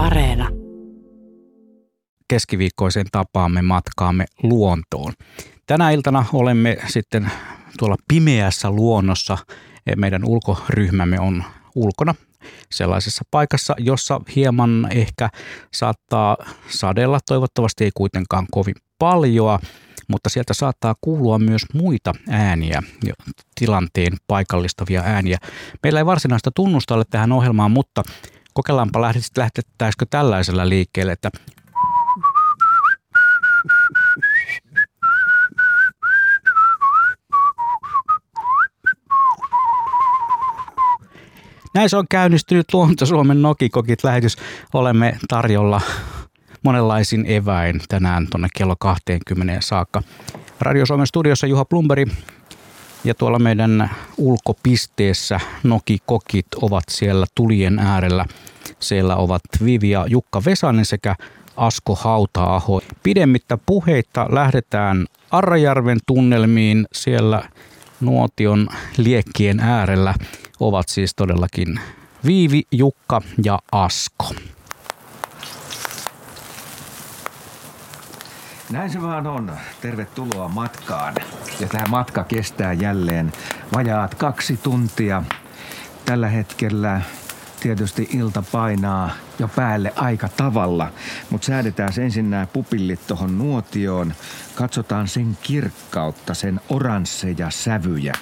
Areena. Keskiviikkoisen tapaamme matkaamme luontoon. Tänä iltana olemme sitten tuolla pimeässä luonnossa. Meidän ulkoryhmämme on ulkona sellaisessa paikassa, jossa hieman ehkä saattaa sadella, toivottavasti ei kuitenkaan kovin paljoa, mutta sieltä saattaa kuulua myös muita ääniä, tilanteen paikallistavia ääniä. Meillä ei varsinaista tunnusta ole tähän ohjelmaan, mutta kokeillaanpa lähtettäisikö tällaisella liikkeelle, että Näin se on käynnistynyt Luonto Suomen Nokikokit lähetys. Olemme tarjolla monenlaisin eväin tänään tuonne kello 20 saakka. Radio Suomen studiossa Juha Plumberi ja tuolla meidän ulkopisteessä Nokikokit ovat siellä tulien äärellä. Siellä ovat Vivi ja Jukka Vesanen sekä Asko Hauta-aho. Pidemmittä puheita lähdetään Arrajärven tunnelmiin. Siellä nuotion liekkien äärellä ovat siis todellakin Viivi, Jukka ja Asko. Näin se vaan on. Tervetuloa matkaan. Ja tämä matka kestää jälleen vajaat kaksi tuntia. Tällä hetkellä tietysti ilta painaa jo päälle aika tavalla, mutta säädetään ensin nämä pupillit tuohon nuotioon. Katsotaan sen kirkkautta, sen oransseja sävyjä.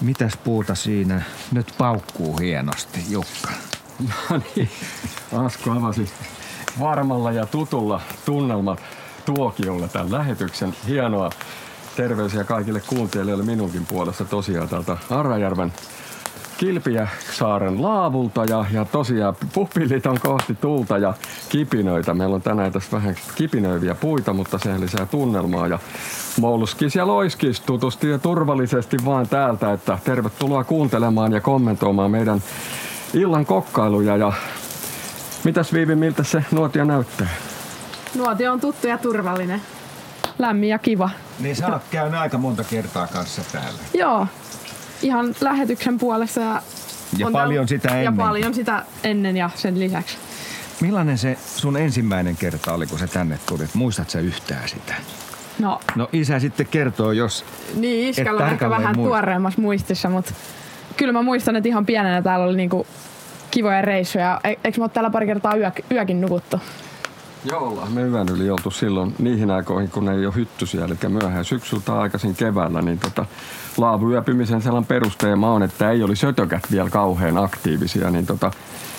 Mitäs puuta siinä nyt paukkuu hienosti, Jukka? No niin, Asko avasi varmalla ja tutulla tunnelmat tuokiolla tämän lähetyksen. Hienoa terveisiä kaikille kuuntelijoille minunkin puolesta tosiaan täältä Arrajärven Kilpiä saaren laavulta ja, ja tosiaan pupillit on kohti tulta ja kipinöitä. Meillä on tänään tässä vähän kipinöiviä puita, mutta se lisää tunnelmaa ja Mouluskis ja Loiskis tutusti ja turvallisesti vaan täältä, että tervetuloa kuuntelemaan ja kommentoimaan meidän illan kokkailuja ja mitäs Viivi, miltä se nuotio näyttää? Nuotio on tuttu ja turvallinen. Lämmin ja kiva. Niin sä oot käynyt aika monta kertaa kanssa täällä. Joo, ihan lähetyksen puolessa. Ja, ja paljon sitä ennen. Ja paljon sitä ennen ja sen lisäksi. Millainen se sun ensimmäinen kerta oli, kun sä tänne tulit? Muistat sä yhtään sitä? No, no isä sitten kertoo, jos Niin, iskällä on ehkä vähän muist- tuoreemmassa muistissa, mutta kyllä mä muistan, että ihan pienenä täällä oli niinku kivoja reissuja. E- eikö me ole täällä pari kertaa yö, yökin nukuttu? Joo, ollaan me yön yli oltu silloin niihin aikoihin, kun ei ole hyttysiä, eli myöhään syksyltä aikaisin keväällä, niin tota, laavuyöpymisen sellainen perusteema on, että ei oli sötökät vielä kauhean aktiivisia, niin tota,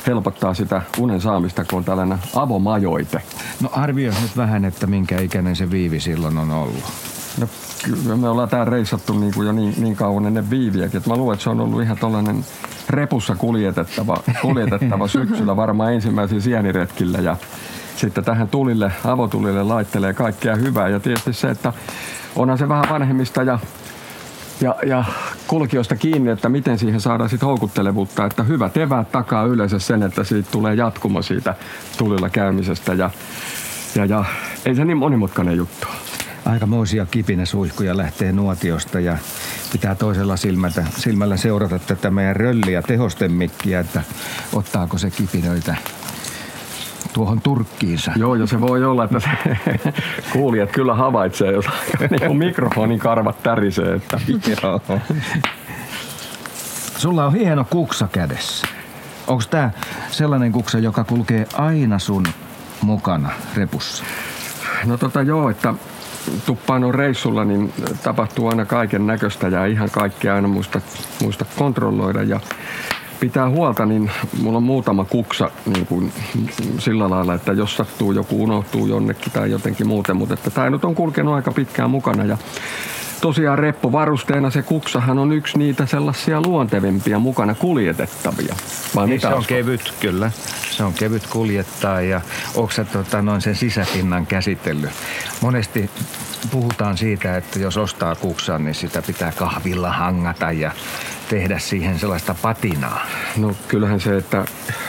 helpottaa sitä unen saamista, kun on tällainen avomajoite. No arvioi nyt vähän, että minkä ikäinen se viivi silloin on ollut. No kyllä me ollaan täällä reissattu niin kuin jo niin, niin kauan ennen viiviäkin, että mä luulen, että se on ollut ihan tollainen repussa kuljetettava, kuljetettava syksyllä varmaan ensimmäisillä sieniretkillä ja sitten tähän tulille, avotulille laittelee kaikkea hyvää. Ja tietysti se, että onhan se vähän vanhemmista ja ja, ja kulkijoista kiinni, että miten siihen saadaan sitten houkuttelevuutta, että hyvä eväät takaa yleensä sen, että siitä tulee jatkumo siitä tulilla käymisestä ja, ja, ja ei se niin monimutkainen juttu. Aikamoisia kipinäsuihkuja lähtee nuotiosta ja pitää toisella silmällä, silmällä seurata tätä meidän rölliä tehostemikkiä, että ottaako se kipinöitä tuohon turkkiinsa. Joo, ja se voi olla, että se kuulijat kyllä havaitsee, jos niin mikrofonin karvat tärisee. Että. Sulla on hieno kuksa kädessä. Onko tämä sellainen kuksa, joka kulkee aina sun mukana repussa? No tota joo, että tuppaan on reissulla, niin tapahtuu aina kaiken näköistä ja ihan kaikkea aina muista, muista kontrolloida. Ja pitää huolta, niin mulla on muutama kuksa niin kuin, sillä lailla, että jos sattuu joku unohtuu jonnekin tai jotenkin muuten, mutta että tämä nyt on kulkenut aika pitkään mukana ja tosiaan reppuvarusteena se kuksahan on yksi niitä sellaisia luontevimpia mukana kuljetettavia. Vai niin, se on kevyt, kyllä. Se on kevyt kuljettaa ja onko se tota, noin sen sisäpinnan käsitellyt? Monesti puhutaan siitä, että jos ostaa kuksan, niin sitä pitää kahvilla hangata ja tehdä siihen sellaista patinaa. No kyllähän se, että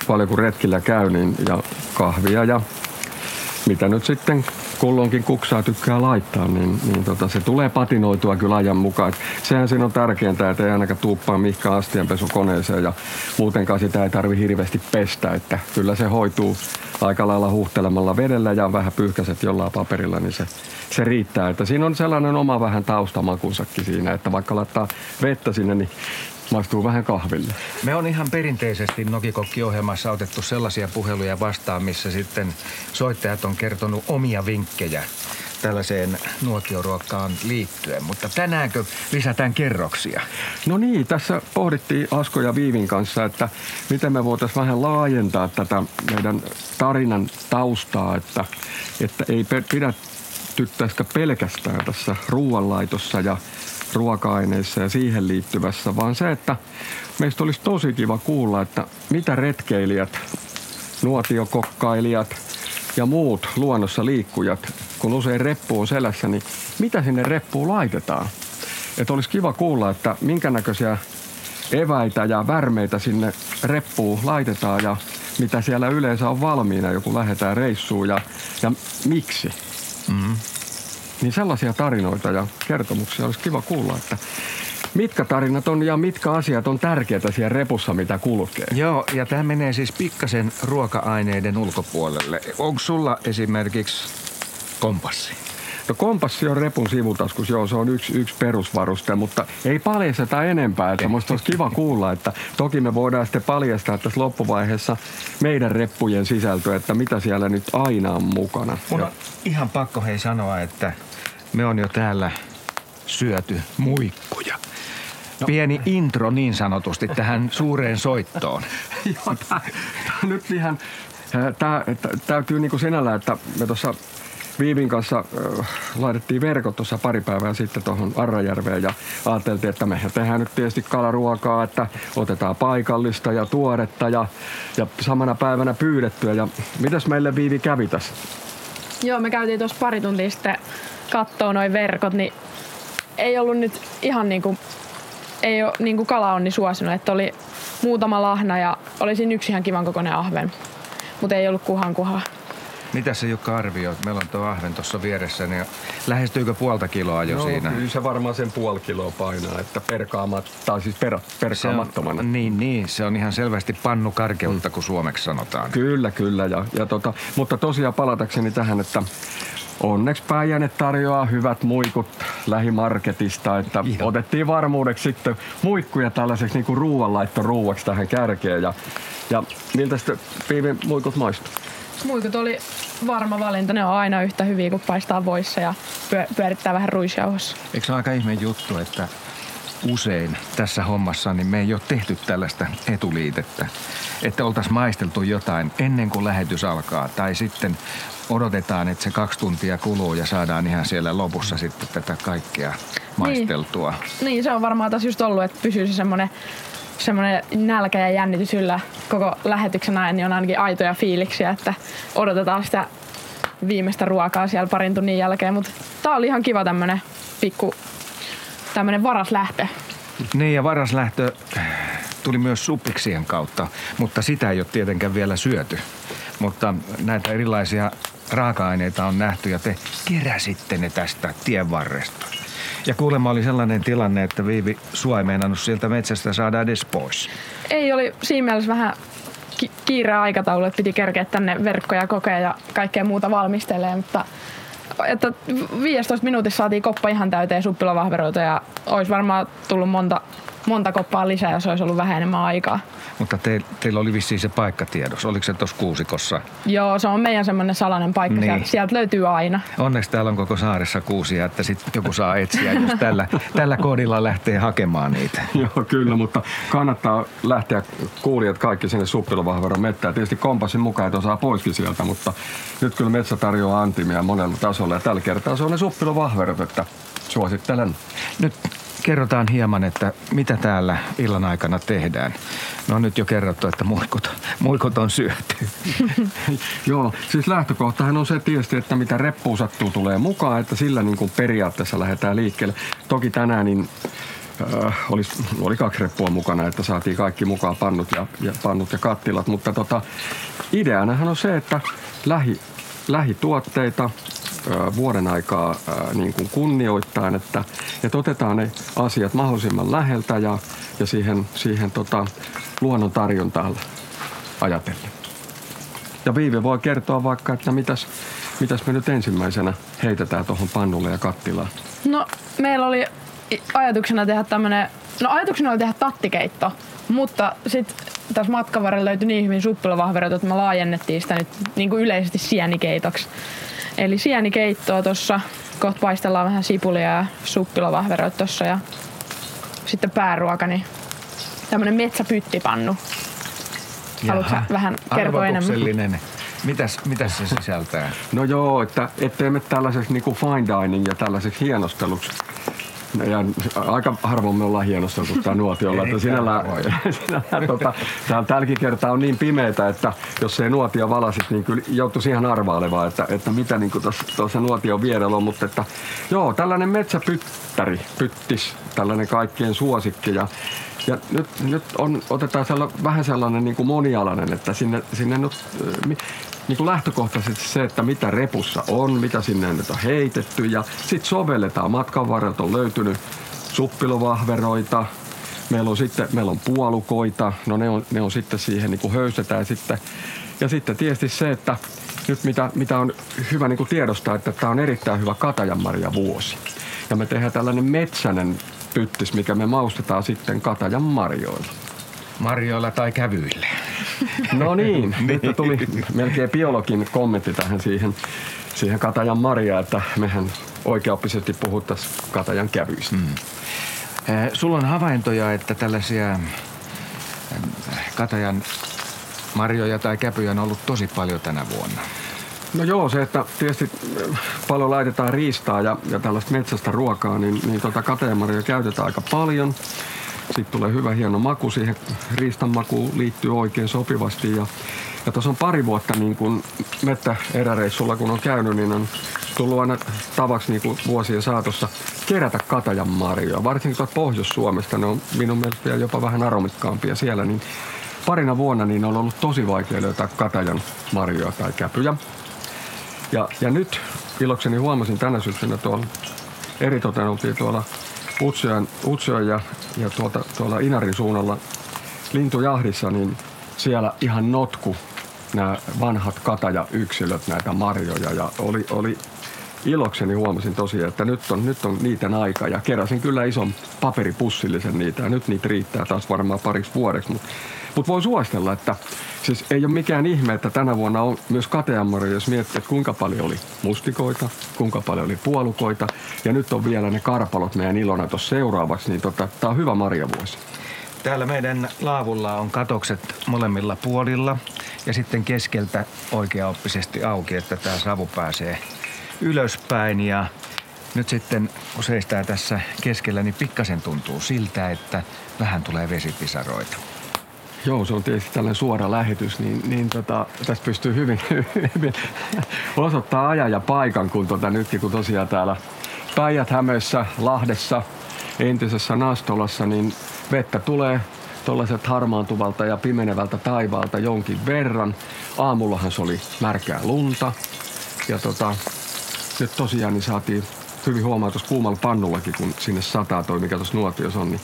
paljon kun retkillä käy, niin ja kahvia ja mitä nyt sitten kulloinkin kuksaa tykkää laittaa, niin, niin tota, se tulee patinoitua kyllä ajan mukaan. Et sehän siinä on tärkeintä, että ei ainakaan tuuppaa mihkään astianpesukoneeseen ja muutenkaan sitä ei tarvi hirveästi pestä, että kyllä se hoituu aika lailla huhtelemalla vedellä ja vähän pyyhkäset jollain paperilla, niin se, se riittää. Että siinä on sellainen oma vähän taustamakunsakin siinä, että vaikka laittaa vettä sinne, niin maistuu vähän kahville. Me on ihan perinteisesti Nokikokki-ohjelmassa otettu sellaisia puheluja vastaan, missä sitten soittajat on kertonut omia vinkkejä tällaiseen nuotioruokkaan liittyen. Mutta tänäänkö lisätään kerroksia? No niin, tässä pohdittiin Asko ja Viivin kanssa, että miten me voitaisiin vähän laajentaa tätä meidän tarinan taustaa, että, että ei pidä tyttäisikö pelkästään tässä ruoanlaitossa ja ruoka-aineissa ja siihen liittyvässä, vaan se, että meistä olisi tosi kiva kuulla, että mitä retkeilijät, nuotiokokkailijat ja muut luonnossa liikkujat, kun usein reppu on selässä, niin mitä sinne reppuun laitetaan? Että olisi kiva kuulla, että minkä näköisiä eväitä ja värmeitä sinne reppuun laitetaan ja mitä siellä yleensä on valmiina, joku lähdetään reissuun ja, ja miksi. Mm-hmm. Niin sellaisia tarinoita ja kertomuksia olisi kiva kuulla, että mitkä tarinat on ja mitkä asiat on tärkeitä siellä repussa, mitä kulkee. Joo, ja tämä menee siis pikkasen ruoka-aineiden ulkopuolelle. Onko sulla esimerkiksi kompassi? No kompassi on repun sivutaskus, joo se on yksi, yksi perusvaruste, mutta ei paljasteta enempää. Että musta olisi kiva kuulla, että toki me voidaan sitten paljastaa tässä loppuvaiheessa meidän reppujen sisältö, että mitä siellä nyt aina on mukana. Mun on ihan pakko hei sanoa, että me on jo täällä syöty muikkuja. No. Pieni intro niin sanotusti tähän suureen soittoon. Joo, tää, tää nyt ihan, tää, täytyy niinku sinällä, että me tuossa Viivin kanssa äh, laitettiin verkot tuossa pari päivää sitten tuohon Arrajärveen ja ajateltiin, että me tehdään nyt tietysti kalaruokaa, että otetaan paikallista ja tuoretta ja, ja samana päivänä pyydettyä. Ja mitäs meille Viivi kävi tässä? Joo, me käytiin tuossa pari tuntia sitten kattoo noin verkot, niin ei ollut nyt ihan niin kuin, ei ole niin kuin kalaonni suosinut, että oli muutama lahna ja olisin yksi ihan kivan kokoinen ahven, mutta ei ollut kuhan kuhaa. Mitä se Jukka arvioi? Meillä on tuo ahven tuossa vieressä, niin lähestyykö puolta kiloa jo no, siinä? Kyllä se varmaan sen puoli kiloa painaa, että perkaamat, tai siis per, perkaamattomana. On, niin, niin, se on ihan selvästi pannukarkeutta, mm. kun suomeksi sanotaan. Kyllä, kyllä. Ja, ja tota, mutta tosiaan palatakseni tähän, että Onneksi Päijänne tarjoaa hyvät muikut lähimarketista, että Ihan. otettiin varmuudeksi sitten muikkuja tällaiseksi niin kuin ruuanlaittoruuaksi tähän kärkeen. Ja, ja miltä sitten Piivin muikut maistuu? Muikut oli varma valinta. Ne on aina yhtä hyviä, kun paistaa voissa ja pyörittää vähän ruisjauhossa. Eikö se ole aika ihme juttu, että usein tässä hommassa niin me ei ole tehty tällaista etuliitettä. Että oltaisiin maisteltu jotain ennen kuin lähetys alkaa. Tai sitten odotetaan, että se kaksi tuntia kuluu ja saadaan ihan siellä lopussa sitten tätä kaikkea maisteltua. Niin, niin se on varmaan taas just ollut, että pysyy se semmoinen semmoinen nälkä ja jännitys yllä koko lähetyksen ajan, niin on ainakin aitoja fiiliksiä, että odotetaan sitä viimeistä ruokaa siellä parin tunnin jälkeen. Mutta tää oli ihan kiva tämmönen pikku tämmönen varaslähtö. Niin ja varaslähtö tuli myös suppiksien kautta, mutta sitä ei ole tietenkään vielä syöty. Mutta näitä erilaisia raaka-aineita on nähty ja te keräsitte ne tästä tien varresta. Ja kuulemma oli sellainen tilanne, että Viivi sua ei sieltä metsästä saada edes pois. Ei, oli siinä mielessä vähän ki- kiire aikataulu, että piti kerkeä tänne verkkoja kokea ja kaikkea muuta valmistelee, mutta että 15 minuutissa saatiin koppa ihan täyteen suppilovahveroita ja olisi varmaan tullut monta monta koppaa lisää, jos olisi ollut vähän enemmän aikaa. Mutta te, teillä oli vissiin se paikkatiedos. Oliko se tuossa kuusikossa? Joo, se on meidän semmoinen salainen paikka. Niin. Sieltä, sieltä löytyy aina. Onneksi täällä on koko saaressa kuusia, että sitten joku saa etsiä, jos tällä, tällä koodilla lähtee hakemaan niitä. Joo, kyllä, mutta kannattaa lähteä kuulijat kaikki sinne suppilovahveron mettään. Tietysti kompassin mukaan, että osaa poiskin sieltä, mutta nyt kyllä metsä tarjoaa antimia monella tasolla. Ja tällä kertaa se on ne suppilovahverot, että suosittelen. Nyt kerrotaan hieman, että mitä täällä illan aikana tehdään. No on nyt jo kerrottu, että muikut, muikut on syöty. Joo, siis lähtökohtahan on se tietysti, että mitä reppuun sattuu tulee mukaan, että sillä niin kuin periaatteessa lähdetään liikkeelle. Toki tänään niin äh, oli, oli kaksi reppua mukana, että saatiin kaikki mukaan pannut ja, ja, pannut ja kattilat, mutta tota, ideanahan on se, että lähi lähituotteita vuoden aikaa niin kuin kunnioittain, että, että otetaan ne asiat mahdollisimman läheltä ja, ja siihen, siihen tota, luonnon tarjontaan ajatellen. Ja Viivi voi kertoa vaikka, että mitäs, mitäs me nyt ensimmäisenä heitetään tuohon pannulle ja kattilaan. No, meillä oli ajatuksena tehdä tämmönen, no ajatuksena oli tehdä tattikeitto, mutta sitten tässä matkan varrella löytyi niin hyvin suppilovahveroita, että me laajennettiin sitä nyt niin kuin yleisesti sienikeitoksi. Eli sienikeittoa tuossa, kohta paistellaan vähän sipulia ja suppilovahveroita tuossa ja sitten pääruoka, niin tämmönen metsäpyttipannu. Haluatko vähän kertoa enemmän? Mitäs, mitäs se sisältää? No joo, että ettei me tällaiseksi niin kuin fine dining ja tällaiseksi hienosteluksi ja aika harvoin me ollaan hienosteltu tämä nuotiolla, että sinällään, sinällään tota, tälläkin kertaa on niin pimeitä, että jos ei nuotio valasit, niin kyllä joutuisi ihan arvailemaan, että, että mitä niin tuossa nuotion vierellä on, mutta että joo, tällainen metsäpyttäri, pyttis, tällainen kaikkien suosikki. Ja ja nyt, nyt on, otetaan sella, vähän sellainen niin kuin monialainen, että sinne, sinne nyt, niin kuin lähtökohtaisesti se, että mitä repussa on, mitä sinne nyt on heitetty ja sitten sovelletaan. Matkan varrelta on löytynyt suppilovahveroita, meillä on sitten meillä on puolukoita, no ne on, ne on sitten siihen niin kuin höystetään sitten. Ja sitten tietysti se, että nyt mitä, mitä on hyvä niin kuin tiedostaa, että tämä on erittäin hyvä katajanmarja vuosi. Ja me tehdään tällainen metsänen pyttis, mikä me maustetaan sitten katajan marjoilla. Marjoilla tai kävyillä. No niin, nyt tuli melkein biologin kommentti tähän siihen, siihen Katajan Maria, että mehän oikeaoppisesti puhuttaisiin Katajan kävyistä. Mm. Eh, sulla on havaintoja, että tällaisia Katajan marjoja tai käpyjä on ollut tosi paljon tänä vuonna. No joo, se, että tietysti paljon laitetaan riistaa ja, ja tällaista metsästä ruokaa, niin, niin tota kateenmarjoja käytetään aika paljon. Sitten tulee hyvä hieno maku siihen. Riistan maku liittyy oikein sopivasti. Ja, ja tuossa on pari vuotta niin kun eräreissulla kun on käynyt, niin on tullut aina tavaksi niin kuin vuosien saatossa kerätä katajan marjoja. Varsinkin tuolta Pohjois-Suomesta, ne on minun mielestä jopa vähän aromikkaampia siellä, niin parina vuonna niin on ollut tosi vaikea löytää katajan marjoja tai käpyjä. Ja, ja nyt ilokseni huomasin tänä syksynä tuolla eritoten oltiin tuolla Utsjoen, Utsjoen ja, ja tuolta, tuolla Inarin suunnalla lintujahdissa, niin siellä ihan notku nämä vanhat kataja-yksilöt, näitä marjoja. Ja oli, oli ilokseni huomasin tosiaan, että nyt on, nyt on niiden aika. Ja keräsin kyllä ison paperipussillisen niitä ja nyt niitä riittää taas varmaan pariksi vuodeksi. Mutta mut voi suositella, että siis ei ole mikään ihme, että tänä vuonna on myös kateammari, jos miettii, että kuinka paljon oli mustikoita, kuinka paljon oli puolukoita. Ja nyt on vielä ne karpalot meidän ilona tuossa seuraavaksi, niin tota, tämä on hyvä marjavuosi. Täällä meidän laavulla on katokset molemmilla puolilla ja sitten keskeltä oikeaoppisesti auki, että tämä savu pääsee ylöspäin ja nyt sitten kun seistää tässä keskellä, niin pikkasen tuntuu siltä, että vähän tulee vesipisaroita. Joo, se on tietysti tällainen suora lähetys, niin, niin tota, tästä pystyy hyvin, hyvin osoittaa ajan ja paikan, kun tota, nytkin kun tosiaan täällä Päijät-Hämeessä, Lahdessa, entisessä Nastolassa, niin vettä tulee tuollaiset harmaantuvalta ja pimenevältä taivaalta jonkin verran. Aamullahan se oli märkää lunta. Ja tota, nyt tosiaan niin saatiin hyvin huomaa tuossa kuumalla pannullakin, kun sinne sataa toi, mikä tuossa nuotiossa on, niin,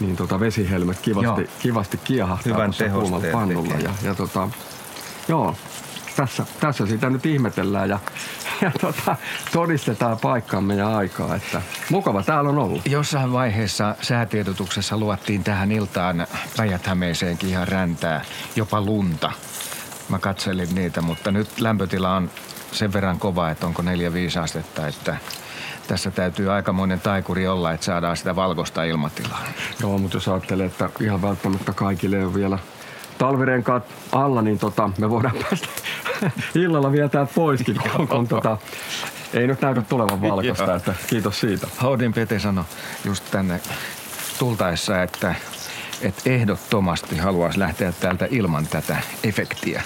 niin tota vesihelmet kivasti, kivasti kiehahtaa Hyvän kuumalla pannulla. Ja, ja tota, joo, tässä, tässä sitä nyt ihmetellään ja, ja tota, todistetaan paikkaamme ja aikaa, että mukava täällä on ollut. Jossain vaiheessa säätiedotuksessa luottiin tähän iltaan päijät ihan räntää, jopa lunta. Mä katselin niitä, mutta nyt lämpötila on sen verran kova, että onko 4-5 astetta, että tässä täytyy aikamoinen taikuri olla, että saadaan sitä valkoista ilmatilaa. Joo, mutta jos ajattelee, että ihan välttämättä kaikille ei ole vielä talvirenkaat alla, niin tota, me voidaan päästä illalla vielä täältä poiskin, kun, kun tota, ei nyt näytä tulevan valkoista, että kiitos siitä. Haudin Pete sanoi just tänne tultaessa, että, että ehdottomasti haluaisi lähteä täältä ilman tätä efektiä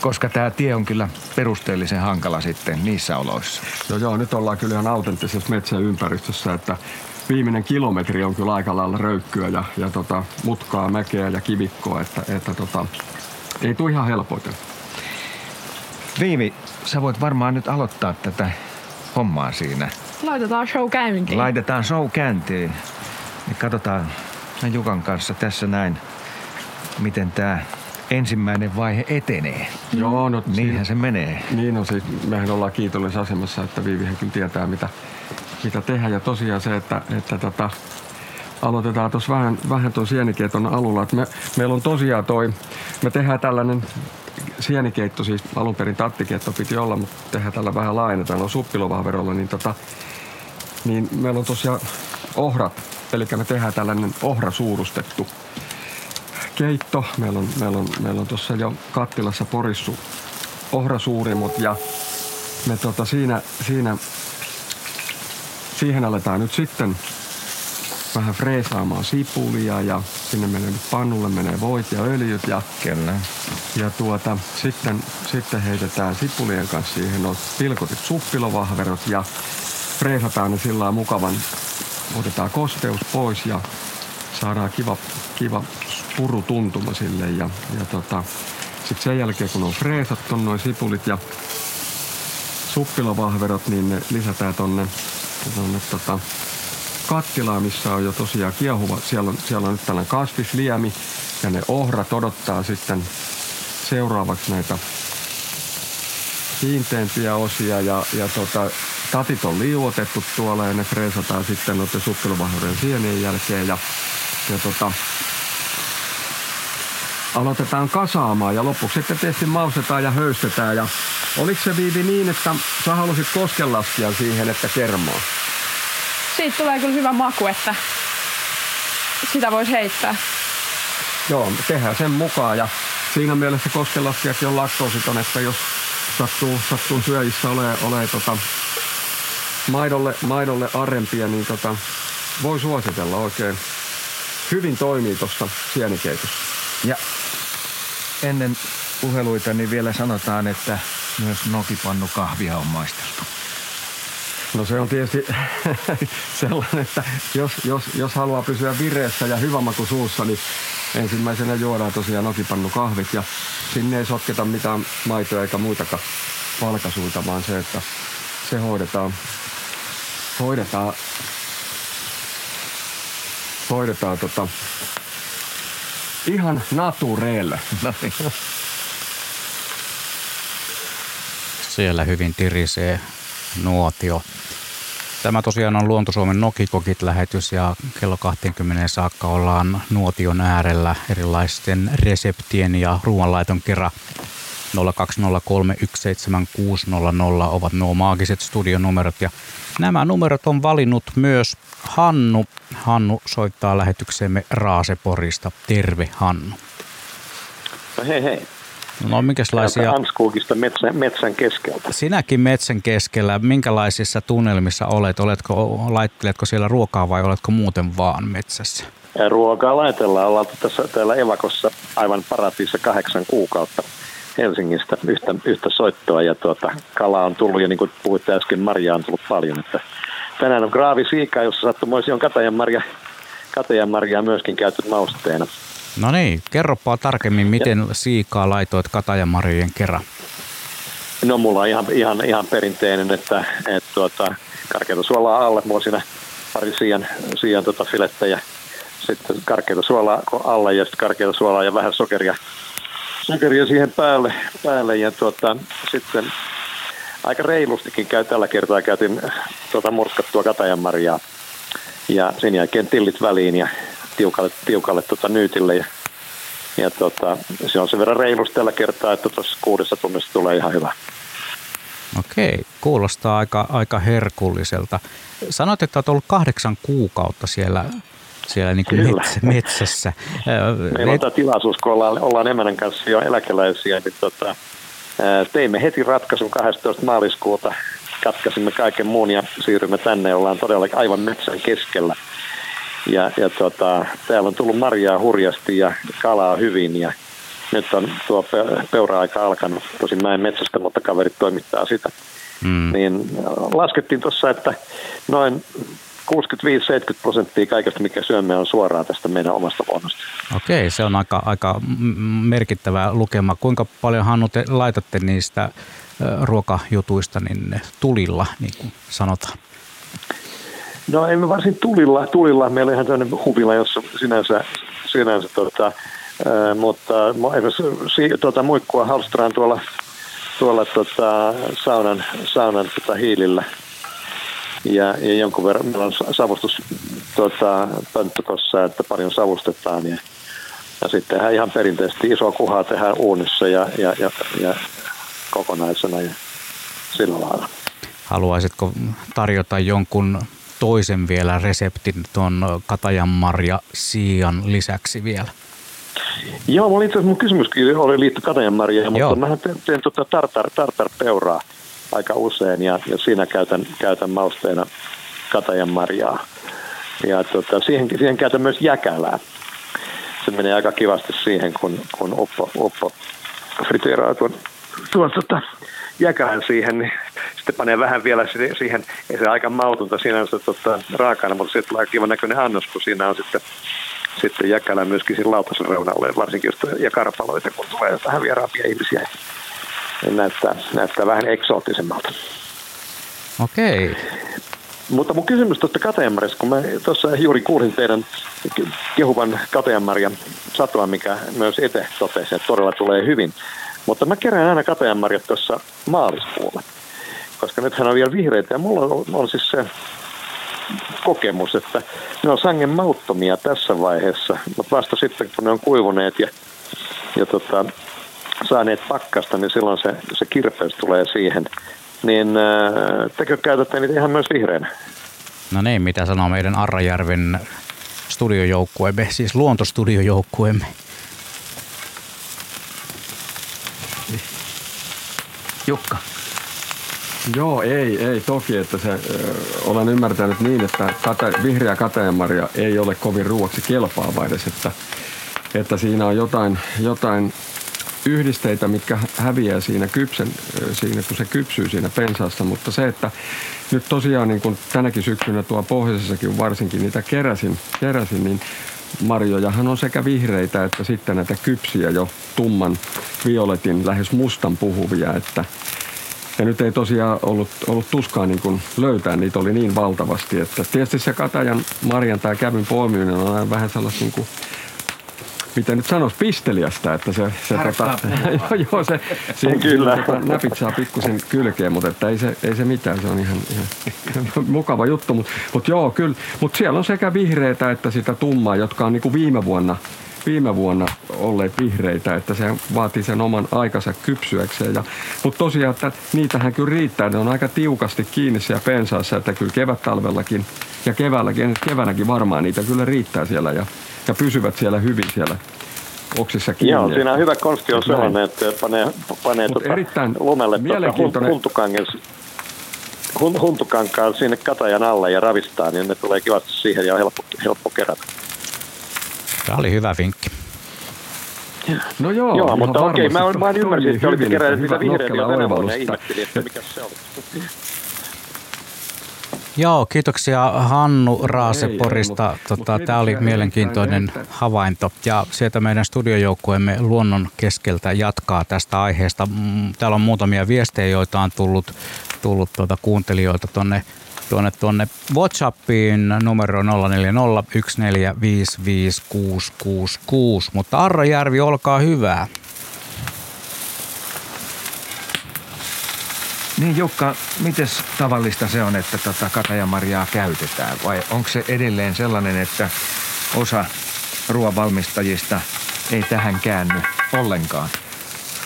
koska tämä tie on kyllä perusteellisen hankala sitten niissä oloissa. Joo, joo, nyt ollaan kyllä ihan autenttisessa metsäympäristössä, että viimeinen kilometri on kyllä aika lailla röykkyä ja, ja tota, mutkaa, mäkeä ja kivikkoa, että, että tota, ei tule ihan helpoiten. Viivi, sä voit varmaan nyt aloittaa tätä hommaa siinä. Laitetaan show käyntiin. Laitetaan show käyntiin. Ja katsotaan sen Jukan kanssa tässä näin, miten tämä ensimmäinen vaihe etenee. Joo, no Niinhän se menee. Niin on siis, mehän ollaan kiitollisessa asemassa, että Viivihän kyllä tietää mitä, mitä tehdä. Ja tosiaan se, että, että tota, aloitetaan tuossa vähän, vähän tuon sienikeiton alulla. Et me, meillä on tosiaan toi, me tehdään tällainen sienikeitto, siis alun perin tattikeitto piti olla, mutta tehdään tällä vähän laajennetaan, on suppilovahverolla, niin, tota, niin meillä on tosiaan ohrat, eli me tehdään tällainen ohrasuurustettu keitto. Meillä on, meillä on, meillä on tuossa jo kattilassa porissu ohrasuurimut ja me tota siinä, siinä, siihen aletaan nyt sitten vähän freesaamaan sipulia ja sinne menee nyt pannulle menee voit ja öljyt ja, Kyllä. ja tuota, sitten, sitten heitetään sipulien kanssa siihen on pilkotit suppilovahverot ja freesataan ne sillä mukavan, otetaan kosteus pois ja saadaan kiva, kiva purutuntuma sille ja, ja tota, sitten sen jälkeen kun on freesattu noin sipulit ja suppilovahverot, niin ne lisätään tonne, tonne tota, kattilaa, missä on jo tosiaan kiehuva. Siellä on, siellä on nyt tällainen kasvisliemi ja ne ohrat odottaa sitten seuraavaksi näitä kiinteämpiä osia ja, ja tota, tatit on liuotettu tuolla ja ne freesataan sitten noiden suppilovahverojen sienien jälkeen ja, ja tota, aloitetaan kasaamaan ja lopuksi sitten tietysti maustetaan ja höystetään. Ja oliko se Viivi niin, että sä halusit koskenlaskia siihen, että kermaa? Siitä tulee kyllä hyvä maku, että sitä voisi heittää. Joo, tehdään sen mukaan ja siinä mielessä koskenlaskijakin on laktoositon, että jos sattuu, sattuu syöjissä ole, ole tota, maidolle, maidolle arempia, niin tota, voi suositella oikein. Hyvin toimii tuossa sienikeitossa. Ja ennen puheluita niin vielä sanotaan, että myös nokipannu kahvia on maisteltu. No se on tietysti sellainen, että jos, jos, jos haluaa pysyä vireessä ja hyvä maku suussa, niin ensimmäisenä juodaan tosiaan nokipannu kahvit ja sinne ei sotketa mitään maitoja eikä muitakaan valkasuita, vaan se, että se hoidetaan, hoidetaan, hoidetaan tota, ihan naturelle. No niin. Siellä hyvin tirisee nuotio. Tämä tosiaan on Luontosuomen Nokikokit-lähetys ja kello 20 saakka ollaan nuotion äärellä erilaisten reseptien ja ruoanlaiton kerran 020317600 ovat nuo maagiset studionumerot ja nämä numerot on valinnut myös Hannu. Hannu soittaa lähetykseemme Raaseporista. Terve Hannu. No hei hei. No minkälaisia... Anskuukista metsän, metsän keskeltä. Sinäkin metsän keskellä, minkälaisissa tunnelmissa olet? Oletko, laitteletko siellä ruokaa vai oletko muuten vaan metsässä? Ruokaa laitellaan. Ollaan tässä täällä Evakossa aivan paratiissa kahdeksan kuukautta Helsingistä yhtä, yhtä soittoa. Ja tuota, kala on tullut ja niin kuin puhuitte äsken, Maria on tullut paljon. Että tänään on graavi siika, jossa sattumoisin on katajanmarja, katajanmarjaa myöskin käyty mausteena. No niin, kerropa tarkemmin, miten siikaa laitoit katajamarjojen kerran. No mulla on ihan, ihan, ihan perinteinen, että, että tuota, karkeata suolaa alle. Mulla on siinä pari siian, siian tota filettä ja sitten karkeata suolaa alle ja sitten karkeata suolaa ja vähän sokeria, sokeria siihen päälle. päälle ja tuota, sitten aika reilustikin käy tällä kertaa käytin tuota murskattua katajanmarjaa ja sen jälkeen tillit väliin ja tiukalle, tiukalle tota nyytille ja, ja tota, se on sen verran reilusti tällä kertaa, että tuossa kuudessa tunnissa tulee ihan hyvä. Okei, kuulostaa aika, aika herkulliselta. Sanoit, että olet ollut kahdeksan kuukautta siellä, siellä niin kuin metsä, metsässä. Meillä on tämä tilaisuus, kun ollaan, ollaan emänän kanssa jo eläkeläisiä, niin tota, teimme heti ratkaisun 12. maaliskuuta. Katkaisimme kaiken muun ja siirrymme tänne. Ollaan todella aivan metsän keskellä. Ja, ja tota, täällä on tullut marjaa hurjasti ja kalaa hyvin ja nyt on tuo peura-aika alkanut. Tosin mä en metsästä, mutta kaverit toimittaa sitä. Mm. Niin laskettiin tuossa, että noin 65-70 prosenttia kaikesta, mikä syömme, on suoraan tästä meidän omasta luonnosta. Okei, se on aika, aika merkittävä lukema. Kuinka paljon Hannu te laitatte niistä ruokajutuista niin tulilla, niin kuin sanotaan? No emme varsin tulilla. tulilla. Meillä on ihan tämmöinen huvila, jossa sinänsä, sinänsä tota, ää, mutta esimerkiksi tota, muikkua halstraan tuolla, tuolla tota, saunan, saunan tota, hiilillä. Ja, ja jonkun verran meillä on savustus tota, pönttökossa, että paljon savustetaan. Ja, ja sitten tehdään ihan perinteisesti iso kuhaa tehdään uunissa ja, ja, ja, ja kokonaisena ja sillä lailla. Haluaisitko tarjota jonkun toisen vielä reseptin tuon katajanmarja siian lisäksi vielä? Joo, mulla itse asiassa mun kysymyskin oli liitty katajanmarjaan, mutta mä teen, teen tota tartar, tartar-peuraa aika usein ja, ja siinä käytän, käytän mausteena katajanmarjaa. Ja tota, siihen, siihen käytän myös jäkälää. Se menee aika kivasti siihen, kun, kun uppo, uppo friteeraa tuon, tuon tota, jäkään siihen, niin sitten panee vähän vielä siihen, ei se aika mautunta sinänsä tota, raakana, mutta sitten tulee kiva näköinen annos, kun siinä on sitten, sitten jäkälä myöskin siinä lautasen reunalle, varsinkin jos ja karpaloita, kun tulee vähän vieraampia ihmisiä, niin näyttää, näyttää vähän eksoottisemmalta. Okei. Mutta mun kysymys tuosta Kateanmarjasta, kun mä tuossa juuri kuulin teidän kehuvan Kateanmarjan satoa, mikä myös Ete totesi, että todella tulee hyvin. Mutta mä kerään aina kateanmarjat tuossa maaliskuulla, koska nythän on vielä vihreitä ja mulla on, on siis se kokemus, että ne on sangen mauttomia tässä vaiheessa, mutta vasta sitten kun ne on kuivuneet ja, ja tota, saaneet pakkasta, niin silloin se, se kirpeys tulee siihen. Niin äh, tekö käytätte niitä ihan myös vihreinä? No niin, mitä sanoo meidän Arrajärven studiojoukkueemme, siis luontostudiojoukkueemme? Jukka. Joo, ei, ei toki, että se, ö, olen ymmärtänyt niin, että kate, vihreä kateenmarja ei ole kovin ruoksi kelpaava edes, että, että siinä on jotain, jotain yhdisteitä, mitkä häviää siinä, kypsen, siinä, kun se kypsyy siinä pensaassa, mutta se, että nyt tosiaan niin kuin tänäkin syksynä tuo pohjoisessakin varsinkin niitä keräsin, keräsin niin marjojahan on sekä vihreitä että sitten näitä kypsiä jo tumman violetin, lähes mustan puhuvia, että ja nyt ei tosiaan ollut, ollut tuskaa niin kuin löytää, niitä oli niin valtavasti, että tietysti se katajan marjan tai kävyn poiminen on aina vähän sellaista niin kuin miten nyt sanoisi, pisteliästä, että se, se, tota, joo, joo, se, se Kyllä. Tota, näpit saa pikkusen kylkeen, mutta että ei, se, ei se mitään, se on ihan, ihan mukava juttu, mutta mut joo, kyllä, mutta siellä on sekä vihreitä että sitä tummaa, jotka on niin kuin viime vuonna viime vuonna olleet vihreitä, että se vaatii sen oman aikansa kypsyäkseen. Ja, mutta tosiaan, että niitähän kyllä riittää, ne on aika tiukasti kiinni siellä pensaassa, että kyllä kevät-talvellakin ja keväälläkin, keväänäkin varmaan niitä kyllä riittää siellä ja ja pysyvät siellä hyvin siellä oksissa kiinni. Joo, siinä on hyvä konsti on sellainen, että panee, panee tuota erittäin lumelle tuota huntukangen, huntukankaan sinne katajan alle ja ravistaa, niin ne tulee kivasti siihen ja on helppo, helppo kerätä. Tämä oli hyvä vinkki. No joo, joo mutta okei, mä, mä ymmärsin, että olitte keränneet niitä vihreitä jo tänä vuonna ja ihmettelin, että mikä se oli. Joo, kiitoksia Hannu Raaseporista. Tota, Tämä oli mielenkiintoinen havainto. Ja sieltä meidän studiojoukkueemme luonnon keskeltä jatkaa tästä aiheesta. Mm, täällä on muutamia viestejä, joita on tullut, tullut tuota kuuntelijoilta tuonne tuonne, tuonne WhatsAppiin numero 0401455666. Mutta Arra Järvi, olkaa hyvää. Niin Jukka, miten tavallista se on, että tota katajamarjaa käytetään? Vai onko se edelleen sellainen, että osa ruoanvalmistajista ei tähän käänny ollenkaan?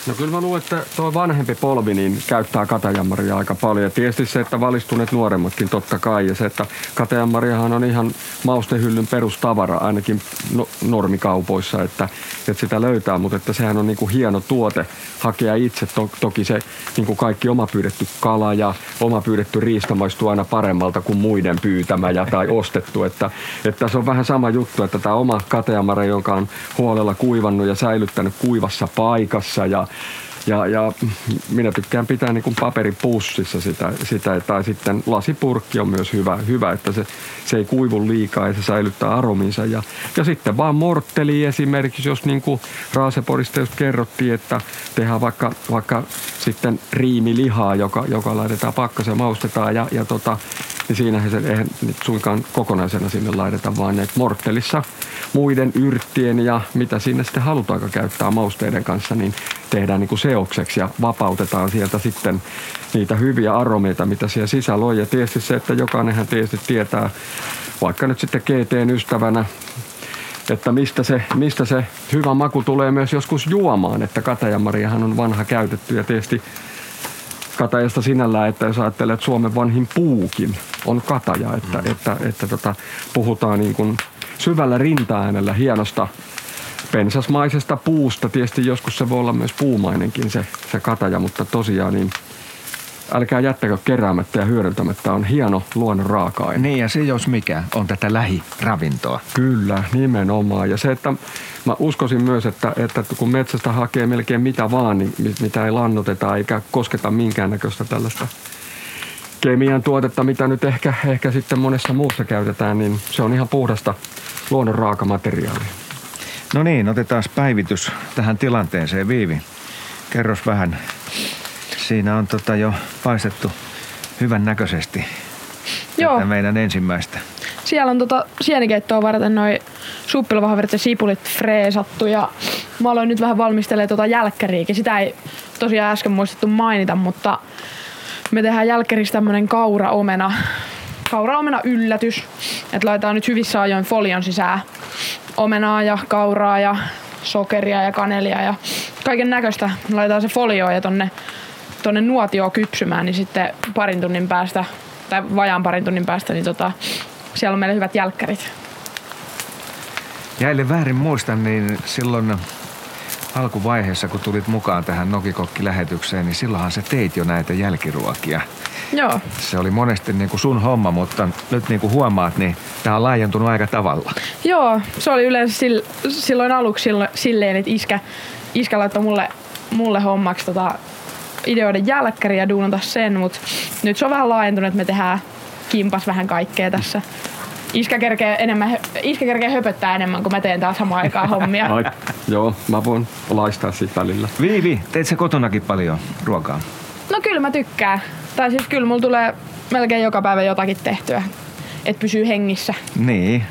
No kyllä mä luulen, että tuo vanhempi polvi niin käyttää katajanmaria aika paljon. Ja tietysti se, että valistuneet nuoremmatkin totta kai. Ja se, että katajanmariahan on ihan maustehyllyn perustavara ainakin no, normikaupoissa, että, että sitä löytää. Mutta että sehän on niin kuin hieno tuote hakea itse. To, toki se niin kuin kaikki oma pyydetty kala ja oma pyydetty riista maistuu aina paremmalta kuin muiden pyytämä ja tai ostettu. Että, että se on vähän sama juttu, että tämä oma katajamare, joka on huolella kuivannut ja säilyttänyt kuivassa paikassa ja Ja, ja minä tykkään pitää niin kuin paperipussissa sitä, sitä, tai sitten lasipurkki on myös hyvä, hyvä että se, se ei kuivu liikaa ja se säilyttää arominsa. Ja, ja sitten vaan mortteli esimerkiksi, jos niin kuin Raaseporista just kerrottiin, että tehdään vaikka, vaikka sitten riimilihaa, joka, joka laitetaan pakkaseen, maustetaan ja, ja tota, niin siinähän se eihän nyt suinkaan kokonaisena sinne laiteta, vaan että morttelissa muiden yrttien ja mitä sinne sitten halutaanko käyttää mausteiden kanssa, niin tehdään niin kuin seokseksi ja vapautetaan sieltä sitten niitä hyviä aromeita, mitä siellä sisällä on. Ja tietysti se, että jokainenhan tietysti tietää, vaikka nyt sitten GTn ystävänä, että mistä se, mistä se hyvä maku tulee myös joskus juomaan, että katajamariahan on vanha käytetty ja tietysti katajasta sinällään, että jos ajattelee, että Suomen vanhin puukin on kataja, että, mm. että, että, että tota, puhutaan niin kuin syvällä rintaäänellä hienosta pensasmaisesta puusta. Tietysti joskus se voi olla myös puumainenkin se, se kataja, mutta tosiaan niin älkää jättäkö keräämättä ja hyödyntämättä. On hieno luonnon raaka-aine. Niin ja se jos mikä on tätä lähiravintoa. Kyllä, nimenomaan. Ja se, että mä uskoisin myös, että, että kun metsästä hakee melkein mitä vaan, niin mitä ei lannoteta eikä kosketa minkäännäköistä tällaista kemian tuotetta, mitä nyt ehkä, ehkä sitten monessa muussa käytetään, niin se on ihan puhdasta luonnon raakamateriaalia. No niin, otetaan päivitys tähän tilanteeseen. Viivi, kerros vähän. Siinä on tota jo paistettu hyvän näköisesti Joo. tätä meidän ensimmäistä. Siellä on tota sienikeittoa varten noin suppilvahverit ja sipulit freesattu ja mä aloin nyt vähän valmistelemaan tota jälkkäriikin. Sitä ei tosiaan äsken muistettu mainita, mutta me tehdään jälkkäristä tämmönen kauraomena, kauraomena yllätys. Että laitetaan nyt hyvissä ajoin folion sisään omenaa ja kauraa ja sokeria ja kanelia ja kaiken näköistä. Laitetaan se folio ja tonne, tonne nuotioon kypsymään, niin sitten parin tunnin päästä, tai vajaan parin tunnin päästä, niin tota, siellä on meillä hyvät jälkkärit. Jäille väärin muistan, niin silloin alkuvaiheessa, kun tulit mukaan tähän Nokikokki-lähetykseen, niin silloinhan sä teit jo näitä jälkiruokia. Joo. Se oli monesti niin kuin sun homma, mutta nyt niin kuin huomaat, niin tämä on laajentunut aika tavalla. Joo, se oli yleensä silloin aluksi silleen, että iskä, iskä laittoi mulle, mulle hommaksi tota ideoiden jälkkäri ja duunata sen, mutta nyt se on vähän laajentunut, että me tehdään kimpas vähän kaikkea tässä iskä kerkee, enemmän, iskä kerkee höpöttää enemmän, kun mä teen taas samaan aikaan hommia. Ai, joo, mä voin laistaa siitä välillä. Viivi, teet sä kotonakin paljon ruokaa? No kyllä mä tykkään. Tai siis kyllä mulla tulee melkein joka päivä jotakin tehtyä, että pysyy hengissä. Niin.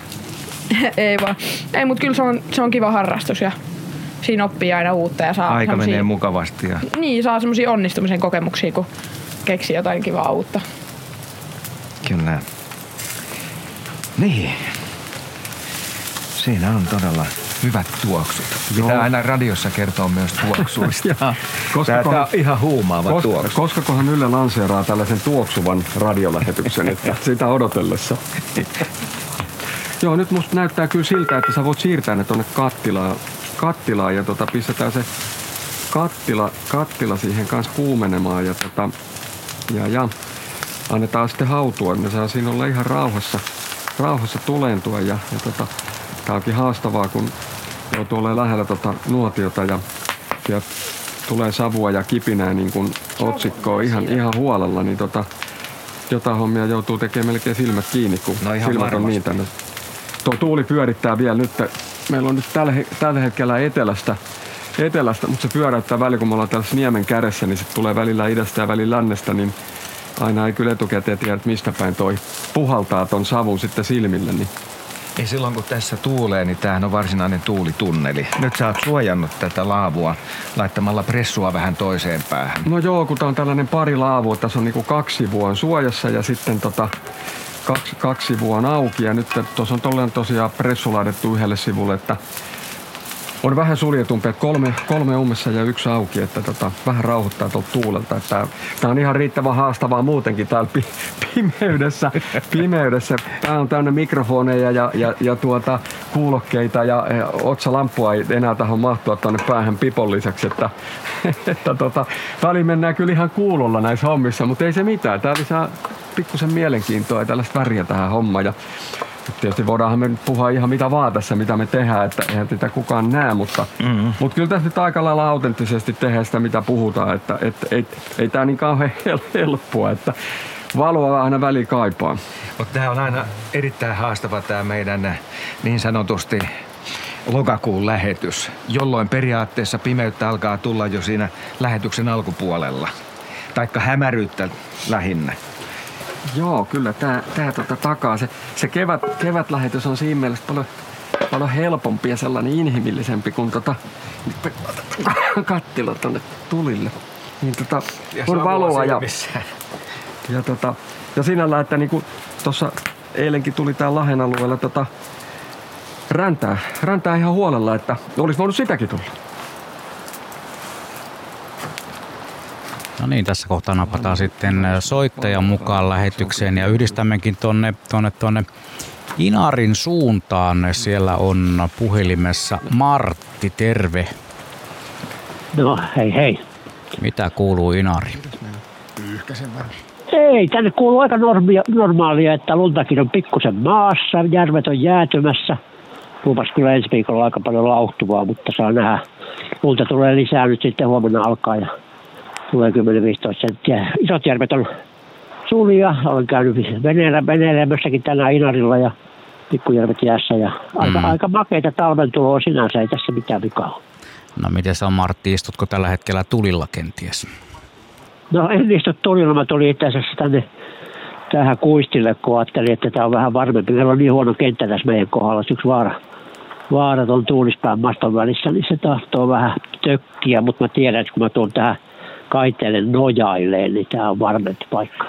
Ei vaan. Ei, mutta kyllä se on, se on kiva harrastus ja siinä oppii aina uutta ja saa Aika menee mukavasti. Ja... Niin, saa semmoisia onnistumisen kokemuksia, kun keksii jotain kivaa uutta. Kyllä. Niin. Siinä on todella hyvät tuoksut. Joo. Pitää aina radiossa kertoa myös tuoksuista. koska Tämä on ihan huumaava koska, tuoksu. Koska kohan Yle lanseeraa tällaisen tuoksuvan radiolähetyksen, että sitä odotellessa. Joo, nyt musta näyttää kyllä siltä, että sä voit siirtää ne tonne kattilaan, kattilaan ja tota, pistetään se kattila, kattila siihen kanssa kuumenemaan ja, tota, ja, ja annetaan sitten hautua. Ne saa siinä olla ihan rauhassa – rauhassa tulentua ja, ja tota, tää onkin haastavaa, kun joutuu olemaan lähellä tota nuotiota ja, ja tulee savua ja kipinää niin kuin otsikkoa ihan, ihan huolella, niin tota, jotain hommia joutuu tekemään melkein silmät kiinni, kun no silmät varmasti. on niin tänne. Tuo tuuli pyörittää vielä nyt. Meillä on nyt tällä, tällä hetkellä etelästä, etelästä, mutta se pyöräyttää välillä, kun me ollaan täällä Niemen kädessä, niin se tulee välillä idästä ja välillä lännestä, niin aina ei kyllä etukäteen tiedä, että mistä päin toi puhaltaa ton savun sitten silmille. Niin ei silloin kun tässä tuulee, niin tämähän on varsinainen tuulitunneli. Nyt sä oot suojannut tätä laavua laittamalla pressua vähän toiseen päähän. No joo, kun tää on tällainen pari laavua. Tässä on niinku kaksi vuon suojassa ja sitten tota, kaksi, kaksi vuon auki. Ja nyt tuossa on tosiaan pressu laitettu yhdelle sivulle, että on vähän suljetumpi, että kolme, kolme ummessa ja yksi auki, että tota, vähän rauhoittaa tuolta tuulelta. Tämä on ihan riittävän haastavaa muutenkin täällä pi, pimeydessä. pimeydessä. Tää on täynnä mikrofoneja ja, ja, ja tuota, kuulokkeita ja, ja otsalampua ei enää tähän mahtua tuonne päähän pipon lisäksi. Että, että tota, väliin mennään kyllä ihan kuulolla näissä hommissa, mutta ei se mitään. Tää lisää pikkusen mielenkiintoa ja tällaista väriä tähän hommaan. Ja Tietysti voidaanhan me puhua ihan mitä vaan tässä, mitä me tehdään, että eihän tätä kukaan näe, mutta, mm-hmm. mutta kyllä tässä nyt aika lailla autenttisesti tehdään sitä, mitä puhutaan, että, että ei, ei tämä niin kauhean helppoa, että valoa aina väli kaipaa. Mutta tämä on aina erittäin haastava tämä meidän niin sanotusti lokakuun lähetys, jolloin periaatteessa pimeyttä alkaa tulla jo siinä lähetyksen alkupuolella. Taikka hämäryyttä lähinnä. Joo, kyllä tämä tää tota takaa. Se, se kevät, kevätlähetys on siinä mielessä paljon, paljon helpompi ja sellainen inhimillisempi kuin tota, kattila tonne tulille. Niin tota, on valoa ja, ja, tota, ja sinällä, että niinku tuossa eilenkin tuli tää Lahen alueella tota, räntää, räntää ihan huolella, että olisi voinut sitäkin tulla. No niin, tässä kohtaa napataan sitten soittajan mukaan lähetykseen ja yhdistämmekin tonne, tonne, tonne Inarin suuntaan. Siellä on puhelimessa Martti, terve. No hei hei. Mitä kuuluu Inari? Ei, tänne kuuluu aika normia, normaalia, että luntakin on pikkusen maassa, järvet on jäätymässä. Lupas kyllä ensi viikolla aika paljon lauhtuvaa, mutta saa nähdä. Lunta tulee lisää nyt sitten huomenna alkaa ja tulee 10-15 senttiä. Isot järvet on sulia. Olen käynyt veneellä, veneilemässäkin tänään Inarilla ja pikkujärvet jäässä. Ja aika, mm. aika makeita talven tuloa sinänsä, ei tässä mitään vikaa No miten se on Martti, istutko tällä hetkellä tulilla kenties? No en istu tulilla, mä tulin itse asiassa tänne tähän kuistille, kun ajattelin, että tämä on vähän varmempi. Meillä on niin huono kenttä tässä meidän kohdalla, yksi vaara, vaarat on tuulispään maston välissä, niin se tahtoo vähän tökkiä, mutta mä tiedän, että kun mä tuun tähän kaiteelle nojailleen, niin tämä on varmempi paikka.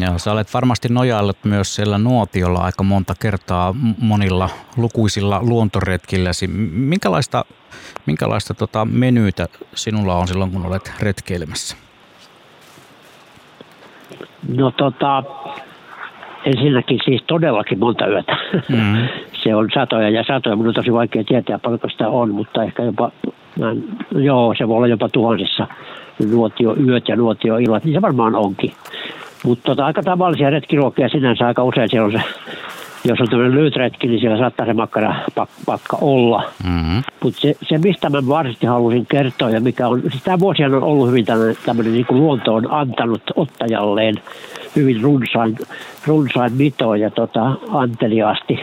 Joo, sä olet varmasti nojaillut myös siellä nuotiolla aika monta kertaa monilla lukuisilla luontoretkilläsi. Minkälaista, minkälaista tota menyytä sinulla on silloin, kun olet retkeilemässä? No tota, ensinnäkin siis todellakin monta yötä. Mm. Se on satoja ja satoja. Minun on tosi vaikea tietää paljonko sitä on, mutta ehkä jopa, joo, se voi olla jopa tuhansissa nuotio yöt ja nuotio illat, niin se varmaan onkin. Mutta tota, aika tavallisia retkiruokia sinänsä aika usein siellä on se, jos on tämmöinen lyhytretki, niin siellä saattaa se makkara pakka olla. Mm-hmm. Mutta se, se, mistä mä varsinaisesti halusin kertoa ja mikä on, siis tämä vuosi on ollut hyvin tämmöinen, tämmöinen niin kuin luonto on antanut ottajalleen hyvin runsain, runsain mitoin ja tota, anteliaasti.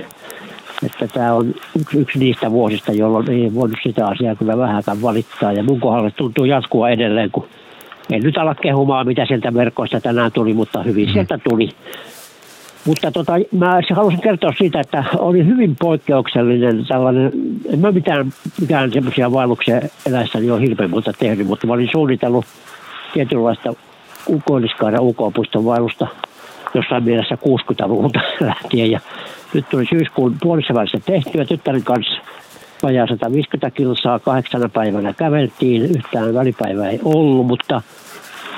Että tämä on yksi, yksi niistä vuosista, jolloin ei voinut sitä asiaa kyllä vähänkään valittaa. Ja mun kohdalla tuntuu jatkua edelleen, kun en nyt ala kehumaan, mitä sieltä verkoista tänään tuli, mutta hyvin mm. sieltä tuli. Mutta tota, mä halusin kertoa siitä, että oli hyvin poikkeuksellinen tällainen, en mä mitään, mitään semmoisia vaelluksia eläessäni ole hirveän monta tehnyt, mutta mä olin suunnitellut tietynlaista Ukoiliskaaren UK-puiston vaellusta jossain mielessä 60-luvulta lähtien. Ja nyt tuli syyskuun puolissa välissä tehtyä tyttären kanssa vajaa 150 kilsaa, kahdeksana päivänä käveltiin, yhtään välipäivää ei ollut, mutta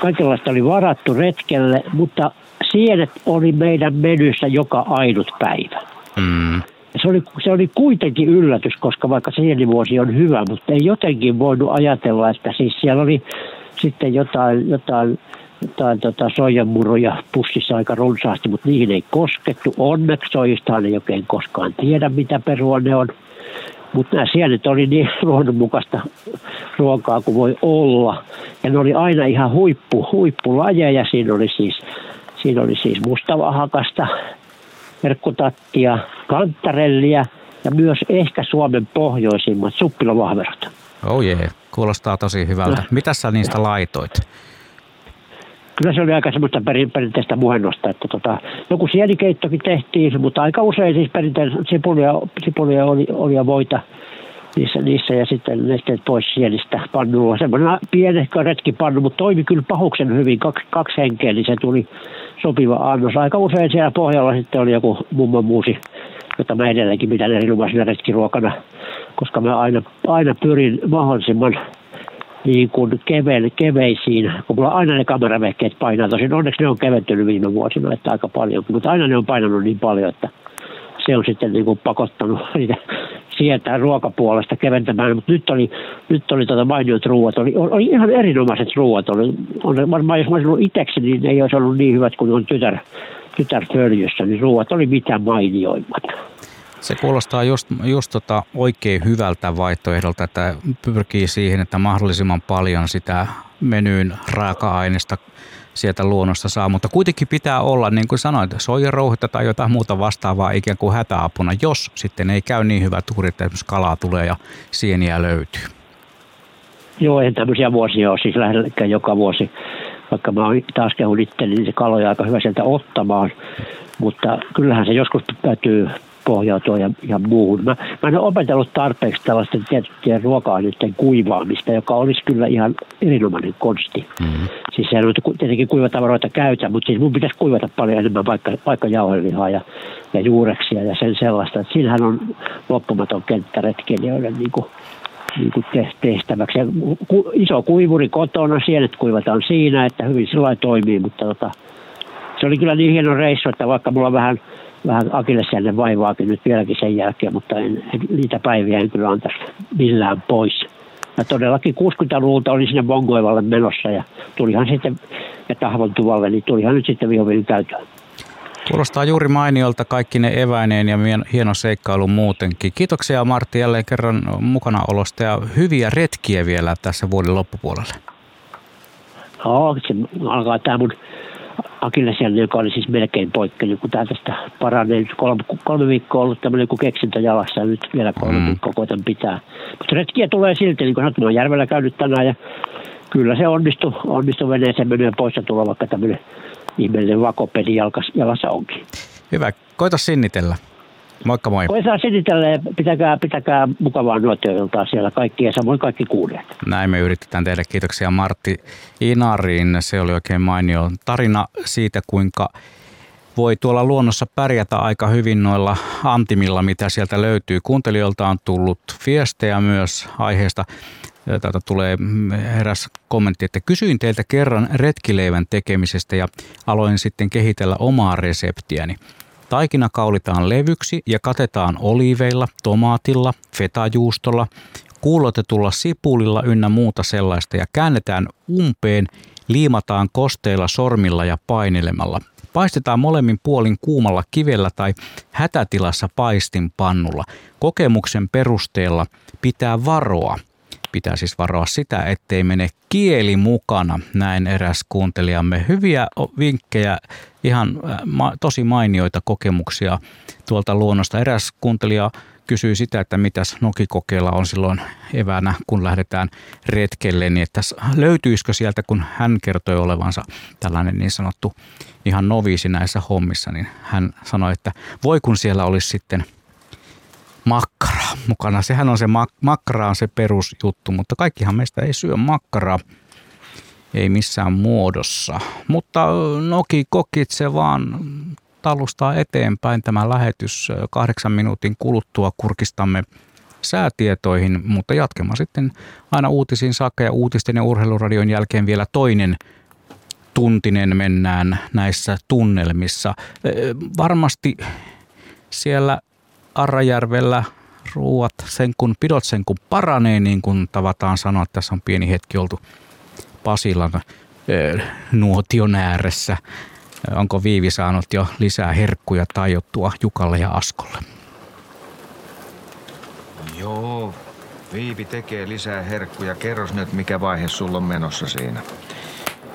kaikenlaista oli varattu retkelle, mutta sienet oli meidän menyssä joka ainut päivä. Mm. Se oli, se oli kuitenkin yllätys, koska vaikka sienivuosi on hyvä, mutta ei jotenkin voinut ajatella, että siis siellä oli sitten jotain, jotain, jotain tota soijanmuroja pussissa aika runsaasti, mutta niihin ei koskettu. Onneksi soijistahan ei oikein koskaan tiedä, mitä perua ne on. Mutta nämä sienet oli niin luonnonmukaista ruokaa kuin voi olla. Ja ne oli aina ihan huippu, huippulajeja. Siinä oli siis, siinä oli siis mustavahakasta, verkkotattia, kantarellia ja myös ehkä Suomen pohjoisimmat suppilovahverot. Oh jee, kuulostaa tosi hyvältä. Mitä sä niistä laitoit? Kyllä se oli aika semmoista perinteistä muhennosta, että tota, joku sienikeittokin tehtiin, mutta aika usein siis perinteinen sipulia, sipulia oli, oli ja voita niissä, niissä ja sitten nesteet pois sienistä pannulla. Semmoinen pienehkö retkipannu, mutta toimi kyllä pahuksen hyvin, kaksi, kaksi henkeä, niin se tuli sopiva annos. Aika usein siellä pohjalla sitten oli joku mummon muusi, jota mä edelleenkin pidän erinomaisena retkiruokana, koska mä aina, aina pyrin mahdollisimman niin kuin kevel, keveisiin, kun mulla aina ne kameravehkeet painaa. Tosin onneksi ne on keventynyt viime vuosina, että aika paljon, mutta aina ne on painanut niin paljon, että se on sitten niin kuin pakottanut niitä sieltä ruokapuolesta keventämään, mutta nyt oli, nyt oli tota mainiot ruuat, oli, oli ihan erinomaiset ruuat. Oli, on, varmaan jos mä olisin ollut itseksi, niin ei olisi ollut niin hyvät kuin on tytär, tytärföljyssä, niin ruuat oli mitä mainioimmat. Se kuulostaa just, just tota oikein hyvältä vaihtoehdolta, että pyrkii siihen, että mahdollisimman paljon sitä menyyn raaka-aineesta sieltä luonnosta saa, mutta kuitenkin pitää olla, niin kuin sanoit, soijarouhetta tai jotain muuta vastaavaa ikään kuin hätäapuna, jos sitten ei käy niin hyvä tuuri, että esimerkiksi kalaa tulee ja sieniä löytyy. Joo, en tämmöisiä vuosia ole siis lähellekään joka vuosi, vaikka mä taas kehun itteni, niin se kaloja aika hyvä sieltä ottamaan, mutta kyllähän se joskus täytyy pohjautua ja, ja muuhun. Mä, mä en ole opetellut tarpeeksi tällaisten tiettyjen ruoka-aineiden kuivaamista, joka olisi kyllä ihan erinomainen konsti. Mm-hmm. Siis sehän on tietenkin kuivatavaroita käytä, mutta siis mun pitäisi kuivata paljon enemmän vaikka, vaikka jauhelihaa ja, ja juureksia ja sen sellaista. Että siinähän on loppumaton kenttä retkeilijöille niin kuin, niin kuin tehtäväksi. Ja ku, iso kuivuri kotona, sienet kuivataan siinä, että hyvin sillä toimii, mutta tota, se oli kyllä niin hieno reissu, että vaikka mulla vähän – vähän akillesjänne vaivaakin nyt vieläkin sen jälkeen, mutta en, en, niitä päiviä en kyllä antaisi millään pois. Ja todellakin 60-luvulta olin sinne Bongoivalle menossa ja tulihan sitten, ja Tahvon tuvalle, niin tulihan nyt sitten vihoviin käytöön. Kuulostaa juuri mainiolta kaikki ne eväineen ja hieno seikkailu muutenkin. Kiitoksia Martti jälleen kerran mukanaolosta ja hyviä retkiä vielä tässä vuoden loppupuolelle. Joo, se alkaa tämä mun Akillesjänne, joka oli siis melkein poikki, niin kun tämä tästä paranee. Nyt kolme, kolme viikkoa ollut tämmöinen kuin keksintö jalassa ja nyt vielä kolme mm. viikkoa koitan pitää. Mutta retkiä tulee silti, niin kuin mä järvellä käynyt tänään ja kyllä se onnistui, onnistui veneeseen menee pois ja tulla, vaikka tämmöinen ihmeellinen vakopeli jalassa onkin. Hyvä, koita sinnitellä. Moikka moi. Koetaan sinitellä ja pitäkää, pitäkää mukavaa nuotioiltaa siellä kaikki ja samoin kaikki kuulijat. Näin me yritetään tehdä. Kiitoksia Martti Inariin. Se oli oikein mainio tarina siitä, kuinka voi tuolla luonnossa pärjätä aika hyvin noilla antimilla, mitä sieltä löytyy. Kuuntelijoilta on tullut viestejä myös aiheesta. Täältä tulee eräs kommentti, että kysyin teiltä kerran retkileivän tekemisestä ja aloin sitten kehitellä omaa reseptiäni. Taikina kaulitaan levyksi ja katetaan oliiveilla, tomaatilla, fetajuustolla, kuulotetulla sipulilla ynnä muuta sellaista ja käännetään umpeen, liimataan kosteilla sormilla ja painelemalla. Paistetaan molemmin puolin kuumalla kivellä tai hätätilassa paistinpannulla. Kokemuksen perusteella pitää varoa – pitää siis varoa sitä, ettei mene kieli mukana, näin eräs kuuntelijamme. Hyviä vinkkejä, ihan äh, tosi mainioita kokemuksia tuolta luonnosta. Eräs kuuntelija kysyi sitä, että mitäs nokikokeilla on silloin eväänä, kun lähdetään retkelle, niin että löytyisikö sieltä, kun hän kertoi olevansa tällainen niin sanottu ihan noviisi näissä hommissa, niin hän sanoi, että voi kun siellä olisi sitten – makkaraa mukana. Sehän on se mak- makkara on se perusjuttu, mutta kaikkihan meistä ei syö makkaraa. Ei missään muodossa. Mutta Noki kokit se vaan talustaa eteenpäin tämä lähetys. Kahdeksan minuutin kuluttua kurkistamme säätietoihin, mutta jatkemaan sitten aina uutisiin saakka ja uutisten ja urheiluradion jälkeen vielä toinen tuntinen mennään näissä tunnelmissa. Varmasti siellä Arrajärvellä ruuat sen kun pidot sen kun paranee, niin kuin tavataan sanoa, että tässä on pieni hetki oltu Pasilan nuotion ääressä. Onko Viivi saanut jo lisää herkkuja tajottua Jukalle ja Askolle? Joo, Viivi tekee lisää herkkuja. Kerros nyt, mikä vaihe sulla on menossa siinä.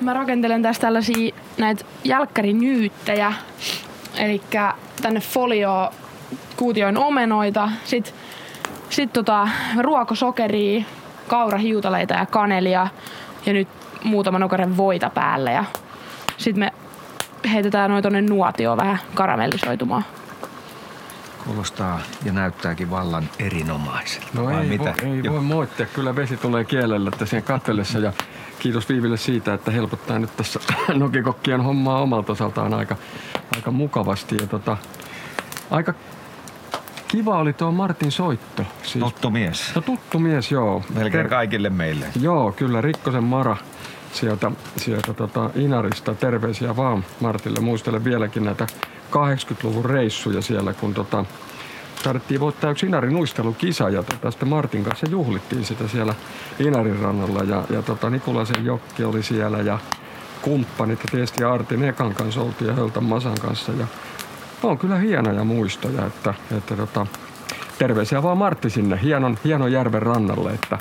Mä rakentelen tässä tällaisia näitä jälkkärinyyttejä. Eli tänne folio kuutioin omenoita, sitten sit tota, ruokosokeria, kaurahiutaleita ja kanelia ja nyt muutama nokaren voita päälle ja sitten me heitetään noin tonne nuotioon vähän karamellisoitumaan. Kuulostaa ja näyttääkin vallan erinomaiselta. No ei, mitä? Voi, ei voi moittia. Kyllä vesi tulee kielellä tässä katsellessa ja kiitos Viiville siitä, että helpottaa nyt tässä nokikokkien hommaa omalta osaltaan aika, aika mukavasti. Ja tota, aika Kiva oli tuo Martin soitto. Siis, tuttu mies. No tuttu mies, joo. Melkein Ter- kaikille meille. Joo, kyllä. Rikkosen Mara sieltä, sieltä tota Inarista. Terveisiä vaan Martille. Muistelen vieläkin näitä 80-luvun reissuja siellä, kun tota, tarvittiin voittaa yksi Inarin uistelukisa ja tota, sitten Martin kanssa juhlittiin sitä siellä Inarin rannalla ja, ja tota, Nikulasen Jokki oli siellä ja kumppanit ja tietysti Artin Ekan kanssa oltiin ja Höltan Masan kanssa ja on kyllä hienoja muistoja, että, että tota, terveisiä vaan Martti sinne hienon, hienon järven rannalle, että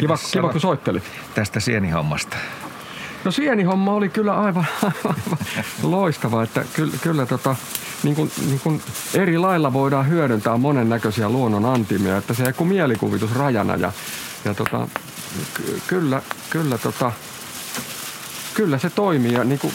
kiva, kiva kun soittelit. Tästä sienihommasta. No sienihomma oli kyllä aivan, aivan, loistava, että kyllä, kyllä tota, niin kuin, niin kuin eri lailla voidaan hyödyntää monennäköisiä luonnon antimia, että se ei kuin mielikuvitus rajana ja, ja tota, ky- kyllä, kyllä tota, kyllä se toimii ja niin kuin,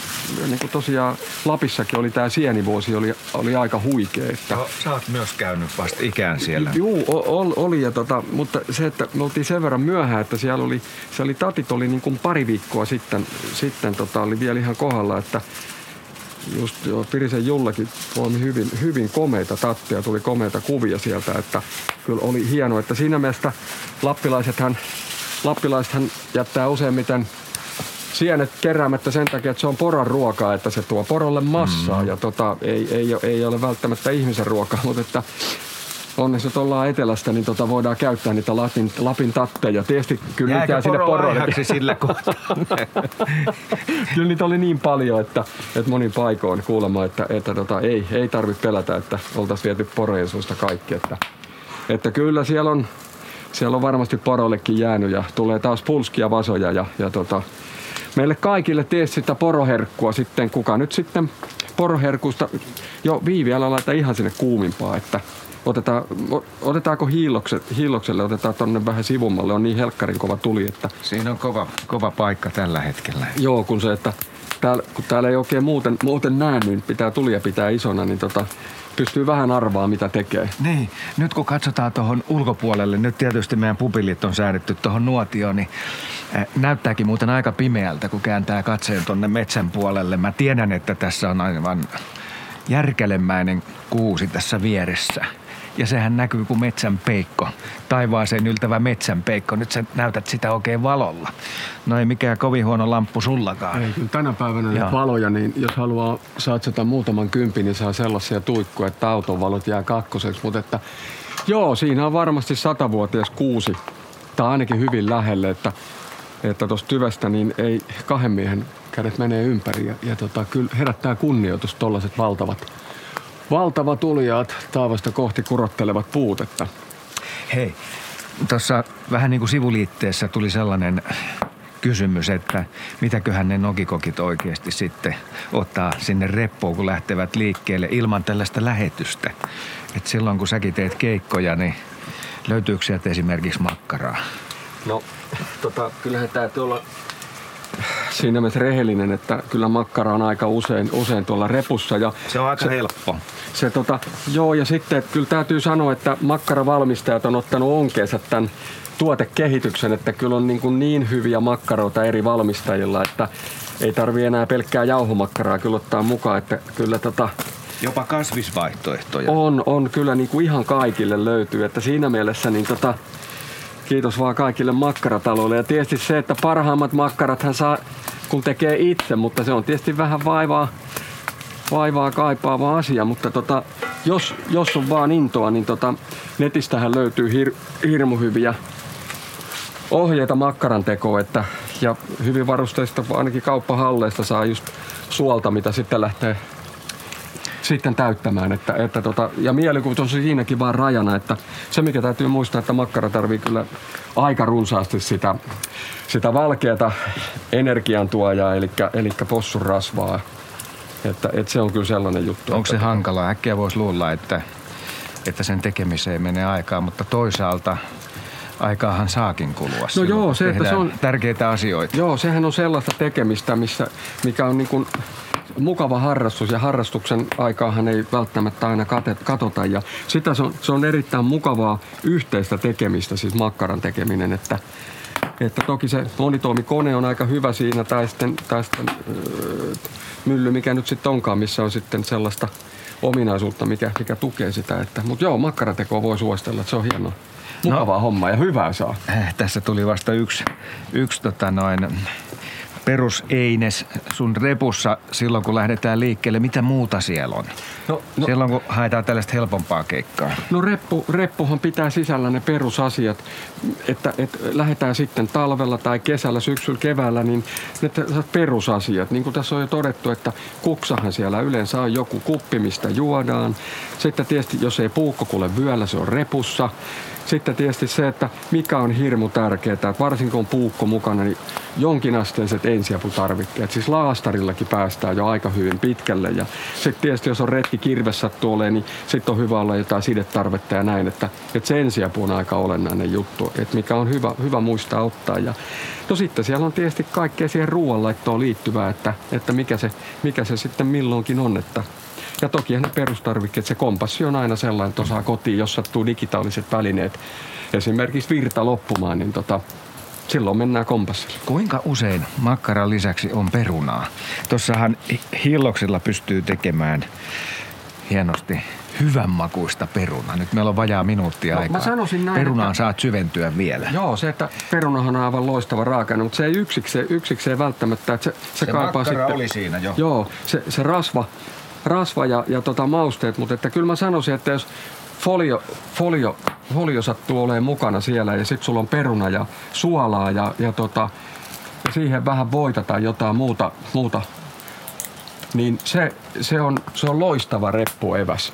niin kuin tosiaan Lapissakin oli tämä sienivuosi oli, oli aika huikea. Että... No, sä oot myös käynyt vasta ikään siellä. Juu, oli, oli ja tota, mutta se, että me oltiin sen verran myöhään, että siellä oli, se oli tatit oli niin kuin pari viikkoa sitten, sitten tota, oli vielä ihan kohdalla, että just joo, Pirisen Jullakin poimi hyvin, hyvin komeita tatteja, tuli komeita kuvia sieltä, että kyllä oli hienoa, että siinä mielessä lappilaisethan, lappilaisethan jättää useimmiten sienet keräämättä sen takia, että se on poran ruokaa, että se tuo porolle massaa mm. ja tota, ei, ei, ei, ole välttämättä ihmisen ruokaa, mutta että onneksi nyt ollaan etelästä, niin tota voidaan käyttää niitä Lapin, Lapin tatteja. Tietysti kyllä Jääkö sinne poroille. sillä kyllä niitä oli niin paljon, että, että monin paikoin kuulemma, että, että tota, ei, ei tarvitse pelätä, että oltaisiin viety porojen suusta kaikki. Että, että kyllä siellä on, siellä on varmasti poroillekin jäänyt ja tulee taas pulskia vasoja ja, ja tota, meille kaikille tee sitä poroherkkua sitten, kuka nyt sitten poroherkusta, jo Viiviala laittaa ihan sinne kuumimpaa, että otetaan, otetaanko hiilokset, hiilokselle, otetaan tonne vähän sivummalle, on niin helkkarin kova tuli, että... Siinä on kova, kova paikka tällä hetkellä. Joo, kun se, että täällä, kun täällä ei oikein muuten, muuten näe, niin pitää tulia pitää isona, niin tota, pystyy vähän arvaa, mitä tekee. Niin, nyt kun katsotaan tuohon ulkopuolelle, nyt tietysti meidän pupilit on säädetty tuohon nuotioon, niin näyttääkin muuten aika pimeältä, kun kääntää katseen tuonne metsän puolelle. Mä tiedän, että tässä on aivan järkelemäinen kuusi tässä vieressä. Ja sehän näkyy kuin metsän peikko. Taivaaseen yltävä metsän peikko. Nyt sä näytät sitä oikein valolla. No ei mikään kovin huono lamppu sullakaan. Ei, kyllä tänä päivänä ne valoja, niin jos haluaa satsata muutaman kympin, niin saa sellaisia tuikkuja, että auton valot jää kakkoseksi. Mutta että joo, siinä on varmasti satavuotias kuusi. Tai ainakin hyvin lähelle, että että tuosta tyvestä niin ei kahden miehen kädet menee ympäri ja, ja tota, kyllä herättää kunnioitus tuollaiset valtavat, valtavat tulijaat taavasta kohti kurottelevat puut. Että. Hei, tuossa vähän niin kuin sivuliitteessä tuli sellainen kysymys, että mitäköhän ne nokikokit oikeasti sitten ottaa sinne reppoon, kun lähtevät liikkeelle ilman tällaista lähetystä. Et silloin kun säkin teet keikkoja, niin löytyykö sieltä esimerkiksi makkaraa? No, tota, kyllähän täytyy olla siinä mielessä rehellinen, että kyllä makkara on aika usein, usein tuolla repussa. Ja se on aika se, helppo. Se, tota, joo, ja sitten kyllä täytyy sanoa, että makkaravalmistajat on ottanut onkeensa tämän tuotekehityksen, että kyllä on niin, kuin niin hyviä makkaroita eri valmistajilla, että ei tarvi enää pelkkää jauhomakkaraa kyllä ottaa mukaan, että kyllä tota, Jopa kasvisvaihtoehtoja. On, on kyllä niin kuin ihan kaikille löytyy, että siinä mielessä niin tota, Kiitos vaan kaikille makkarataloille. Ja tietysti se, että parhaimmat makkarat hän saa, kun tekee itse, mutta se on tietysti vähän vaivaa, vaivaa kaipaava asia. Mutta tota, jos, jos on vaan intoa, niin tota, netistähän löytyy hir, hirmu hyviä ohjeita makkaran tekoon, että ja hyvin varusteista ainakin kauppahalleista saa just suolta, mitä sitten lähtee sitten täyttämään. Että, että tota, ja mielikuvitus on siinäkin vaan rajana, että se mikä täytyy muistaa, että makkara tarvii kyllä aika runsaasti sitä, sitä valkeata energiantuojaa, eli, eli possun rasvaa. Että, että se on kyllä sellainen juttu. Onko se että, hankala? Äkkiä voisi luulla, että, että sen tekemiseen menee aikaa, mutta toisaalta aikaahan saakin kulua. No joo, se, että se on... Tärkeitä asioita. Joo, sehän on sellaista tekemistä, missä, mikä on niin kuin mukava harrastus ja harrastuksen aikaahan ei välttämättä aina katota. Ja sitä se on, se on erittäin mukavaa yhteistä tekemistä, siis makkaran tekeminen, että että toki se monitoimikone on aika hyvä siinä, tai sitten, tai sitten öö, mylly, mikä nyt sitten onkaan, missä on sitten sellaista ominaisuutta, mikä, mikä tukee sitä. Että, mutta joo, makkaratekoa voi suositella, että se on hienoa. Mukavaa no, hommaa ja hyvää saa. Äh, tässä tuli vasta yksi, yksi tota noin, peruseines sun repussa silloin, kun lähdetään liikkeelle? Mitä muuta siellä on? No, no, silloin, kun haetaan tällaista helpompaa keikkaa. No reppu, reppuhan pitää sisällä ne perusasiat, että, että lähdetään sitten talvella tai kesällä, syksyllä, keväällä, niin ne perusasiat. Niin kuin tässä on jo todettu, että kuksahan siellä yleensä on joku kuppi, mistä juodaan. Sitten tietysti, jos ei puukko kuule vyöllä, se on repussa. Sitten tietysti se, että mikä on hirmu tärkeää, että varsinkin kun on puukko mukana, niin jonkinasteiset ensiaputarvikkeet. Siis laastarillakin päästään jo aika hyvin pitkälle. Ja sitten tietysti, jos on retki kirves sattuu olemaan, niin sitten on hyvä olla jotain sidetarvetta ja näin. Että, että se ensiapu on aika olennainen juttu, että mikä on hyvä, hyvä muistaa ottaa. Ja, no sitten siellä on tietysti kaikkea siihen ruoanlaittoon liittyvää, että, että mikä, se, mikä se sitten milloinkin on. Että toki ne perustarvikkeet, se kompassi on aina sellainen, että osaa kotiin, jos sattuu digitaaliset välineet, esimerkiksi virta loppumaan, niin tota, silloin mennään kompassilla. Kuinka usein makkaran lisäksi on perunaa? Tuossahan hilloksilla pystyy tekemään hienosti hyvän makuista peruna. Nyt meillä on vajaa minuuttia no, aikaa. Mä sanoisin näin, Perunaan että... saat syventyä vielä. Joo, se, että perunahan on aivan loistava raaka mutta se ei yksikseen, yksikseen välttämättä. Että se, se, se kaipaa sitten, oli siinä jo. Joo, se, se rasva, rasva ja, ja tota mausteet, mutta että kyllä mä sanoisin, että jos folio, folio, folio sattuu olemaan mukana siellä ja sitten sulla on peruna ja suolaa ja, ja, tota, ja siihen vähän voita tai jotain muuta, muuta niin se, se, on, se on loistava reppueväs.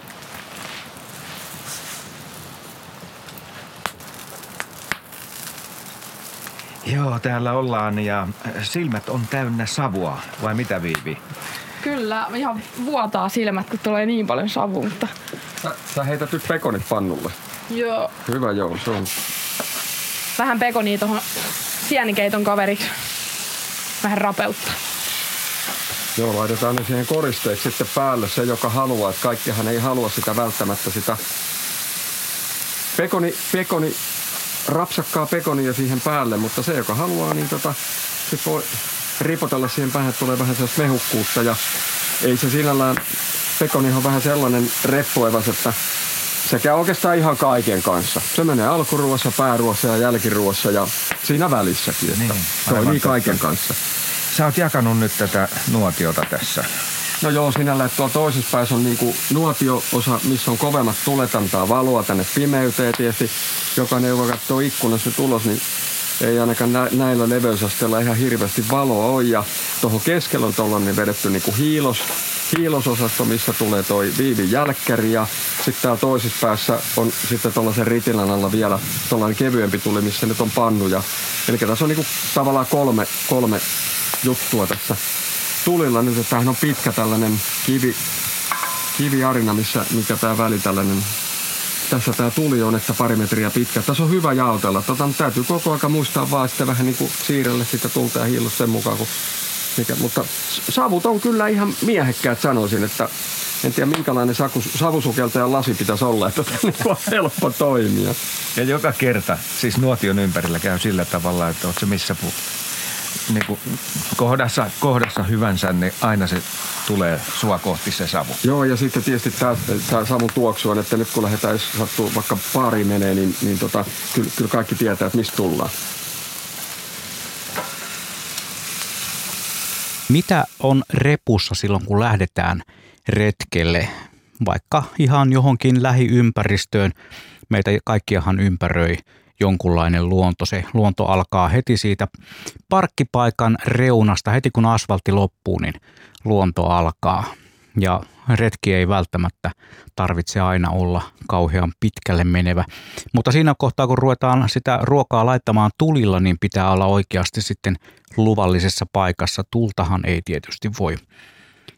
Joo, täällä ollaan ja silmät on täynnä savua, vai mitä Viivi? Kyllä, ihan vuotaa silmät, kun tulee niin paljon savua, mutta... Sä, sä heität nyt pekonit pannulle. Joo. Hyvä joo, se on. Vähän pekonia tuohon sienikeiton kaveriksi. Vähän rapeutta. Joo, laitetaan ne siihen koristeeksi sitten päälle se, joka haluaa. Että kaikkihan ei halua sitä välttämättä sitä pekoni, pekoni rapsakkaa pekonia siihen päälle, mutta se, joka haluaa, niin tota, sit voi ripotella siihen päähän, että tulee vähän sellaista mehukkuutta ja ei se sinällään, pekoni on vähän sellainen reppuevas, että se käy oikeastaan ihan kaiken kanssa. Se menee alkuruossa, pääruossa ja jälkiruossa ja siinä välissäkin, että niin, toimii kaiken kanssa. Sä oot jakanut nyt tätä nuotiota tässä. No joo, sinällä, että tuolla toisessa päässä on niinku nuotio-osa, missä on kovemmat tulet, antaa valoa tänne pimeyteen. Tietysti jokainen, joka katsoo ikkunasta tulos, niin ei ainakaan nä- näillä leveysasteilla ihan hirveästi valoa ole. Ja tuohon keskellä on tuollainen vedetty niinku hiilos, hiilososasto, missä tulee toi viivin jälkkäri ja sitten täällä toisessa päässä on sitten tuollaisen ritilän alla vielä tuollainen kevyempi tuli, missä nyt on pannuja. Eli tässä on niinku tavallaan kolme, kolme juttua tässä tulilla nyt, että tämähän on pitkä tällainen kivi, kiviarina, missä, mikä tämä väli tällainen tässä tämä tuli on, että pari metriä pitkä. Tässä on hyvä jaotella. Tota, täytyy koko aika muistaa vaan sitten vähän niin kuin siirrelle sitä tulta ja hiilus sen mukaan. Kun mikä, mutta savut on kyllä ihan miehekkäät sanoisin, että en tiedä minkälainen saku, savusukeltajan lasi pitäisi olla, että tämä on helppo toimia. Ja joka kerta, siis nuotion ympärillä käy sillä tavalla, että oot se missä puu niin kuin kohdassa, kohdassa hyvänsä, niin aina se tulee sua kohti se savu. Joo, ja sitten tietysti tämä, tämä savun tuoksu on, että nyt kun lähdetään, jos sattuu vaikka pari menee, niin, niin tota, kyllä, kyllä kaikki tietää, että mistä tullaan. Mitä on repussa silloin, kun lähdetään retkelle, vaikka ihan johonkin lähiympäristöön? Meitä kaikkiahan ympäröi jonkunlainen luonto. Se luonto alkaa heti siitä parkkipaikan reunasta, heti kun asfaltti loppuu, niin luonto alkaa. Ja retki ei välttämättä tarvitse aina olla kauhean pitkälle menevä. Mutta siinä kohtaa, kun ruvetaan sitä ruokaa laittamaan tulilla, niin pitää olla oikeasti sitten luvallisessa paikassa. Tultahan ei tietysti voi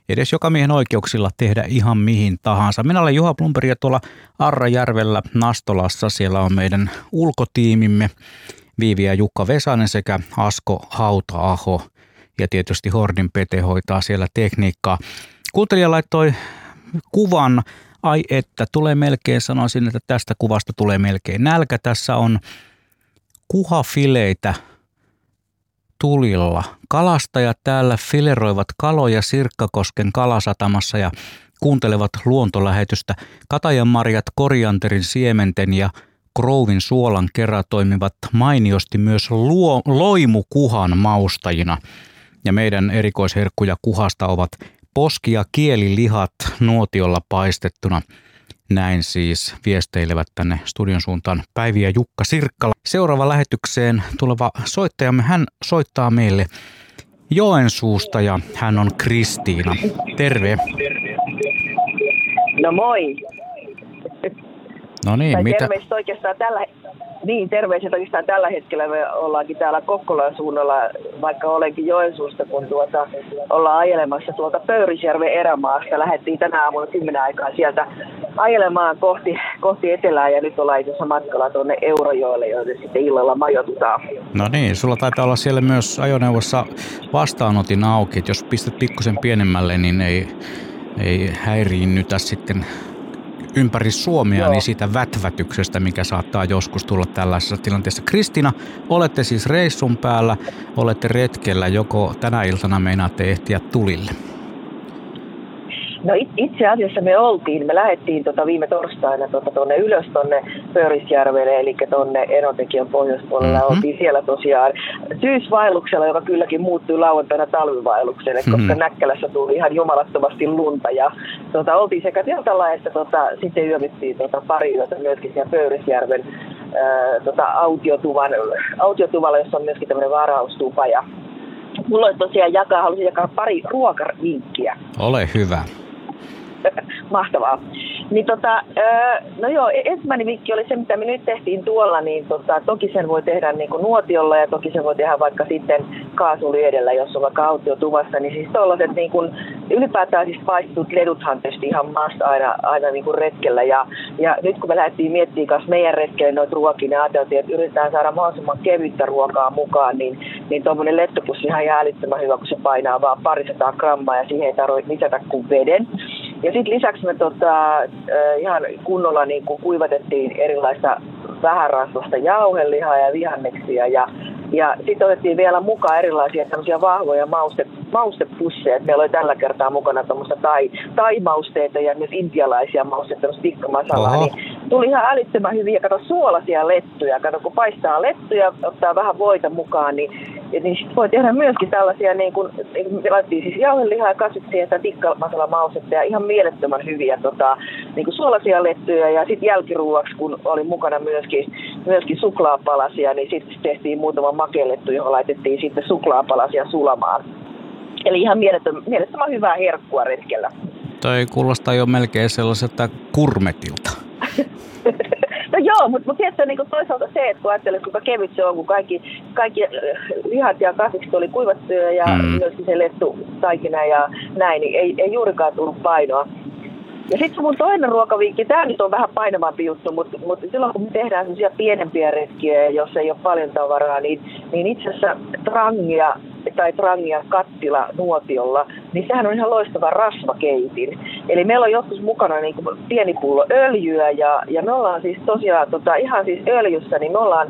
edes joka miehen oikeuksilla tehdä ihan mihin tahansa. Minä olen Juha Plumberg ja tuolla Arrajärvellä Nastolassa siellä on meidän ulkotiimimme Viivi ja Jukka Vesanen sekä Asko Hauta-aho ja tietysti Hordin Pete hoitaa siellä tekniikkaa. Kuuntelija laittoi kuvan, ai että tulee melkein, sanoisin, että tästä kuvasta tulee melkein nälkä. Tässä on kuhafileitä tulilla. Kalastajat täällä fileroivat kaloja Sirkkakosken kalasatamassa ja kuuntelevat luontolähetystä. Katajan marjat korianterin siementen ja Krouvin suolan kerran toimivat mainiosti myös luo, loimukuhan maustajina. Ja meidän erikoisherkkuja kuhasta ovat poski- ja kielilihat nuotiolla paistettuna. Näin siis viesteilevät tänne studion suuntaan Päivi ja Jukka Sirkkala. Seuraava lähetykseen tuleva soittajamme, hän soittaa meille Joensuusta ja hän on Kristiina. Terve. No moi. No niin, tai mitä? terveiset oikeastaan tällä, niin, terveiset oikeastaan tällä hetkellä me ollaankin täällä Kokkolan suunnalla, vaikka olenkin Joensuusta, kun tuota, ollaan ajelemassa tuolta Pöyrisjärven erämaasta. Lähdettiin tänä aamuna 10 aikaa sieltä ajelemaan kohti, kohti etelää ja nyt ollaan itse matkalla tuonne Eurojoelle, joille sitten illalla majoitutaan. No niin, sulla taitaa olla siellä myös ajoneuvossa vastaanotin auki, että jos pistät pikkusen pienemmälle, niin ei, ei häiriinnytä sitten ympäri Suomea Joo. niin siitä vätvätyksestä, mikä saattaa joskus tulla tällaisessa tilanteessa. Kristina, olette siis reissun päällä, olette retkellä, joko tänä iltana meinaatte ehtiä tulille? No itse asiassa me oltiin, me lähdettiin tota viime torstaina tuonne ylös tuonne Pörisjärvelle, eli tuonne Enotekion pohjoispuolella. Mm-hmm. Oltiin siellä tosiaan syysvaelluksella, joka kylläkin muuttui lauantaina talvivaellukselle, mm-hmm. koska Näkkälässä tuli ihan jumalattomasti lunta. Ja tota, oltiin sekä teltalla että tota, sitten yövyttiin tota, pari yötä myöskin siellä Pöyrisjärven ää, tota, autiotuvan, autiotuvalla, jossa on myöskin tämmöinen varaustupa. Ja mulla olisi tosiaan jakaa, halusin jakaa pari ruokavinkkiä. Ole hyvä. Mahtavaa. Niin tota, no joo, e- ensimmäinen vinkki oli se, mitä me nyt tehtiin tuolla, niin tota, toki sen voi tehdä niin kuin nuotiolla ja toki sen voi tehdä vaikka sitten kaasuliedellä, jos on vaikka autiotuvassa, niin siis tollaset niin kuin, ylipäätään siis paistetut leduthan tietysti ihan maassa aina, aina niin kuin retkellä ja, ja nyt kun me lähdettiin miettimään kanssa meidän retkelle noita ruokia, niin ajateltiin, että yritetään saada mahdollisimman kevyttä ruokaa mukaan, niin, niin tuommoinen lettopussi ihan älyttömän hyvä, kun se painaa vaan parisataa grammaa ja siihen ei tarvitse lisätä kuin veden. Ja sitten lisäksi me tota, ihan kunnolla niin kuin kuivatettiin erilaista vähärasvasta jauhelihaa ja vihanneksia ja ja sitten otettiin vielä mukaan erilaisia tämmöisiä vahvoja mauste, maustepusseja. Meillä oli tällä kertaa mukana tämmöistä tai, tai-mausteita ja myös intialaisia mausteita, tämmöistä tikkamasalaa. Niin tuli ihan älyttömän hyviä, kato suolaisia lettuja. Kato, kun paistaa lettuja, ottaa vähän voita mukaan, niin, niin sit voi tehdä myöskin tällaisia, niin kuin, niin kuin laitettiin siis jauhelihaa ja kasvitsia ja tikkamasala-maustetta ja ihan mielettömän hyviä tota, niin kuin suolaisia lettuja. Ja sitten jälkiruuaksi, kun oli mukana myöskin, myöskin suklaapalasia, niin sitten tehtiin muutama makellettu, johon laitettiin sitten suklaapalasia sulamaan. Eli ihan mielettömän, mielettömän hyvää herkkua retkellä. Toi kuulostaa jo melkein sellaiselta kurmetilta. no joo, mutta mut tietysti niin toisaalta se, että kun ajattelet, kuinka kevyt se on, kun kaikki, kaikki äh, lihat ja kasvikset oli kuivattuja ja mm. myöskin se lettu taikina ja näin, niin ei, ei juurikaan tullut painoa. Ja sitten mun toinen ruokavinkki, tämä nyt on vähän painavampi juttu, mutta, mutta silloin kun me tehdään sellaisia pienempiä retkiä, jos ei ole paljon tavaraa, niin, niin itse asiassa trangia tai trangia kattila nuotiolla, niin sehän on ihan loistava rasvakeitin. Eli meillä on joskus mukana niin kuin pieni pullo öljyä ja, ja me ollaan siis tosiaan tota, ihan siis öljyssä, niin me ollaan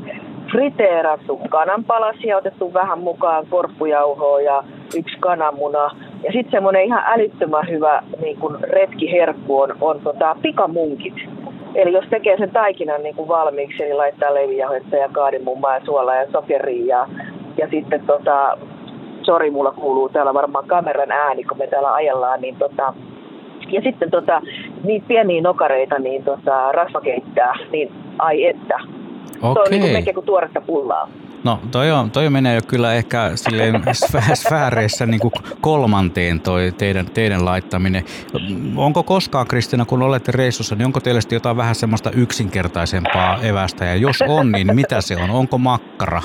friteerattu kananpalasia, otettu vähän mukaan korppujauhoa ja yksi kananmuna. Ja sitten semmoinen ihan älyttömän hyvä niin kun retkiherkku on, on tota, pikamunkit. Eli jos tekee sen taikinan niin kuin valmiiksi, niin laittaa leivijauhetta ja kaadimummaa ja suolaa ja sokeria ja, ja sitten tota, sori, mulla kuuluu täällä varmaan kameran ääni, kun me täällä ajellaan, niin tota, ja sitten tota, niitä pieniä nokareita, niin tota, rasva keittää, niin ai että. Okay. Se on niin kuin melkein kuin tuoretta pullaa. No toi, on, toi menee jo kyllä ehkä silleen sfääreissä niin kuin kolmanteen toi teidän, teidän laittaminen. Onko koskaan Kristina, kun olette reissussa, niin onko teillä jotain vähän semmoista yksinkertaisempaa evästä? Ja jos on, niin mitä se on? Onko makkara?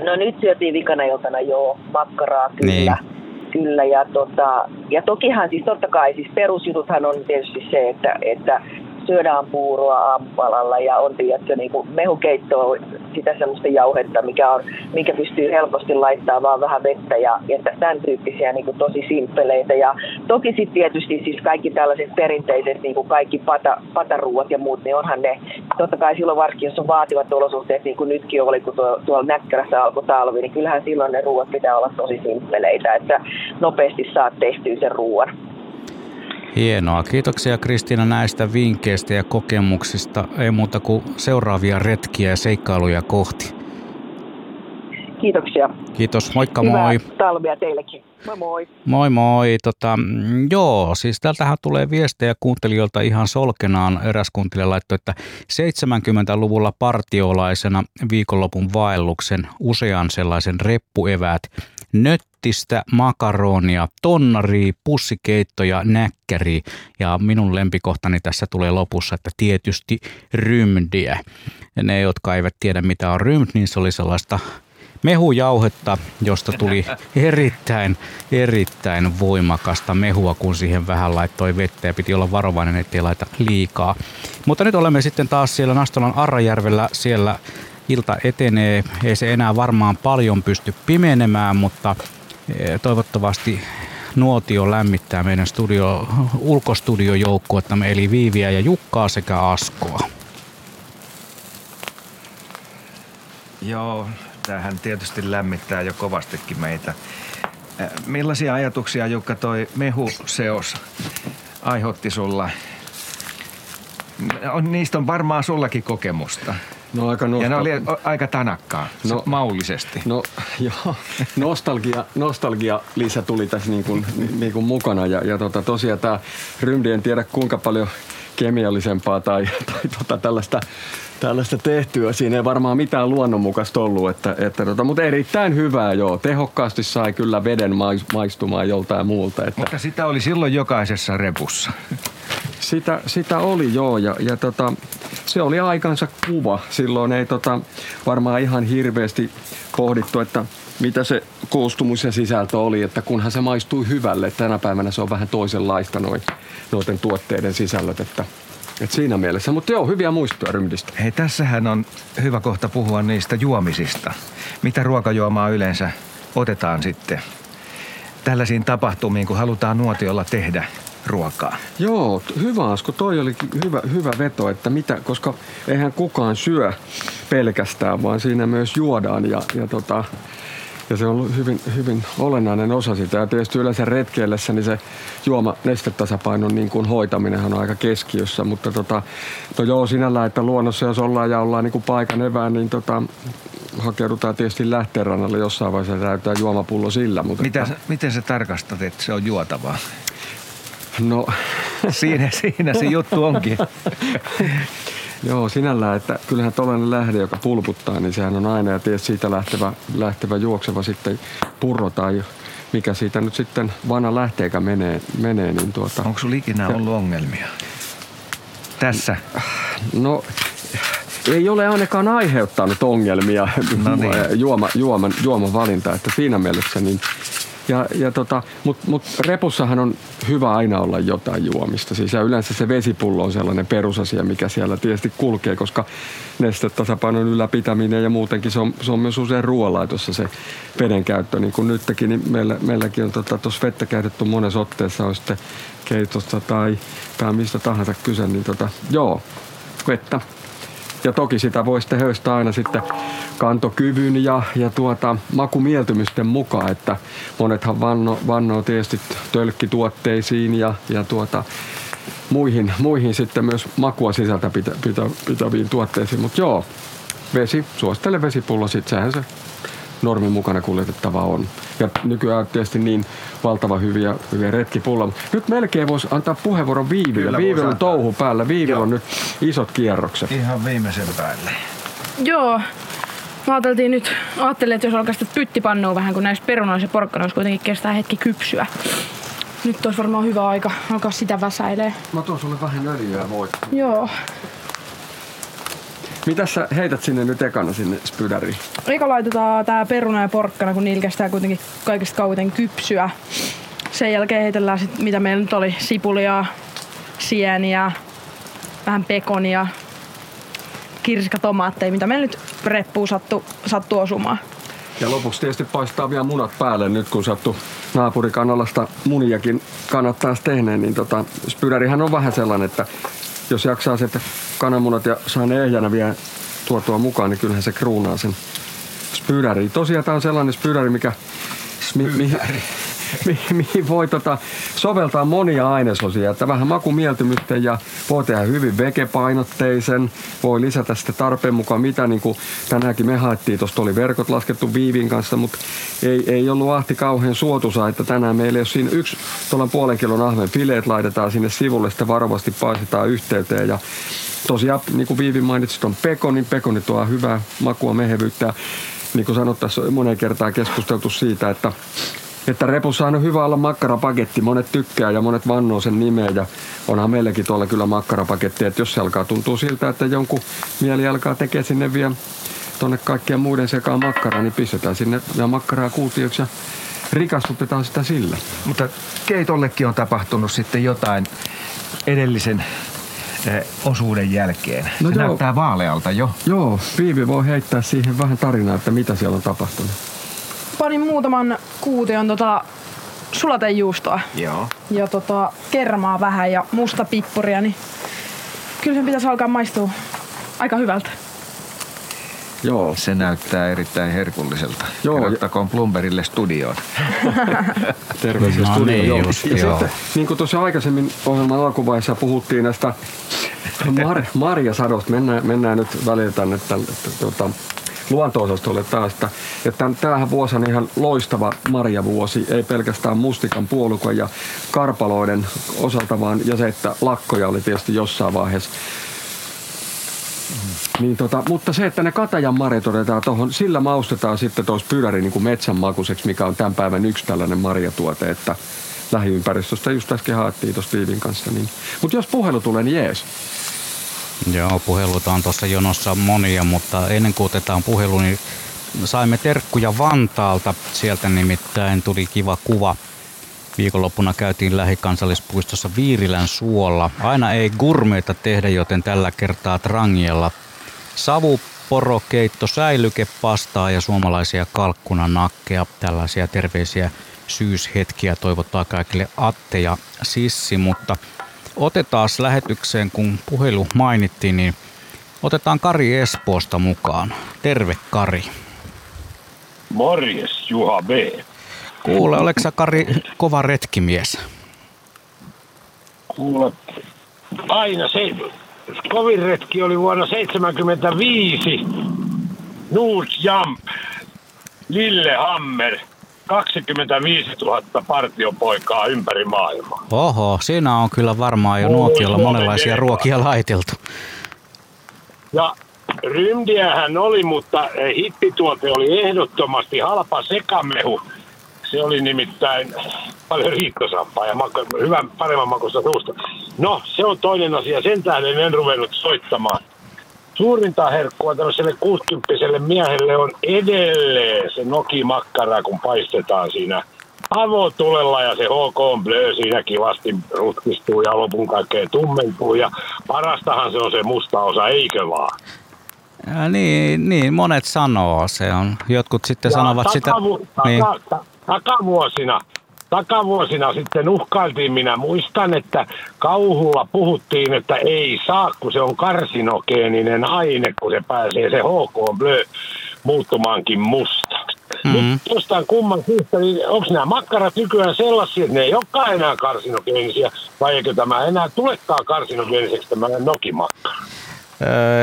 No nyt syötiin vikana iltana joo, makkaraa kyllä. Niin. Kyllä, ja, tota, ja tokihan siis totta kai, siis perusjututhan on tietysti se, että, että syödään puuroa aamupalalla ja on tiedätkö, niin kuin mehukeittoa, sitä semmoista jauhetta, mikä, on, mikä pystyy helposti laittamaan vaan vähän vettä ja, ja tämän tyyppisiä niin kuin tosi simppeleitä. Ja toki sitten tietysti siis kaikki tällaiset perinteiset, niin kuin kaikki pata, pataruuat ja muut, niin onhan ne, totta kai silloin varsinkin, jos on vaativat olosuhteet, niin kuin nytkin oli, kun tuo, tuolla Näkkärässä alkoi talvi, niin kyllähän silloin ne ruuat pitää olla tosi simppeleitä, että nopeasti saat tehtyä sen ruuan. Hienoa. Kiitoksia Kristiina näistä vinkkeistä ja kokemuksista. Ei muuta kuin seuraavia retkiä ja seikkailuja kohti. Kiitoksia. Kiitos, moikka Hyvää moi. talvea teillekin. Moi moi. Moi moi. Tota, mm, joo, siis täältähän tulee viestejä kuuntelijoilta ihan solkenaan. Eräs kuuntelija laittoi, että 70-luvulla partiolaisena viikonlopun vaelluksen usean sellaisen reppueväät nöttistä, makaronia, tonnaria, pussikeittoja, näkkäriä ja minun lempikohtani tässä tulee lopussa, että tietysti rymdiä. Ja ne, jotka eivät tiedä mitä on rymd, niin se oli sellaista mehujauhetta, josta tuli erittäin, erittäin voimakasta mehua, kun siihen vähän laittoi vettä ja piti olla varovainen, ettei laita liikaa. Mutta nyt olemme sitten taas siellä Nastolan Arrajärvellä, siellä ilta etenee, ei se enää varmaan paljon pysty pimenemään, mutta eh, toivottavasti nuotio lämmittää meidän studio, ulkostudiojoukkuettamme, eli Viiviä ja Jukkaa sekä Askoa. Joo, tämähän tietysti lämmittää jo kovastikin meitä. Äh, Millaisia ajatuksia Jukka toi mehuseos aiheutti sulla? Niistä on varmaan sullakin kokemusta. No aika Ja ne nostal- oli aika tanakkaa, no, No. maullisesti. No joo, nostalgia, nostalgia lisä tuli tässä niin kuin, niin kuin mukana ja, ja tota, tosiaan tämä rymdi, en tiedä kuinka paljon kemiallisempaa tai, tai tota, tällaista, tällaista tehtyä. Siinä ei varmaan mitään luonnonmukaista ollut, että, että tota, mutta erittäin hyvää joo. Tehokkaasti sai kyllä veden mais- maistumaan joltain muulta. Että Mutta sitä oli silloin jokaisessa repussa. sitä, sitä oli joo ja, ja tota, se oli aikansa kuva. Silloin ei tota, varmaan ihan hirveästi pohdittu, että mitä se koostumus ja sisältö oli, että kunhan se maistui hyvälle. Tänä päivänä se on vähän toisenlaista noin, noiden tuotteiden sisällöt, että, että siinä mielessä. Mutta joo, hyviä muistoja rymdistä. Hei, tässähän on hyvä kohta puhua niistä juomisista. Mitä ruokajuomaa yleensä otetaan sitten tällaisiin tapahtumiin, kun halutaan nuotiolla tehdä ruokaa? Joo, hyvä Asko, toi oli hyvä, hyvä veto, että mitä, koska eihän kukaan syö pelkästään, vaan siinä myös juodaan ja, ja, tota, ja se on hyvin, hyvin olennainen osa sitä. Ja tietysti yleensä retkeillessä niin se juoma nestetasapainon niin kuin hoitaminen on aika keskiössä, mutta tota, no joo sinällään, että luonnossa jos ollaan ja ollaan niin kuin paikan evään, niin tota, hakeudutaan tietysti lähteenrannalle jossain vaiheessa ja täytetään juomapullo sillä. Mutta Mitä, että, miten sä tarkastat, että se on juotavaa? no, Siinä, siinä se juttu onkin. Joo, sinällään, että kyllähän tällainen lähde, joka pulputtaa, niin sehän on aina ja tietysti siitä lähtevä, lähtevä juokseva sitten purro tai mikä siitä nyt sitten vanha lähteekä menee, menee niin tuota, Onko sulla ikinä ollut ongelmia? Tässä. no ei ole ainakaan aiheuttanut ongelmia No niin. juoma, juoman, juoman valinta, että siinä mielessä niin ja, ja tota, Mutta mut repussahan on hyvä aina olla jotain juomista. Siis ja yleensä se vesipullo on sellainen perusasia, mikä siellä tietysti kulkee, koska nestetasapainon ylläpitäminen ja muutenkin se on, se on myös usein ruoanlaitossa se veden käyttö. Niin kuin nytkin, niin meillä, meilläkin on tuossa tota, vettä käytetty monessa otteessa, on sitten keitosta tai, tai mistä tahansa kyse, niin tota, joo, vettä. Ja toki sitä voi sitten höystää aina sitten kantokyvyn ja, ja tuota, makumieltymysten mukaan, että monethan vanno, vannoo tietysti tölkkituotteisiin ja, ja tuota, muihin, muihin sitten myös makua sisältä pitä, pitä, pitäviin tuotteisiin. Mutta joo, vesi, suosittelen vesipullo, sit sehän se normin mukana kuljetettava on. Ja nykyään on tietysti niin valtava hyviä, hyviä retkipulloja. Nyt melkein voisi antaa puheenvuoron Viiville. Kyllä Viivillä on touhu päällä. Viivillä on nyt isot kierrokset. Ihan viimeisen päälle. Joo. Me ajateltiin nyt, ajattelin, että jos alkaa sitä pyttipannua vähän, kun näissä perunoissa ja porkkanoissa kuitenkin kestää hetki kypsyä. Nyt olisi varmaan hyvä aika alkaa sitä väsäilee. Mä tuon sulle vähän öljyä voit. Joo. Mitä sä heität sinne nyt ekana sinne spydäriin? Eka laitetaan tää peruna ja porkkana, kun niillä kestää kuitenkin kaikista kauiten kypsyä. Sen jälkeen heitellään sit, mitä meillä nyt oli, sipulia, sieniä, vähän pekonia, kirsikatomaatteja, mitä meillä nyt reppuun sattu, sattu osumaan. Ja lopuksi tietysti paistaa vielä munat päälle nyt, kun sattu naapurikanalasta muniakin kannattaa tehneen, niin tota, spydärihän on vähän sellainen, että jos jaksaa että kananmunat ja saa ne ehjänä vielä tuotua mukaan, niin kyllähän se kruunaa sen spydäri. Tosiaan tämä on sellainen spydäri, mikä... Mi, mi, mihin voi tota, soveltaa monia ainesosia, että vähän makumieltymysten ja voi tehdä hyvin vegepainotteisen, voi lisätä sitten tarpeen mukaan mitä, niin kuin tänäänkin me haettiin, tuosta oli verkot laskettu viivin kanssa, mutta ei, ei ollut ahti kauhean suotuisa, että tänään meillä jos siinä yksi tuolla puolen kilon ahven fileet laitetaan sinne sivulle, sitten varovasti paistetaan yhteyteen ja tosiaan, niin kuin Viivi mainitsi, on pekoni. Pekoni tuo hyvää makua, mehevyyttä. Niin kuin sanot, tässä on monen kertaa keskusteltu siitä, että että repussa on hyvä olla makkarapaketti. Monet tykkää ja monet vannoo sen nimeä ja onhan meilläkin tuolla kyllä makkarapaketti. Että jos se alkaa tuntua siltä, että jonkun mieli alkaa tekemään sinne vielä tuonne kaikkien muiden sekaan makkaraa, niin pistetään sinne ja makkaraa kuutioksi ja rikastutetaan sitä sillä. Mutta keitollekin on tapahtunut sitten jotain edellisen eh, osuuden jälkeen. No Se joo. näyttää vaalealta jo. Joo, Viivi voi heittää siihen vähän tarinaa, että mitä siellä on tapahtunut. Panin muutaman kuution tota sulatejuustoa Joo. ja tota kermaa vähän ja musta pippuria, niin kyllä sen pitäisi alkaa maistua aika hyvältä. Joo, Se näyttää erittäin herkulliselta. Joo, Kerrottakoon Plumberille studioon. terveisiä No studioon. niin, joo. just, ja joo. sitten, niin kuin tuossa aikaisemmin ohjelman alkuvaiheessa puhuttiin näistä mar, marjasadosta, mennään, mennään nyt välillä tänne tälle, tuota, luonto-osastolle taas, että, että tämähän vuosi on ihan loistava marjavuosi, ei pelkästään mustikan, puolukon ja karpaloiden osalta, vaan ja se, että lakkoja oli tietysti jossain vaiheessa. Niin tota, mutta se, että ne katajan marjat otetaan tuohon, sillä maustetaan sitten tuossa pyräri niin kuin metsän makuiseksi, mikä on tämän päivän yksi tällainen marjatuote, että lähiympäristöstä just äsken haettiin tuossa Viivin kanssa. Niin. Mutta jos puhelu tulee, niin jees. Joo, puheluita on tuossa jonossa monia, mutta ennen kuin otetaan puhelu, niin saimme terkkuja Vantaalta. Sieltä nimittäin tuli kiva kuva. Viikonloppuna käytiin lähikansallispuistossa Viirilän suolla. Aina ei gurmeita tehdä, joten tällä kertaa Trangiella. Savu, porokeitto, säilyke, pastaa ja suomalaisia kalkkunanakkeja. Tällaisia terveisiä syyshetkiä toivottaa kaikille Atte ja Sissi, mutta otetaan lähetykseen, kun puhelu mainittiin, niin otetaan Kari Espoosta mukaan. Terve Kari. Morjes, Juha B. Kuule, oletko sä Kari kova retkimies? Kuule, aina se kovin retki oli vuonna 75. Nuut Jamp, Lillehammer, 25 000 partiopoikaa ympäri maailmaa. Oho, siinä on kyllä varmaan jo Suomen monenlaisia ruokia laiteltu. Ja rymdiähän oli, mutta hippituote oli ehdottomasti halpa sekamehu. Se oli nimittäin paljon riittosampaa ja hyvän, paremman makusta suusta. No, se on toinen asia. Sen tähden en ruvennut soittamaan. Suurinta herkkua tämmöiselle 60 miehelle on edelleen se nokimakkara, kun paistetaan siinä avotulella ja se HK Blö siinä kivasti rutkistuu ja lopun kaikkea tummentuu. Ja parastahan se on se musta osa, eikö vaan? Ja niin, niin, monet sanoo. Se on, jotkut sitten Ja sanovat sitä. takavu- Niin, taka, ta, takavuosina, takavuosina sitten uhkailtiin, minä muistan, että kauhulla puhuttiin, että ei saa, kun se on karsinogeeninen aine, kun se pääsee se HK Blö muuttumaankin mustaksi. Mhm. Mm. Nyt jostain kumman syystä, niin onko nämä makkarat nykyään sellaisia, että ne ei olekaan enää karsinogeenisia, vai eikö tämä enää tulekaan karsinogeeniseksi tämä nokimakkara?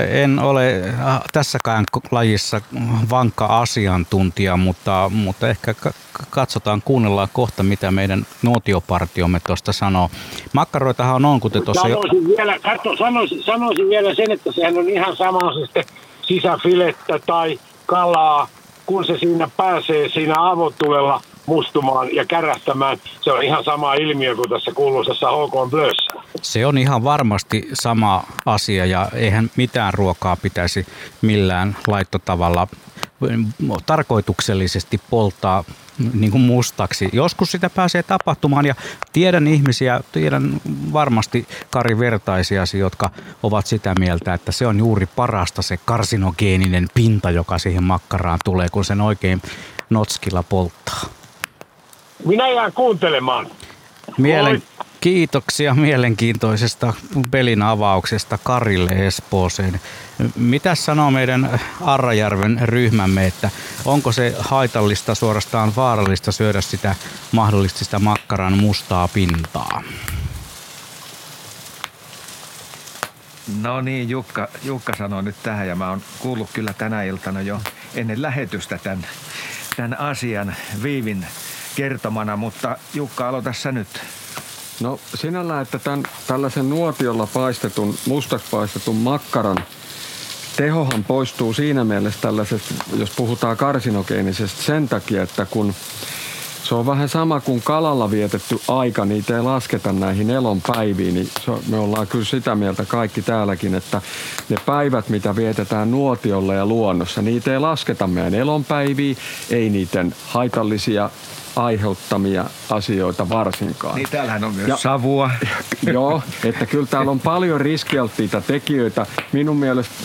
En ole äh, tässäkään lajissa vankka asiantuntija, mutta, mutta ehkä ka- katsotaan, kuunnellaan kohta, mitä meidän nuotiopartiomme tuosta sanoo. Makkaroitahan on, kuten tuossa jo... Sanoisin vielä, katso, sanoisin, sanoisin vielä sen, että sehän on ihan sama se sitten sisäfilettä tai kalaa, kun se siinä pääsee siinä avotulella mustumaan ja kärähtämään. Se on ihan sama ilmiö kuin tässä kuuluisessa HK Blössä. Se on ihan varmasti sama asia ja eihän mitään ruokaa pitäisi millään laittotavalla tarkoituksellisesti polttaa niin kuin mustaksi. Joskus sitä pääsee tapahtumaan ja tiedän ihmisiä, tiedän varmasti Kari Vertaisiasi, jotka ovat sitä mieltä, että se on juuri parasta se karsinogeeninen pinta, joka siihen makkaraan tulee, kun sen oikein notskilla polttaa. Minä jään kuuntelemaan. Mielen. Kiitoksia mielenkiintoisesta pelin avauksesta Karille Espooseen. Mitä sanoo meidän Arrajärven ryhmämme, että onko se haitallista, suorastaan vaarallista syödä sitä mahdollisesti sitä makkaran mustaa pintaa? No niin, Jukka, Jukka sanoi nyt tähän ja mä oon kuullut kyllä tänä iltana jo ennen lähetystä tämän, tämän asian Viivin kertomana, mutta Jukka, aloita sä nyt. No sinällä, että tämän, tällaisen nuotiolla paistetun, mustas paistetun makkaran tehohan poistuu siinä mielessä tällaisesta, jos puhutaan karsinogeenisesta sen takia, että kun se on vähän sama kuin kalalla vietetty aika, niitä ei lasketa näihin elonpäiviin. Niin me ollaan kyllä sitä mieltä kaikki täälläkin, että ne päivät, mitä vietetään nuotiolla ja luonnossa, niitä ei lasketa meidän elonpäiviin, ei niiden haitallisia aiheuttamia asioita varsinkaan. Niin täällähän on myös ja, savua. Joo, että kyllä täällä on paljon riskialttiita tekijöitä. Minun mielestä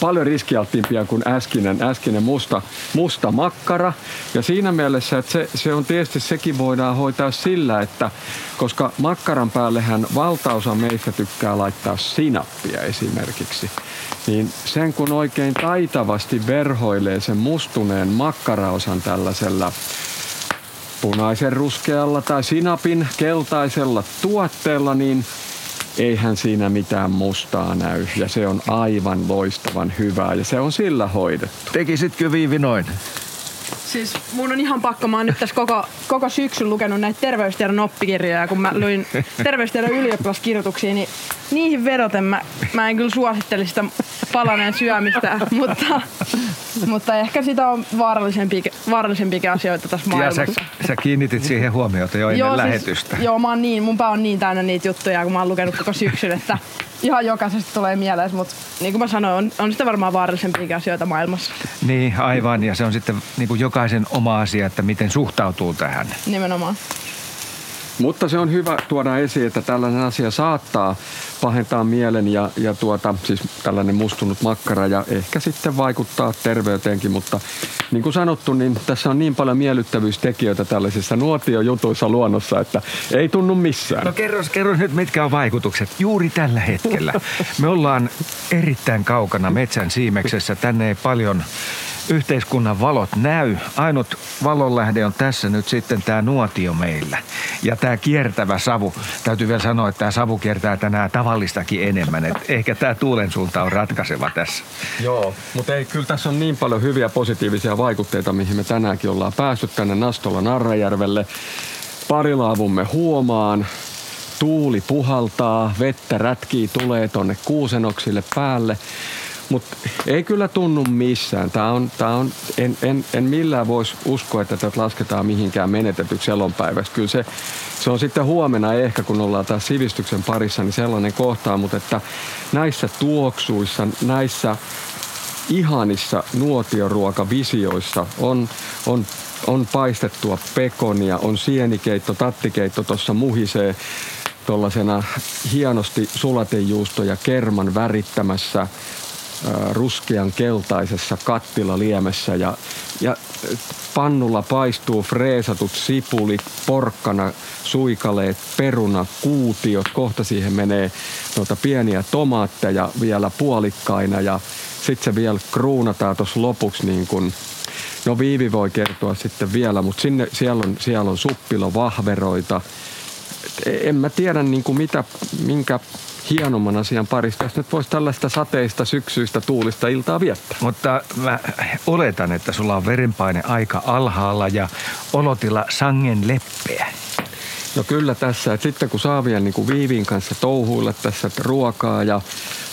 paljon riskialttiimpia kuin äskinen, äskinen musta, musta makkara. Ja siinä mielessä, että se, se on tietysti sekin voidaan hoitaa sillä, että koska makkaran päällehän valtaosa meistä tykkää laittaa sinappia esimerkiksi, niin sen kun oikein taitavasti verhoilee sen mustuneen makkaraosan tällaisella punaisen ruskealla tai sinapin keltaisella tuotteella, niin eihän siinä mitään mustaa näy. Ja se on aivan loistavan hyvää ja se on sillä hoidettu. Tekisitkö Viivi noin? Siis mun on ihan pakko, mä oon nyt tässä koko, koko syksyn lukenut näitä terveystiedon oppikirjoja, kun mä luin terveystiedon ylioppilaskirjoituksia, niin niihin vedoten mä, mä en kyllä suositteli sitä palaneen syömistä, mutta, mutta ehkä sitä on vaarallisempiakin asioita tässä maailmassa. Ja sä, sä kiinnitit siihen huomiota jo ennen joo, siis- lähetystä. Siis, joo, mä oon niin, mun pää on niin täynnä niitä juttuja, kun mä oon lukenut koko syksyn, että ihan jokaisesta tulee mieleen, mutta niin kuin mä sanoin, on, on sitä varmaan vaarallisempia asioita maailmassa. Niin, aivan. Ja se on sitten niin kuin jokaisen oma asia, että miten suhtautuu tähän. Nimenomaan. Mutta se on hyvä tuoda esiin, että tällainen asia saattaa pahentaa mielen ja, ja tuota, siis tällainen mustunut makkara ja ehkä sitten vaikuttaa terveyteenkin, mutta niin kuin sanottu, niin tässä on niin paljon miellyttävyystekijöitä tällaisissa nuotiojutuissa luonnossa, että ei tunnu missään. No kerros, kerros nyt, mitkä on vaikutukset juuri tällä hetkellä. Me ollaan erittäin kaukana metsän siimeksessä. Tänne ei paljon yhteiskunnan valot näy. Ainut valonlähde on tässä nyt sitten tämä nuotio meillä. Ja tämä kiertävä savu. Täytyy vielä sanoa, että tämä savu kiertää tänään tavallistakin enemmän. Et ehkä tämä tuulen suunta on ratkaiseva tässä. Joo, mutta ei, kyllä tässä on niin paljon hyviä positiivisia vaikutteita, mihin me tänäänkin ollaan päässyt tänne Nastola Narrajärvelle. Parilaavumme huomaan, tuuli puhaltaa, vettä rätkii, tulee tonne kuusenoksille päälle. Mutta ei kyllä tunnu missään. Tää on, tää on, en, en, en millään voisi uskoa, että tätä lasketaan mihinkään menetetyksi elonpäiväksi. Kyllä se, se on sitten huomenna ehkä, kun ollaan taas sivistyksen parissa, niin sellainen kohtaa. Mutta että näissä tuoksuissa, näissä ihanissa nuotioruokavisioissa on, on, on paistettua pekonia, on sienikeitto, tattikeitto tuossa muhisee tuollaisena hienosti sulatejuusto ja kerman värittämässä ruskean keltaisessa kattilaliemessä ja, ja pannulla paistuu freesatut sipulit, porkkana, suikaleet, peruna, kuutiot. Kohta siihen menee noita pieniä tomaatteja vielä puolikkaina ja sitten se vielä kruunataan tuossa lopuksi niin kuin No Viivi voi kertoa sitten vielä, mutta sinne, siellä on, siellä on suppilovahveroita. En mä tiedä niin kuin mitä, minkä hienomman asian parista, jos nyt voisi tällaista sateista, syksyistä, tuulista iltaa viettää. Mutta mä oletan, että sulla on verenpaine aika alhaalla ja olotila sangen leppeä. No kyllä tässä, että sitten kun saa vielä niin kuin Viivin kanssa touhuilla tässä ruokaa ja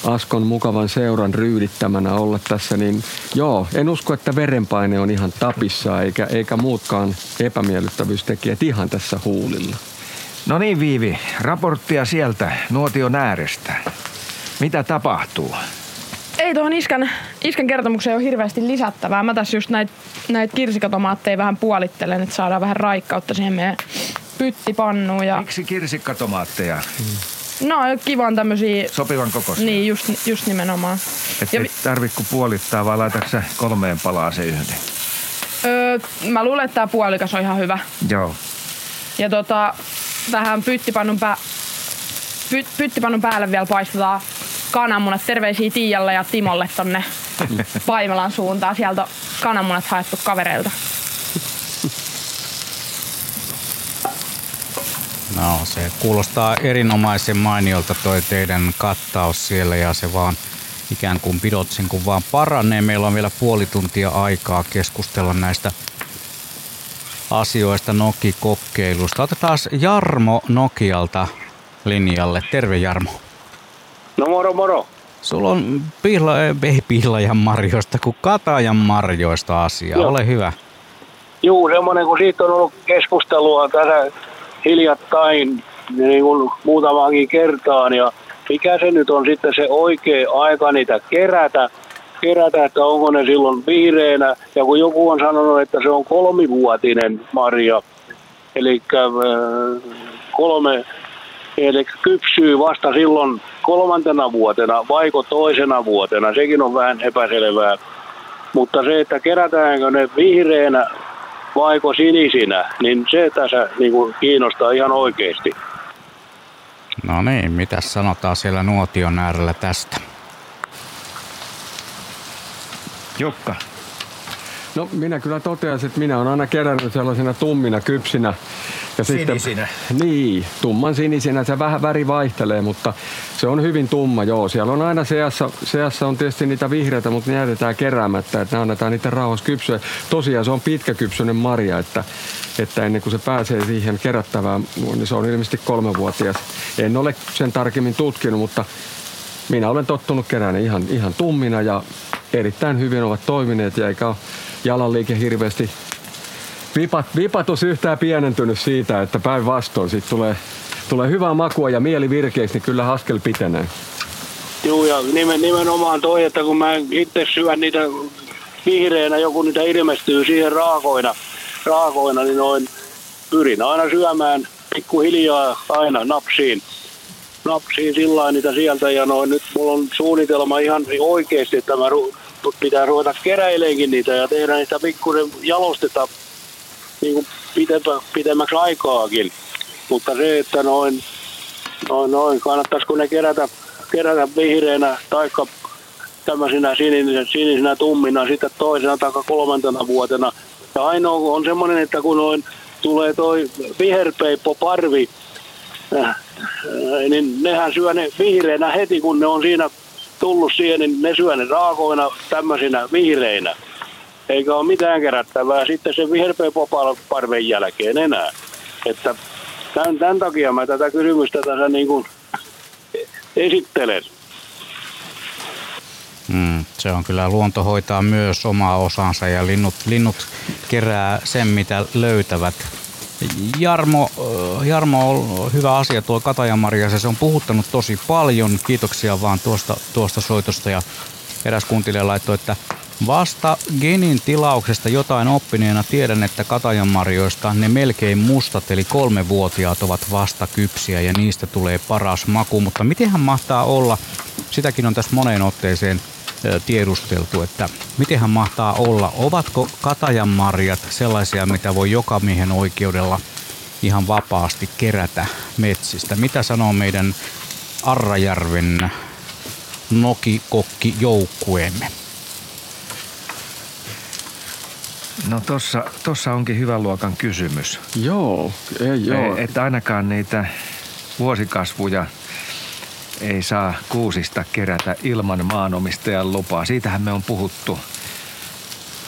Askon mukavan seuran ryydittämänä olla tässä, niin joo, en usko, että verenpaine on ihan tapissa eikä, eikä muutkaan epämiellyttävyystekijät ihan tässä huulilla. No niin Viivi, raporttia sieltä nuotion äärestä. Mitä tapahtuu? Ei tuohon iskän, iskän kertomukseen ole hirveästi lisättävää. Mä tässä just näitä näit kirsikatomaatteja vähän puolittelen, että saadaan vähän raikkautta siihen meidän pyttipannuun. Ja... Miksi kirsikkatomaatteja? Hmm. No kivan tämmösiä... Sopivan kokoisia? Niin, just, just nimenomaan. Että ja... tarvitse kun puolittaa, vaan laitatko kolmeen palaan se yhden? Öö, mä luulen, että tämä puolikas on ihan hyvä. Joo. Ja tota, tähän pyttipannun, pää, py, pyttipannun päälle vielä paistetaan kananmunat. Terveisiä Tiialle ja Timolle tonne Paimelan suuntaan. Sieltä on kananmunat haettu kavereilta. No se kuulostaa erinomaisen mainiolta toi teidän kattaus siellä ja se vaan ikään kuin pidotsin kun vaan paranee. Meillä on vielä puoli tuntia aikaa keskustella näistä asioista Noki-kokkeilusta. Otetaan Jarmo Nokialta linjalle. Terve Jarmo. No moro moro. Sulla on pihla, ei pihlajan marjoista, kuin katajan marjoista asia. Joo. Ole hyvä. Juu, semmoinen, kun siitä on ollut keskustelua tässä hiljattain niin kuin muutamaankin kertaan. Ja mikä se nyt on sitten se oikea aika niitä kerätä, kerätä, että onko ne silloin vihreänä. Ja kun joku on sanonut, että se on kolmivuotinen marja, eli äh, kolme, eli kypsyy vasta silloin kolmantena vuotena, vaiko toisena vuotena, sekin on vähän epäselvää. Mutta se, että kerätäänkö ne vihreänä vaiko sinisinä, niin se tässä niin kuin kiinnostaa ihan oikeasti. No niin, mitä sanotaan siellä nuotion äärellä tästä? Jukka. No minä kyllä toteaisin, että minä olen aina kerännyt sellaisena tummina kypsinä. Ja sinisinä. Sitten, niin, tumman sinisinä. Se vähän väri vaihtelee, mutta se on hyvin tumma, joo. Siellä on aina seassa, seassa on tietysti niitä vihreitä, mutta ne jätetään keräämättä, että ne annetaan niiden rauhassa kypsyä. Tosiaan se on pitkäkypsyinen marja, että, että ennen kuin se pääsee siihen kerättävään, niin se on ilmeisesti kolmevuotias. En ole sen tarkemmin tutkinut, mutta minä olen tottunut kerään ihan, ihan tummina ja erittäin hyvin ovat toimineet ja eikä ole jalanliike hirveästi vipat, vipatus yhtään pienentynyt siitä, että päinvastoin siitä tulee, tulee hyvää makua ja mieli virkeäksi, niin kyllä askel pitenee. Joo, ja nimen, nimenomaan toi, että kun mä itse syön niitä vihreänä, joku niitä ilmestyy siihen raakoina, raakoina niin noin pyrin aina syömään pikkuhiljaa aina napsiin. Napsiin sillä niitä sieltä ja noin nyt mulla on suunnitelma ihan oikeasti, että mä pitää ruveta keräileenkin niitä ja tehdä niitä pikkusen jalosteta niin kuin pitempä, pitemmäksi aikaakin. Mutta se, että noin, noin, noin kannattaisiko ne kerätä, kerätä vihreänä taikka tämmöisinä sinisinä, sinisinä tummina sitten toisena tai kolmantena vuotena. Ja ainoa on semmoinen, että kun noin tulee toi viherpeippo parvi, äh, niin nehän syö ne vihreänä heti, kun ne on siinä tullut siihen, niin ne syö ne raakoina tämmöisinä vihreinä eikä ole mitään kerättävää sitten se viherpepoparven jälkeen enää. Että tämän, tämän takia mä tätä kysymystä tässä niin kuin esittelen. Mm, se on kyllä luonto hoitaa myös omaa osansa ja linnut, linnut kerää sen, mitä löytävät. Jarmo, Jarmo on hyvä asia tuo Katajamarja, se on puhuttanut tosi paljon. Kiitoksia vaan tuosta, tuosta soitosta ja eräs kuuntelija laittoi, että Vasta Genin tilauksesta jotain oppineena tiedän, että katajanmarjoista ne melkein mustat eli kolmevuotiaat ovat vasta kypsiä ja niistä tulee paras maku. Mutta mitenhän mahtaa olla, sitäkin on tässä moneen otteeseen tiedusteltu, että mitenhän mahtaa olla, ovatko katajanmarjat sellaisia, mitä voi joka miehen oikeudella ihan vapaasti kerätä metsistä. Mitä sanoo meidän Arrajärven nokikokki joukkueemme? No tossa, tossa onkin hyvän luokan kysymys. Joo, ei joo. E, että ainakaan niitä vuosikasvuja ei saa kuusista kerätä ilman maanomistajan lupaa. Siitähän me on puhuttu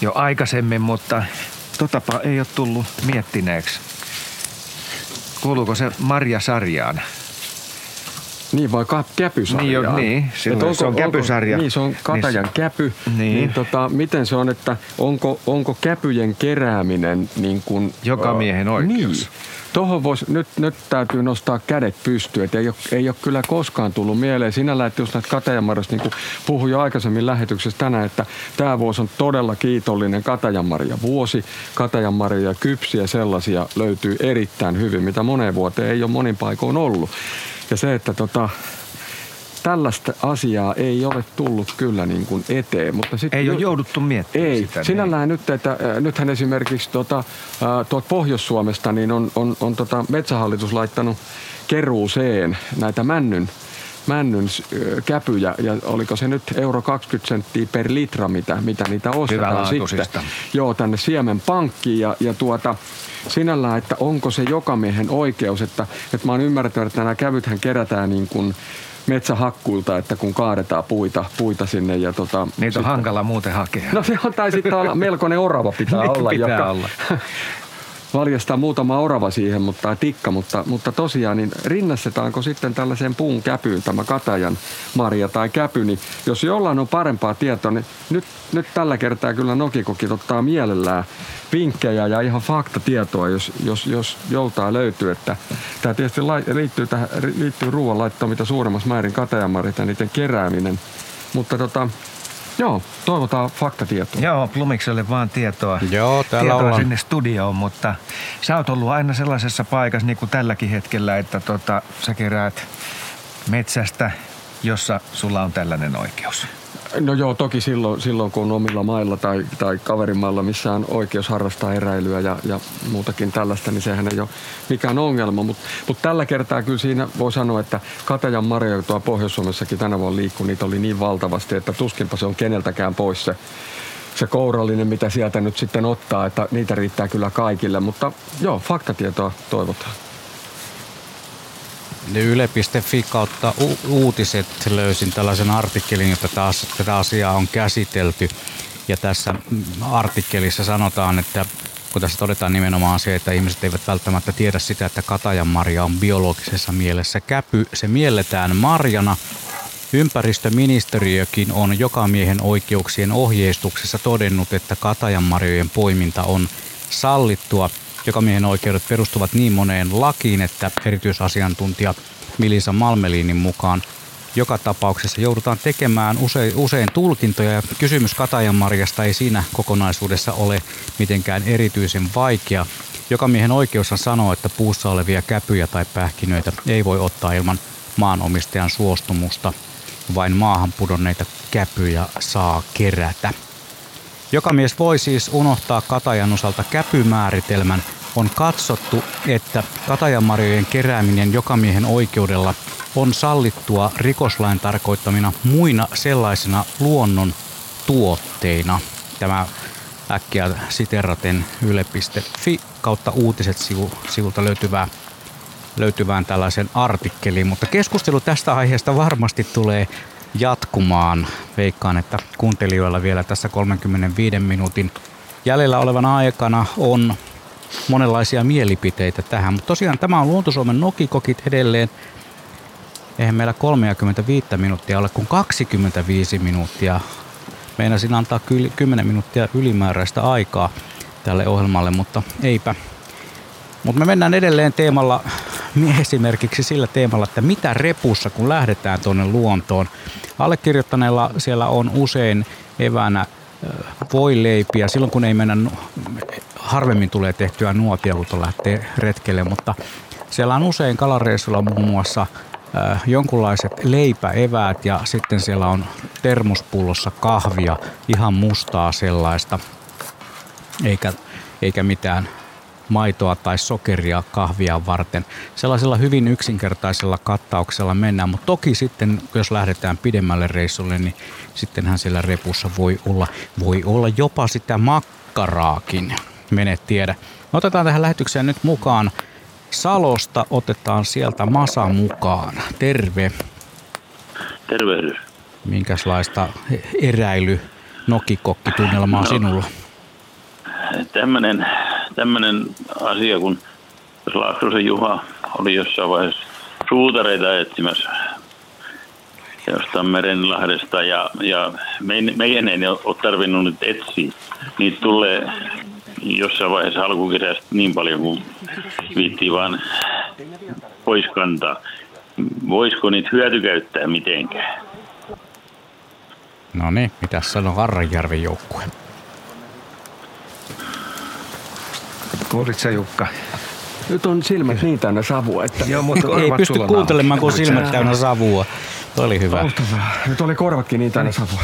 jo aikaisemmin, mutta totapa ei ole tullut miettineeksi. Kuuluuko se Marja-sarjaan? Niin, vai käpysarja? Niin, jo, niin. onko, se on käpysarja. Onko, niin, se on katajan niin, käpy. Niin. niin tota, miten se on, että onko, onko käpyjen kerääminen niin kuin... Joka miehen oikeus. Niin. Tuohon vois, nyt, nyt täytyy nostaa kädet pystyyn. Ei ole, ei ole kyllä koskaan tullut mieleen. Sinällä, että jos näitä katajanmarjoista, niin kuin puhuin jo aikaisemmin lähetyksessä tänään, että tämä vuosi on todella kiitollinen katajanmarja vuosi. Katajanmarja kypsiä sellaisia löytyy erittäin hyvin, mitä moneen vuoteen ei ole monin paikoin ollut. Ja se, että tota, tällaista asiaa ei ole tullut kyllä niin kuin eteen. Mutta sit, Ei ole jouduttu miettimään ei, sitä. niin. sinällään nyt, että äh, nythän esimerkiksi tuota, äh, tuolta Pohjois-Suomesta niin on, on, on tota Metsähallitus laittanut keruuseen näitä männyn, männyn käpyjä ja oliko se nyt euro 20 senttiä per litra, mitä, mitä niitä ostetaan sitten. Joo, tänne siemenpankkiin ja, ja tuota, sinällään, että onko se jokamiehen oikeus, että, että mä oon ymmärtänyt, että nämä kävythän kerätään niin kuin metsähakkuilta, että kun kaadetaan puita, puita sinne ja tota, Niitä on sitten- hankala muuten hakea. No se on, tai sitten melkoinen orava pitää Niin olla, pitää joka olla. valjastaa muutama orava siihen, mutta tikka, mutta, mutta tosiaan niin rinnastetaanko sitten tällaiseen puun käpyyn tämä katajan marja tai käpy, niin jos jollain on parempaa tietoa, niin nyt, nyt tällä kertaa kyllä Nokikokit ottaa mielellään vinkkejä ja ihan faktatietoa, jos, jos, jos joltain löytyy, että tämä tietysti liittyy, tähän, liittyy ruoan laittoon mitä suuremmassa määrin katajanmarjat ja niiden kerääminen, mutta tota, joo, toivotaan faktatietoa. Joo, Plumikselle vaan tietoa. Joo, täällä tietoa ollaan. sinne studioon, mutta sä oot ollut aina sellaisessa paikassa niin kuin tälläkin hetkellä, että tota, sä keräät metsästä, jossa sulla on tällainen oikeus. No joo, toki silloin, silloin kun on omilla mailla tai, tai kaverimailla, missä on oikeus harrastaa eräilyä ja, ja muutakin tällaista, niin sehän ei ole mikään ongelma. Mutta mut tällä kertaa kyllä siinä voi sanoa, että Katajan marjoja tuolla Pohjois-Suomessakin tänä vuonna liikkuu, niitä oli niin valtavasti, että tuskinpa se on keneltäkään pois se, se kourallinen, mitä sieltä nyt sitten ottaa, että niitä riittää kyllä kaikille. Mutta joo, faktatietoa toivotaan. Yle.fi kautta u- uutiset löysin tällaisen artikkelin, jota taas tätä asiaa on käsitelty. Ja tässä artikkelissa sanotaan, että kun tässä todetaan nimenomaan se, että ihmiset eivät välttämättä tiedä sitä, että katajanmarja on biologisessa mielessä käpy. Se mielletään marjana. Ympäristöministeriökin on jokamiehen oikeuksien ohjeistuksessa todennut, että katajanmarjojen poiminta on sallittua. Jokamiehen oikeudet perustuvat niin moneen lakiin, että erityisasiantuntija Milisa Malmelinin mukaan joka tapauksessa joudutaan tekemään usein, usein tulkintoja ja kysymys katajanmarjasta ei siinä kokonaisuudessa ole mitenkään erityisen vaikea. Jokamiehen oikeushan sanoo, että puussa olevia käpyjä tai pähkinöitä ei voi ottaa ilman maanomistajan suostumusta. Vain maahan pudonneita käpyjä saa kerätä. Joka mies voi siis unohtaa katajan osalta käpymääritelmän. On katsottu, että katajanmarjojen kerääminen jokamiehen oikeudella on sallittua rikoslain tarkoittamina muina sellaisina luonnon tuotteina. Tämä äkkiä siteraten yle.fi kautta uutiset sivu, sivulta löytyvää löytyvään tällaisen artikkeliin, mutta keskustelu tästä aiheesta varmasti tulee jatkumaan. Veikkaan, että kuuntelijoilla vielä tässä 35 minuutin jäljellä olevan aikana on monenlaisia mielipiteitä tähän. Mutta tosiaan tämä on Luontosuomen Nokikokit edelleen. Eihän meillä 35 minuuttia ole kuin 25 minuuttia. Meinasin antaa kyllä 10 minuuttia ylimääräistä aikaa tälle ohjelmalle, mutta eipä. Mutta me mennään edelleen teemalla, esimerkiksi sillä teemalla, että mitä repussa, kun lähdetään tuonne luontoon. Allekirjoittaneella siellä on usein evänä ö, voileipiä, silloin kun ei mennä, harvemmin tulee tehtyä nuotia, kun lähtee retkelle, mutta siellä on usein kalareissulla muun muassa jonkunlaiset leipäeväät ja sitten siellä on termospullossa kahvia, ihan mustaa sellaista, eikä, eikä mitään maitoa tai sokeria kahvia varten. Sellaisella hyvin yksinkertaisella kattauksella mennään, mutta toki sitten, jos lähdetään pidemmälle reissulle, niin sittenhän siellä repussa voi olla, voi olla jopa sitä makkaraakin. Mene tiedä. Me otetaan tähän lähetykseen nyt mukaan Salosta, otetaan sieltä Masa mukaan. Terve. Tervehdys. Minkälaista eräily nokikokkitunnelmaa no. sinulla? Tämmöinen, tämmöinen asia, kun Laaksosen Juha oli jossain vaiheessa suutareita etsimässä jostain Merenlahdesta ja, ja meidän, ei ole tarvinnut nyt etsiä. Niitä tulee jossain vaiheessa alkukesästä niin paljon kuin viittii vaan pois kantaa. Voisiko niitä hyötykäyttää mitenkään? No niin, mitä sanoo Harranjärven joukkue? Kuulit sä Jukka? Nyt on silmät niin täynnä savua, että Joo, mutta Ei pysty kuuntelemaan, kun silmät täynnä savua. Toi oli hyvä. Nyt oli korvatkin niin tänne savua.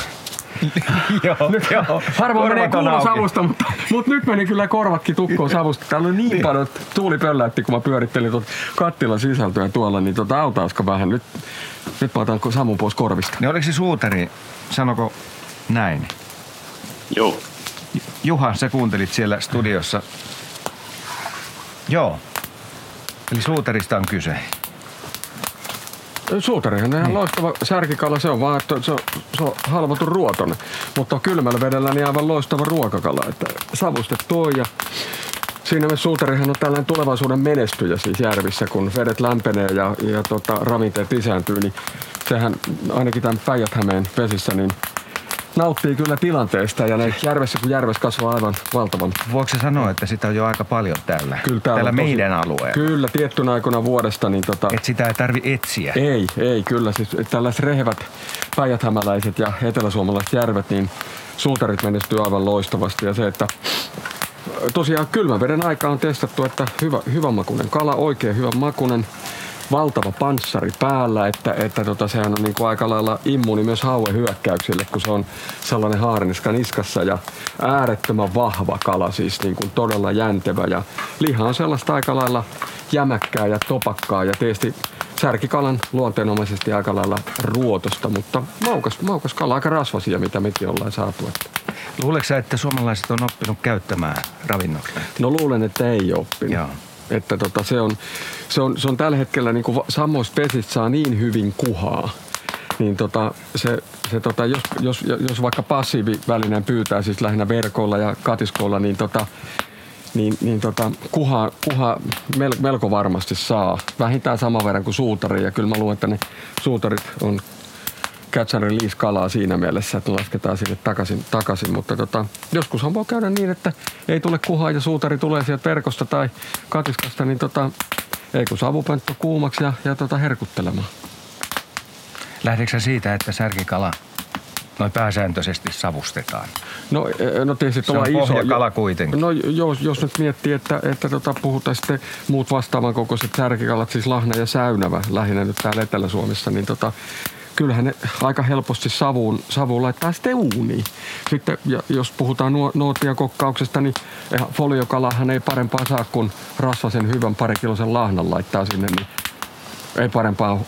joo, Nyt joo. harvoin menee kuulo savusta, mutta, mutta, nyt meni kyllä korvatkin tukkoon savusta. Täällä oli niin paljon, että tuuli pölläytti, kun mä pyörittelin tuota kattilan sisältöä tuolla, niin tota, autaisiko vähän. Nyt, nyt mä otan savun pois korvista. Niin oliko se suutari, sanoko näin? Joo. Juha, sä kuuntelit siellä studiossa. Joo. Eli suutarista on kyse. Suutarihan on ihan loistava särkikala, se on vaan, että se on, se on halvatun ruotonen. Mutta kylmällä vedellä niin aivan loistava ruokakala, että savustettu ja Siinä mielessä suutarihan on tällainen tulevaisuuden menestyjä siis järvissä, kun vedet lämpenee ja, ja tota, ravinteet lisääntyy, niin sehän ainakin tämän päijät vesissä niin nauttii kyllä tilanteesta ja ne järvessä kun järvessä kasvaa aivan valtavan. Voiko se sanoa, että sitä on jo aika paljon täällä? Kyllä täällä täällä meidän alueella. Kyllä, tiettynä aikoina vuodesta, niin tota, Et sitä ei tarvi etsiä. ei, ei, kyllä. Siis tällaiset rehevät päijäthämäläiset ja eteläsuomalaiset järvet, niin suutarit menestyy aivan loistavasti. Ja se, että tosiaan kylmän veden aika on testattu, että hyvä, hyvän makunen kala, oikein hyvän makunen, valtava panssari päällä, että, että tota, sehän on niin kuin aika lailla immuuni myös hauen hyökkäyksille, kun se on sellainen haarniska niskassa ja äärettömän vahva kala, siis niin kuin todella jäntevä ja liha on sellaista aika lailla jämäkkää ja topakkaa ja tietysti särkikalan luonteenomaisesti aika lailla ruotosta, mutta maukas, maukas kala, aika rasvasia, mitä mekin ollaan saatu. Että. Luuletko sä, että suomalaiset on oppinut käyttämään ravinnoksi? No luulen, että ei oppinut. Joo. Että tota, se, on, se, on, se on tällä hetkellä niin kuin samoista pesistä saa niin hyvin kuhaa. Niin tota, se, se tota, jos, jos, jos, vaikka passiivivälineen pyytää siis lähinnä verkoilla ja katiskoilla, niin tota, niin, niin tota, kuha, kuha mel, melko varmasti saa. Vähintään saman verran kuin suutari. Ja kyllä mä luulen, että ne suutarit on catch and release kalaa siinä mielessä, että lasketaan sinne takaisin. takaisin. Mutta tota, joskushan voi käydä niin, että ei tule kuhaa ja suutari tulee sieltä verkosta tai katiskasta, niin tota, ei kun savupönttö kuumaksi ja, ja tota herkuttelemaan. Lähdetkö siitä, että särkikala noin pääsääntöisesti savustetaan? No, eh, no tietysti Se on iso. pohjakala kuitenkin. No jos, jos nyt miettii, että, että tota, puhutaan sitten muut vastaavan kokoiset särkikalat, siis lahna ja säynävä lähinnä nyt täällä Etelä-Suomessa, niin tota, kyllähän ne aika helposti savuun, savuun laittaa sitten uuniin. Sitten ja jos puhutaan nuo, nuotiakokkauksesta, niin foliokalahan ei parempaa saa kuin rasvasen hyvän parikilosen lahnan laittaa sinne, niin ei parempaa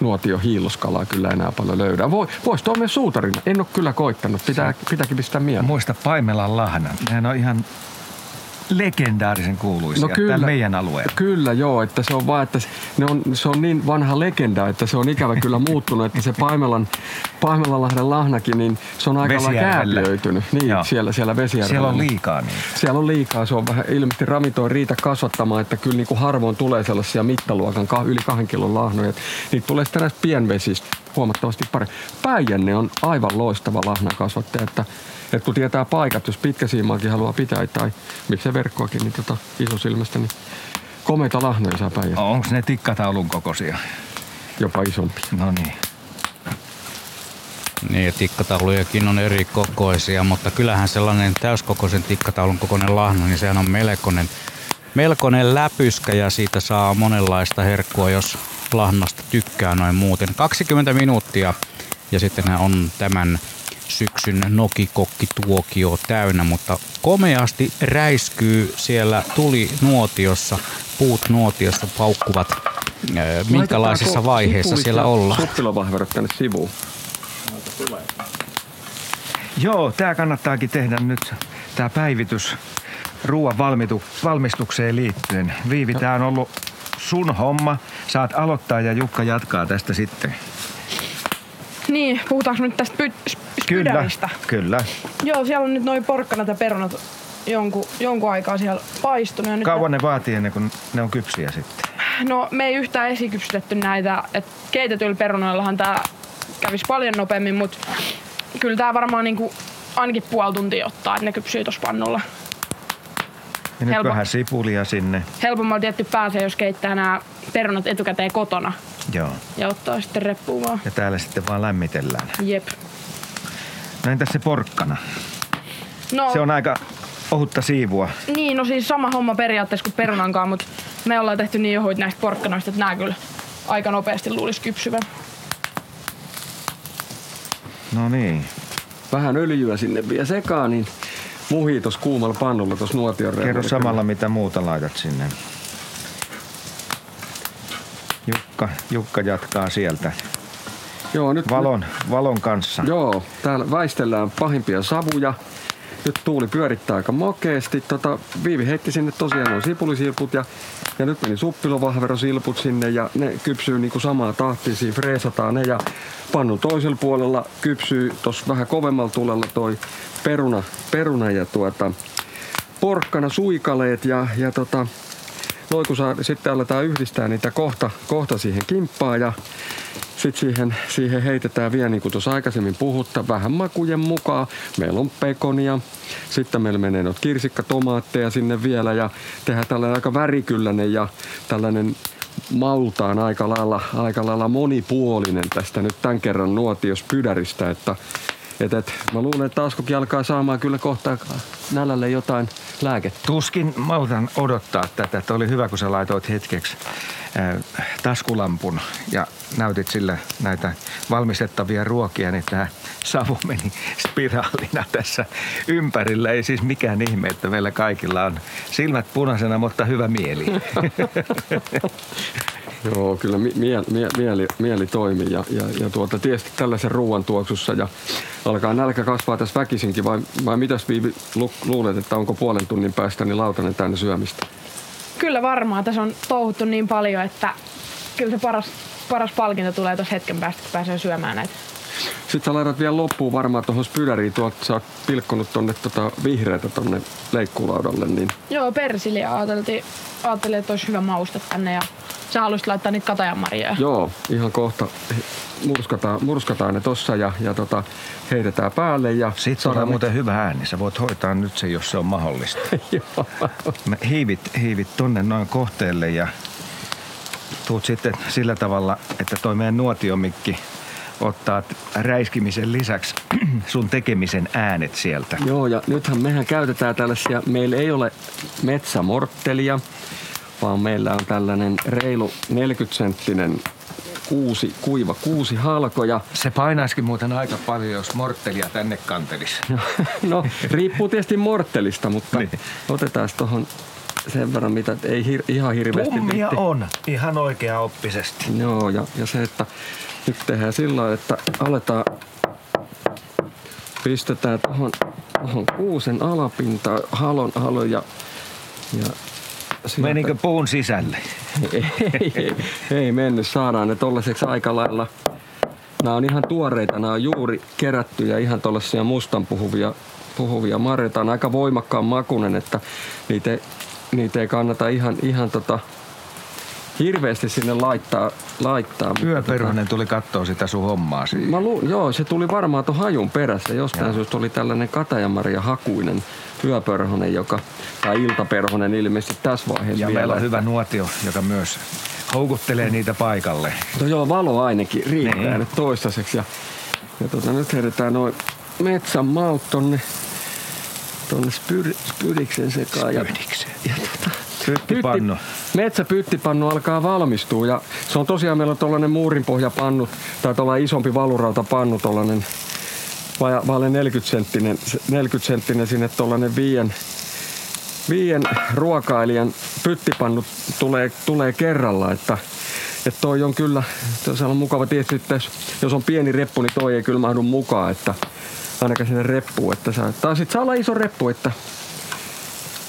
nuotio hiilloskalaa kyllä enää paljon löydä. Voi, voisi toimia suutarina. En ole kyllä koittanut. Pitää, pitääkin pistää mieleen. Muista Paimelan lahnan. Nehän on ihan legendaarisen kuuluisia No kyllä. täällä meidän alueella. Kyllä joo, että se on vaan, että ne on, se on niin vanha legenda, että se on ikävä kyllä muuttunut, että se Paimelan, Paimelanlahden lahnakin, niin se on aika lailla kääpiöitynyt. Niin, Joo. siellä, siellä Vesijärvellä. Siellä on liikaa niitä. Siellä on liikaa, se on vähän ilmeisesti ravinto ei riitä kasvattamaan, että kyllä niin kuin harvoin tulee sellaisia mittaluokan ka- yli kahden kilon lahnoja. Niitä tulee sitten näistä pienvesistä huomattavasti paremmin. Päijänne on aivan loistava lahnan kasvattaja, että, että kun tietää paikat, jos pitkäsiimaakin haluaa pitää tai miksei verkkoakin, niin tota, isosilmästä, niin komeita lahnoja saa päijänne. Onko ne tikkataulun kokoisia? Jopa isompi. No niin. Niin, ja tikkataulujakin on eri kokoisia, mutta kyllähän sellainen täyskokoisen tikkataulun kokoinen lahna, niin sehän on melkoinen, melkoinen läpyskä ja siitä saa monenlaista herkkua, jos lahnasta tykkää noin muuten. 20 minuuttia ja sittenhän on tämän syksyn nokikokkituokio täynnä, mutta komeasti räiskyy siellä tuli nuotiossa, puut nuotiossa paukkuvat. Ää, Minkälaisessa vaiheessa siellä ollaan? Suppilovahverot tänne sivuun. Joo, tämä kannattaakin tehdä nyt, tämä päivitys ruoan valmitu, valmistukseen liittyen. Viivi, tämä on ollut sun homma. Saat aloittaa ja Jukka jatkaa tästä sitten. Niin, puhutaanko nyt tästä py- sp- spydäristä? kyllä. Joo, siellä on nyt noin porkkanat ja perunat jonkun, jonkun aikaa siellä paistunut. Ja nyt Kauan ne vaatii ennen kuin ne on kypsiä sitten? No me ei yhtään esikypsytetty näitä, että keitetyillä perunoillahan tää kävisi paljon nopeammin, mutta kyllä tää varmaan niinku ainakin puoli tuntia ottaa, että ne kypsyy tuossa pannulla. Ja nyt Helppo. vähän sipulia sinne. Helpommalla tietty pääsee, jos keittää nämä perunat etukäteen kotona Joo. ja ottaa sitten reppuun vaan. Ja täällä sitten vaan lämmitellään. Jep. No entäs se porkkana? No, Se on aika ohutta siivua. Niin, no siis sama homma periaatteessa kuin perunankaan, mutta me ollaan tehty niin ohuit näistä porkkanoista, että nämä kyllä aika nopeasti luulisi kypsyvän. No niin. Vähän öljyä sinne vielä sekaan, niin muhii tuossa kuumalla pannulla tuossa nuotion Kerro samalla, mitä muuta laitat sinne. Jukka, Jukka jatkaa sieltä. Joo, nyt Valon, valon kanssa. Joo, täällä väistellään pahimpia savuja. Nyt tuuli pyörittää aika makeasti. Tota, Viivi heitti sinne tosiaan nuo sipulisilput ja, ja nyt meni suppilovahverosilput sinne ja ne kypsyy niinku samaa tahtia. Siinä freesataan ne ja pannun toisella puolella kypsyy tuossa vähän kovemmalla tulella toi peruna, peruna ja tuota, porkkana suikaleet ja, ja tota, noin kun saa, sitten aletaan yhdistää niitä kohta, kohta siihen kimppaan ja sitten siihen, siihen heitetään vielä, niin kuin tuossa aikaisemmin puhutta, vähän makujen mukaan. Meillä on pekonia, sitten meillä menee noita kirsikkatomaatteja sinne vielä ja tehdään tällainen aika värikylläinen ja tällainen maultaan aika lailla, aika lailla monipuolinen tästä nyt tämän kerran nuotiospydäristä, että et, et, mä luulen, että Askokin alkaa saamaan kyllä kohta nälälle jotain lääkettä. Tuskin maltan odottaa tätä. Että oli hyvä, kun sä laitoit hetkeksi äh, taskulampun ja näytit sillä näitä valmistettavia ruokia, niin tämä savu meni spiraalina tässä ympärillä. Ei siis mikään ihme, että meillä kaikilla on silmät punaisena, mutta hyvä mieli. Joo, kyllä mi- mie- mie- mieli, mieli toimii ja, ja, ja tuota, tietysti tällaisen ruoan tuoksussa ja alkaa nälkä kasvaa tässä väkisinkin vai, vai mitäs Viivi lu- luulet, että onko puolen tunnin päästä niin lautanen täynnä syömistä? Kyllä varmaan. Tässä on touhuttu niin paljon, että kyllä se paras, paras palkinto tulee tuossa hetken päästä, kun pääsee syömään näitä. Sitten sä laitat vielä loppuun varmaan tuohon spydäriin, tuolta sä oot pilkkonut tonne tota vihreätä tonne leikkuulaudalle, niin Joo, persiliä ajateltiin, ajattelin, että olisi hyvä mausta tänne ja sä haluaisit laittaa niitä katajanmarjoja. Joo, ihan kohta murskataan, murskataan ne tossa ja, ja tota, heitetään päälle. Ja Siitä tulee muuten hyvä ääni. Sä voit hoitaa nyt se, jos se on mahdollista. Me hiivit, hiivit tonne noin kohteelle ja tuut sitten sillä tavalla, että toi meidän nuotiomikki ottaa räiskimisen lisäksi sun tekemisen äänet sieltä. Joo, ja nythän mehän käytetään tällaisia, meillä ei ole metsämorttelia, vaan meillä on tällainen reilu 40-senttinen kuusi, kuiva kuusi halkoja. Se painaisikin muuten aika paljon, jos morttelia tänne kantelisi. No, riippuu tietysti morttelista, mutta Niin. otetaan tuohon sen verran, mitä ei hir, ihan hirveästi Tummia on, ihan oikea oppisesti. Joo, ja, ja se, että nyt tehdään sillä että aletaan, pistetään tuohon tohon kuusen alapintaan halon, halon ja, ja sieltä- Menikö puun sisälle? ei, ei, ei mennyt. Saadaan ne tollaiseksi aika lailla. Nämä on ihan tuoreita, nämä on juuri kerättyjä ihan tollaisia mustan puhuvia, puhuvia marjoja. Tää on aika voimakkaan makunen, että niitä, ei- niitä ei kannata ihan, ihan tota, hirveästi sinne laittaa. laittaa Yöperhonen tuli katsoa sitä sun hommaa siinä. Mä lu- joo, se tuli varmaan tuon hajun perässä. Jostain Joo. syystä oli tällainen katajamaria hakuinen yöperhonen, joka, tai iltaperhonen ilmeisesti tässä vaiheessa Ja vielä. meillä on hyvä nuotio, joka myös houkuttelee niitä paikalle. No joo, valo ainakin riittää Niin. nyt toistaiseksi. Ja, ja tota, nyt heitetään noin metsän maut tonne, tonne spyr, spyriksen sekaan. Ja, Spyrikseen. ja tota, Pyttipannu. Metsäpyttipannu alkaa valmistua ja se on tosiaan meillä on tollanen muurinpohjapannu tai tuollainen isompi valurautapannu, tollanen vaja- vaalle 40 senttinen, 40 senttinen sinne tollanen viien, viien ruokailijan pyttipannu tulee, tulee kerralla, että että toi on kyllä, se on mukava tietysti, että jos, on pieni reppu, niin toi ei kyllä mahdu mukaan, että ainakaan sinne reppuun, että saa, tai sit saa olla iso reppu, että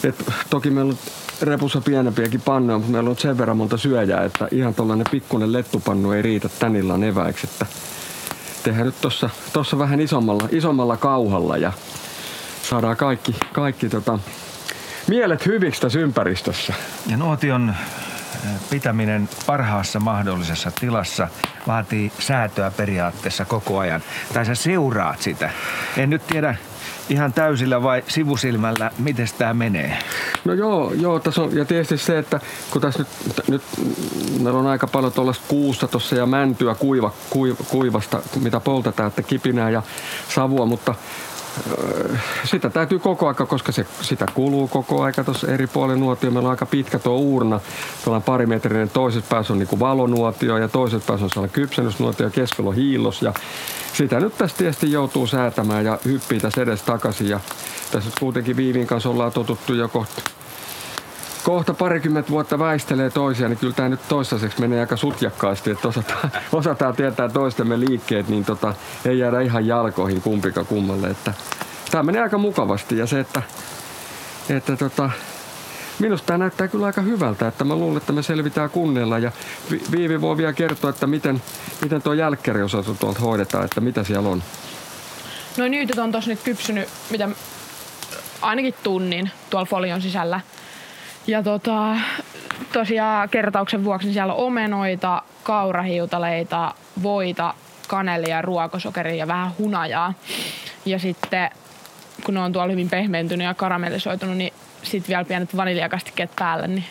et, toki meillä on repussa pienempiäkin pannuja, mutta meillä on sen verran monta syöjää, että ihan tuollainen pikkuinen lettupannu ei riitä tän illan eväiksi. Että tehdään nyt tossa, tossa vähän isommalla, isommalla kauhalla ja saadaan kaikki, kaikki tota, mielet hyviksi tässä ympäristössä. Ja nuotion äh, pitäminen parhaassa mahdollisessa tilassa vaatii säätöä periaatteessa koko ajan. Tai sä seuraat sitä. En nyt tiedä ihan täysillä vai sivusilmällä, miten tämä menee. No joo, joo tässä on, ja tietysti se, että kun tässä nyt, nyt meillä on aika paljon tuollaista kuusta tuossa ja mäntyä kuiva, kuiv, kuivasta, mitä poltetaan, että kipinää ja savua, mutta sitä täytyy koko aika, koska se, sitä kuluu koko aika tuossa eri puolilla nuotio. Meillä on aika pitkä tuo uurna. Tuolla parimetrinen toisessa päässä on niin valonuotio ja toisessa päässä on sellainen kypsennysnuotio ja keskellä on hiilos. Ja sitä nyt tästä tietysti joutuu säätämään ja hyppii tässä edes takaisin. Ja tässä kuitenkin Viivin kanssa ollaan totuttu jo kohta kohta parikymmentä vuotta väistelee toisia, niin kyllä tämä nyt toistaiseksi menee aika sutjakkaasti, että osataan, osataan tietää toistemme liikkeet, niin tota, ei jäädä ihan jalkoihin kumpika kummalle. Että tämä menee aika mukavasti ja se, että, että tota, minusta tämä näyttää kyllä aika hyvältä, että mä luulen, että me selvitään kunnialla ja Viivi voi vielä kertoa, että miten, miten tuo jälkkäriosasto tuolta hoidetaan, että mitä siellä on. No nyytyt on tossa nyt kypsynyt, mitä ainakin tunnin tuolla folion sisällä. Ja tota, tosiaan kertauksen vuoksi niin siellä on omenoita, kaurahiutaleita, voita, kanelia, ruokosokeria ja vähän hunajaa. Ja sitten kun ne on tuolla hyvin pehmeentynyt ja karamellisoitunut, niin sitten vielä pienet vaniljakastikkeet päälle, niin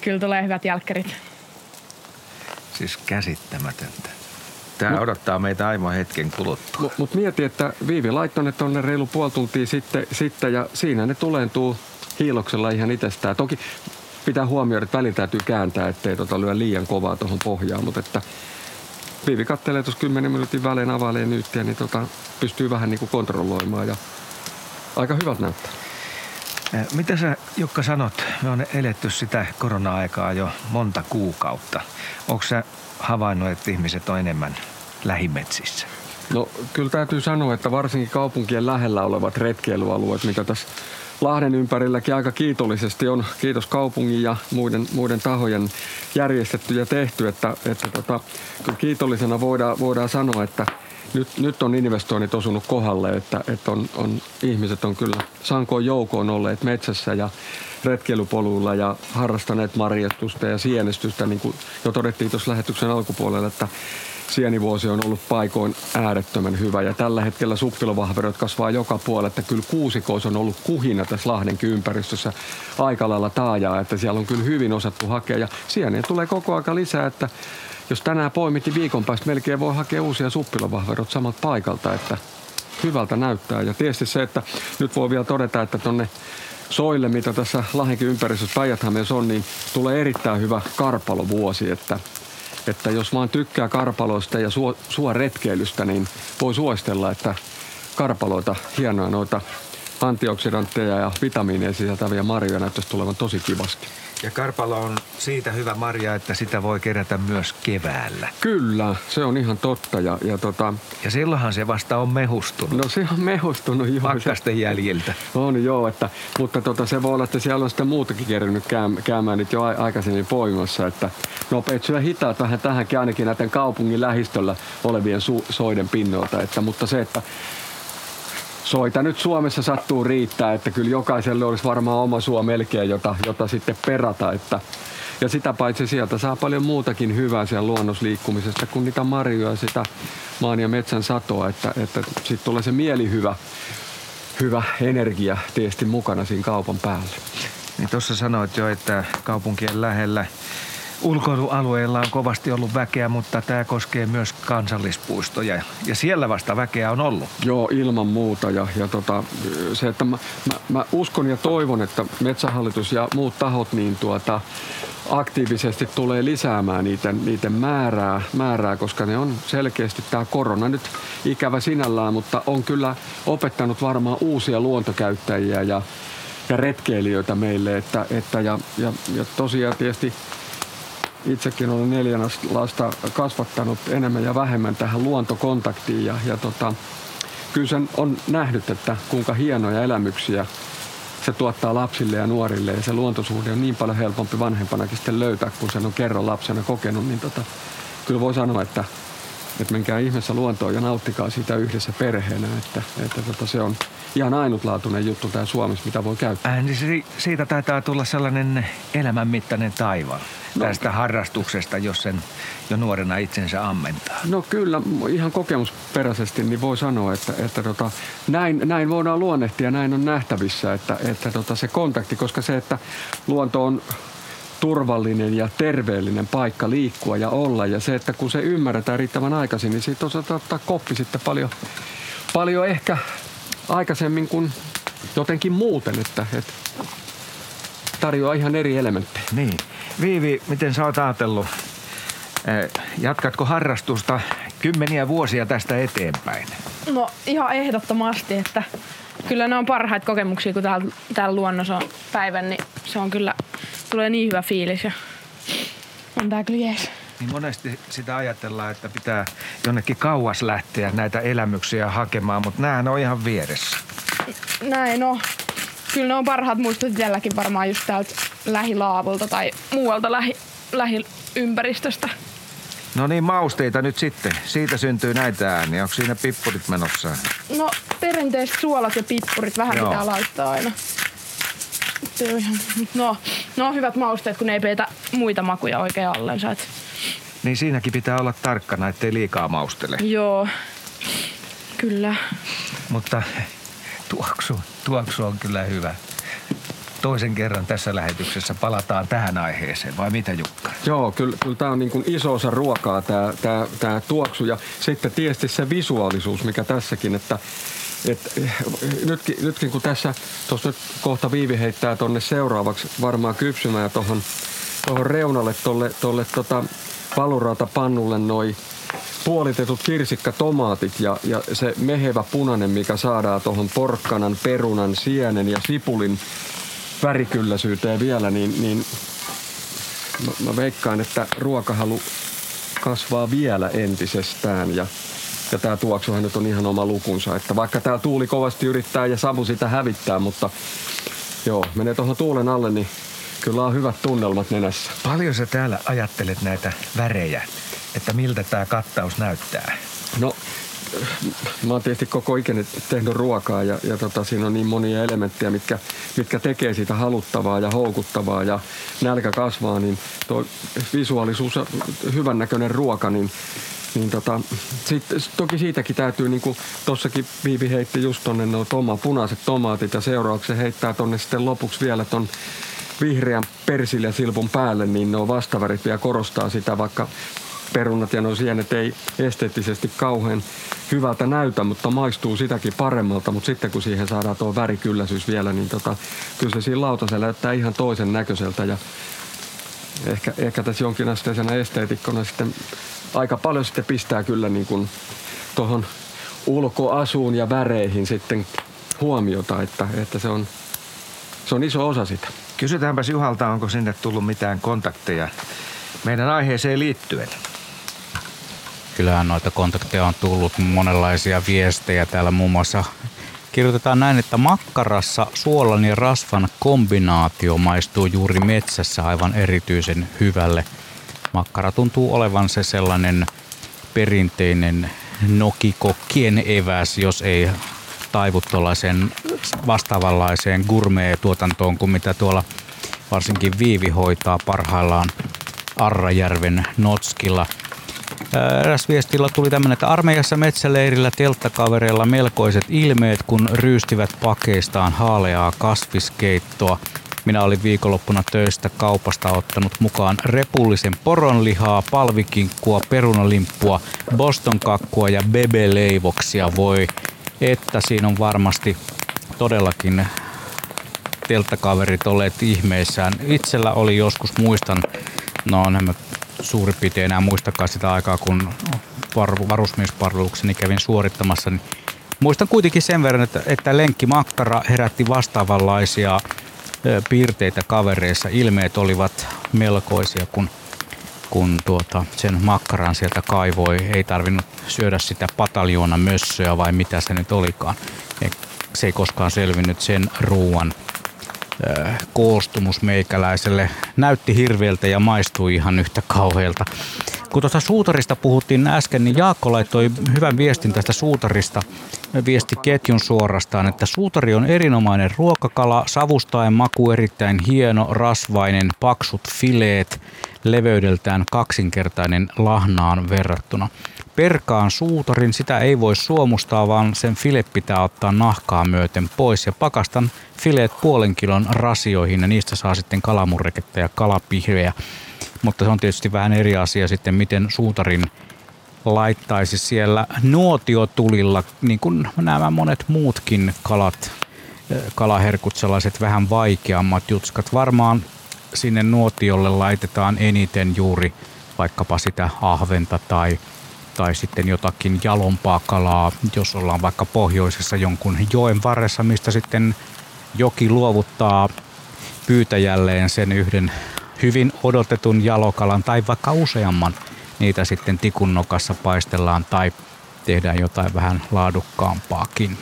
kyllä tulee hyvät jälkkärit. Siis käsittämätöntä. Tämä odottaa meitä aivan hetken kuluttua. Mutta mut mieti, että Viivi laittoi ne tonne reilu puoli tuntia sitten, sitten ja siinä ne tuleentuu hiiloksella ihan itsestään. Toki pitää huomioida, että välillä täytyy kääntää, ettei tota lyö liian kovaa tuohon pohjaan, mutta että Viivi kattelee tuossa 10 minuutin välein availee nyyttiä, niin tota, pystyy vähän niin kuin kontrolloimaan ja aika hyvät näyttää. Mitä sä Jukka sanot? Me on eletty sitä korona-aikaa jo monta kuukautta. Onko sä havainnut, että ihmiset on enemmän lähimetsissä? No kyllä täytyy sanoa, että varsinkin kaupunkien lähellä olevat retkeilyalueet, mitä tässä Lahden ympärilläkin aika kiitollisesti on, kiitos kaupungin ja muiden, muiden tahojen järjestetty ja tehty, että, että tota, kyllä kiitollisena voidaan, voidaan sanoa, että nyt, nyt on investoinnit osunut kohdalle, että, että on, on, ihmiset on kyllä sankoon joukoon olleet metsässä ja retkeilypoluilla ja harrastaneet marjastusta ja sienestystä, niin kuin jo todettiin tuossa lähetyksen alkupuolella, että sienivuosi on ollut paikoin äärettömän hyvä ja tällä hetkellä suppilovahverot kasvaa joka puolella, että kyllä kuusikois on ollut kuhina tässä Lahdenkin ympäristössä aika lailla taajaa, että siellä on kyllä hyvin osattu hakea ja sieniä tulee koko aika lisää, että jos tänään poimitti viikon päästä, melkein voi hakea uusia suppilovahverot samalta paikalta, että hyvältä näyttää. Ja tietysti se, että nyt voi vielä todeta, että tonne soille, mitä tässä Lahdenkin ympäristössä päijät on, niin tulee erittäin hyvä karpalovuosi, että että jos vaan tykkää karpaloista ja suo, suoretkeilystä, niin voi suositella, että karpaloita, hienoja noita antioksidantteja ja vitamiineja sisältäviä marjoja näyttäisi tulevan tosi kivasti. Ja karpalo on siitä hyvä marja, että sitä voi kerätä myös keväällä. Kyllä, se on ihan totta. Ja, ja, tota... ja silloinhan se vasta on mehustunut. No se on mehustunut, joo. Pakkasten jäljiltä. On joo, että, mutta tota, se voi olla, että siellä on sitten muutakin kerännyt käymään nyt jo aikaisemmin poimassa. Että nopeat syö hitaat vähän tähänkin ainakin näiden kaupungin lähistöllä olevien su- soiden pinnoilta. Että, mutta se, että soita nyt Suomessa sattuu riittää, että kyllä jokaiselle olisi varmaan oma suo melkein, jota, jota sitten perata. Että, ja sitä paitsi sieltä saa paljon muutakin hyvää siellä luonnosliikkumisesta kuin niitä marjoja, sitä maan ja metsän satoa, että, että sitten tulee se mielihyvä hyvä energia tietysti mukana siinä kaupan päälle. Niin tuossa sanoit jo, että kaupunkien lähellä ulkoilualueilla on kovasti ollut väkeä, mutta tämä koskee myös kansallispuistoja. Ja siellä vasta väkeä on ollut. Joo, ilman muuta. Ja, ja tota, se, että mä, mä, mä, uskon ja toivon, että Metsähallitus ja muut tahot niin tuota, aktiivisesti tulee lisäämään niiden, niiden määrää, määrää, koska ne on selkeästi tämä korona nyt ikävä sinällään, mutta on kyllä opettanut varmaan uusia luontokäyttäjiä ja, ja retkeilijöitä meille. Että, että ja, ja, ja tosiaan tietysti itsekin olen neljän lasta kasvattanut enemmän ja vähemmän tähän luontokontaktiin ja, ja tota, kyllä sen on nähnyt, että kuinka hienoja elämyksiä se tuottaa lapsille ja nuorille. Ja se luontosuhde on niin paljon helpompi vanhempanakin sitten löytää, kun sen on kerran lapsena kokenut, niin tota, kyllä voi sanoa, että, että menkää ihmeessä luontoon ja nauttikaa siitä yhdessä perheenä, että, että tota, se on ihan ainutlaatuinen juttu tämä Suomessa, mitä voi käyttää. Äh, niin siitä taitaa tulla sellainen elämänmittainen taiva no, tästä harrastuksesta, jos sen jo nuorena itsensä ammentaa. No kyllä, ihan kokemusperäisesti niin voi sanoa, että, että tota, näin, näin voidaan luonnehtia, näin on nähtävissä, että, että tota, se kontakti, koska se, että luonto on turvallinen ja terveellinen paikka liikkua ja olla. Ja se, että kun se ymmärretään riittävän aikaisin, niin siitä osataan ottaa koppi sitten paljon, paljon ehkä aikaisemmin kuin jotenkin muuten, että, että tarjoaa ihan eri elementtejä. Niin. Viivi, miten sä oot ajatellut? Jatkatko harrastusta kymmeniä vuosia tästä eteenpäin? No ihan ehdottomasti, että kyllä ne on parhaita kokemuksia, kun täällä, täällä luonnossa on päivän, niin se on kyllä, tulee niin hyvä fiilis ja on tää kyllä jees. Niin monesti sitä ajatellaan, että pitää jonnekin kauas lähteä näitä elämyksiä hakemaan, mutta nämähän on ihan vieressä. Näin no. Kyllä ne on parhaat muistot itselläkin varmaan just täältä lähilaavulta tai muualta lähi, lähiympäristöstä. No niin, mausteita nyt sitten. Siitä syntyy näitä ääniä. Onko siinä pippurit menossa? No perinteiset suolat ja pippurit vähän Joo. pitää laittaa aina. No, no on hyvät mausteet, kun ne ei peitä muita makuja oikein allensa. Et... Niin siinäkin pitää olla tarkkana, ettei liikaa maustele. Joo, kyllä. Mutta tuoksu, tuoksu on kyllä hyvä toisen kerran tässä lähetyksessä palataan tähän aiheeseen, vai mitä Jukka? Joo, kyllä, kyllä tämä on niin kuin iso osa ruokaa, tämä, tämä, tämä tuoksu ja sitten tietysti se visuaalisuus, mikä tässäkin, että et, nytkin, nytkin kun tässä, tuossa nyt kohta Viivi heittää tonne seuraavaksi varmaan kypsymään tuohon tohon reunalle tolle, tolle tota, palurauta pannulle noin puolitetut kirsikkatomaatit ja, ja se mehevä punainen, mikä saadaan tuohon porkkanan, perunan, sienen ja sipulin värikylläisyyteen vielä, niin, niin mä, mä veikkaan, että ruokahalu kasvaa vielä entisestään ja, ja tämä tuoksuhan nyt on ihan oma lukunsa. Että vaikka tämä tuuli kovasti yrittää ja savu sitä hävittää, mutta joo, menee tuohon tuulen alle, niin kyllä on hyvät tunnelmat nenässä. Paljon sä täällä ajattelet näitä värejä, että miltä tämä kattaus näyttää? No mä oon tietysti koko ikäni tehnyt ruokaa ja, ja tota, siinä on niin monia elementtejä, mitkä, mitkä tekee siitä haluttavaa ja houkuttavaa ja nälkä kasvaa, niin tuo visuaalisuus ja hyvännäköinen ruoka, niin niin tota, sit, toki siitäkin täytyy, niin kuin tossakin Viivi heitti just tonne no toma, punaiset tomaatit ja seuraavaksi heittää tonne sitten lopuksi vielä ton vihreän silpun päälle, niin ne vastavärit vielä korostaa sitä, vaikka perunat ja nuo sienet ei esteettisesti kauhean hyvältä näytä, mutta maistuu sitäkin paremmalta. Mutta sitten kun siihen saadaan tuo värikylläisyys vielä, niin tota, kyllä se siinä lautasella näyttää ihan toisen näköiseltä. Ja ehkä, ehkä tässä jonkinasteisena esteetikkona sitten aika paljon sitten pistää kyllä niin kuin tuohon ulkoasuun ja väreihin sitten huomiota, että, että se, on, se on iso osa sitä. Kysytäänpäs Juhalta, onko sinne tullut mitään kontakteja meidän aiheeseen liittyen? Kyllähän noita kontakteja on tullut monenlaisia viestejä. Täällä muun muassa kirjoitetaan näin, että makkarassa suolan ja rasvan kombinaatio maistuu juuri metsässä aivan erityisen hyvälle. Makkara tuntuu olevan se sellainen perinteinen nokikokkien eväs, jos ei taivu tuollaiseen vastaavanlaiseen gourmet-tuotantoon kuin mitä tuolla varsinkin Viivi hoitaa parhaillaan Arrajärven Notskilla – Eräs viestillä tuli tämmöinen, että armeijassa metsäleirillä telttakavereilla melkoiset ilmeet, kun ryystivät pakeistaan haaleaa kasviskeittoa. Minä olin viikonloppuna töistä kaupasta ottanut mukaan repullisen poronlihaa, palvikinkkua, perunalimppua, boston kakkua ja bebeleivoksia. Voi, että siinä on varmasti todellakin telttakaverit olleet ihmeissään. Itsellä oli joskus, muistan, no nämä suurin piirtein enää muistakaan sitä aikaa, kun varusmiespalvelukseni kävin suorittamassa, niin muistan kuitenkin sen verran, että, että lenkkimakkara herätti vastaavanlaisia piirteitä kavereissa. Ilmeet olivat melkoisia, kun, kun tuota, sen makkaran sieltä kaivoi. Ei tarvinnut syödä sitä pataljoona mössöä vai mitä se nyt olikaan. Se ei koskaan selvinnyt sen ruuan koostumus meikäläiselle näytti hirveältä ja maistui ihan yhtä kauhealta. Kun tuosta suutarista puhuttiin äsken, niin Jaakko laittoi hyvän viestin tästä suutarista, viesti ketjun suorastaan, että suutari on erinomainen ruokakala, savustaen maku erittäin hieno, rasvainen, paksut fileet, leveydeltään kaksinkertainen lahnaan verrattuna. Perkaan suutarin, sitä ei voi suomustaa, vaan sen file pitää ottaa nahkaa myöten pois ja pakastan fileet puolen kilon rasioihin ja niistä saa sitten kalamurreketta ja kalapihveä. Mutta se on tietysti vähän eri asia sitten, miten suutarin laittaisi siellä nuotiotulilla, niin kuin nämä monet muutkin kalat, kalaherkut, sellaiset vähän vaikeammat jutskat. Varmaan sinne nuotiolle laitetaan eniten juuri vaikkapa sitä ahventa tai, tai sitten jotakin jalompaa kalaa, jos ollaan vaikka pohjoisessa jonkun joen varressa, mistä sitten joki luovuttaa pyytäjälleen sen yhden hyvin odotetun jalokalan tai vaikka useamman niitä sitten tikun nokassa paistellaan tai tehdään jotain vähän laadukkaampaakin.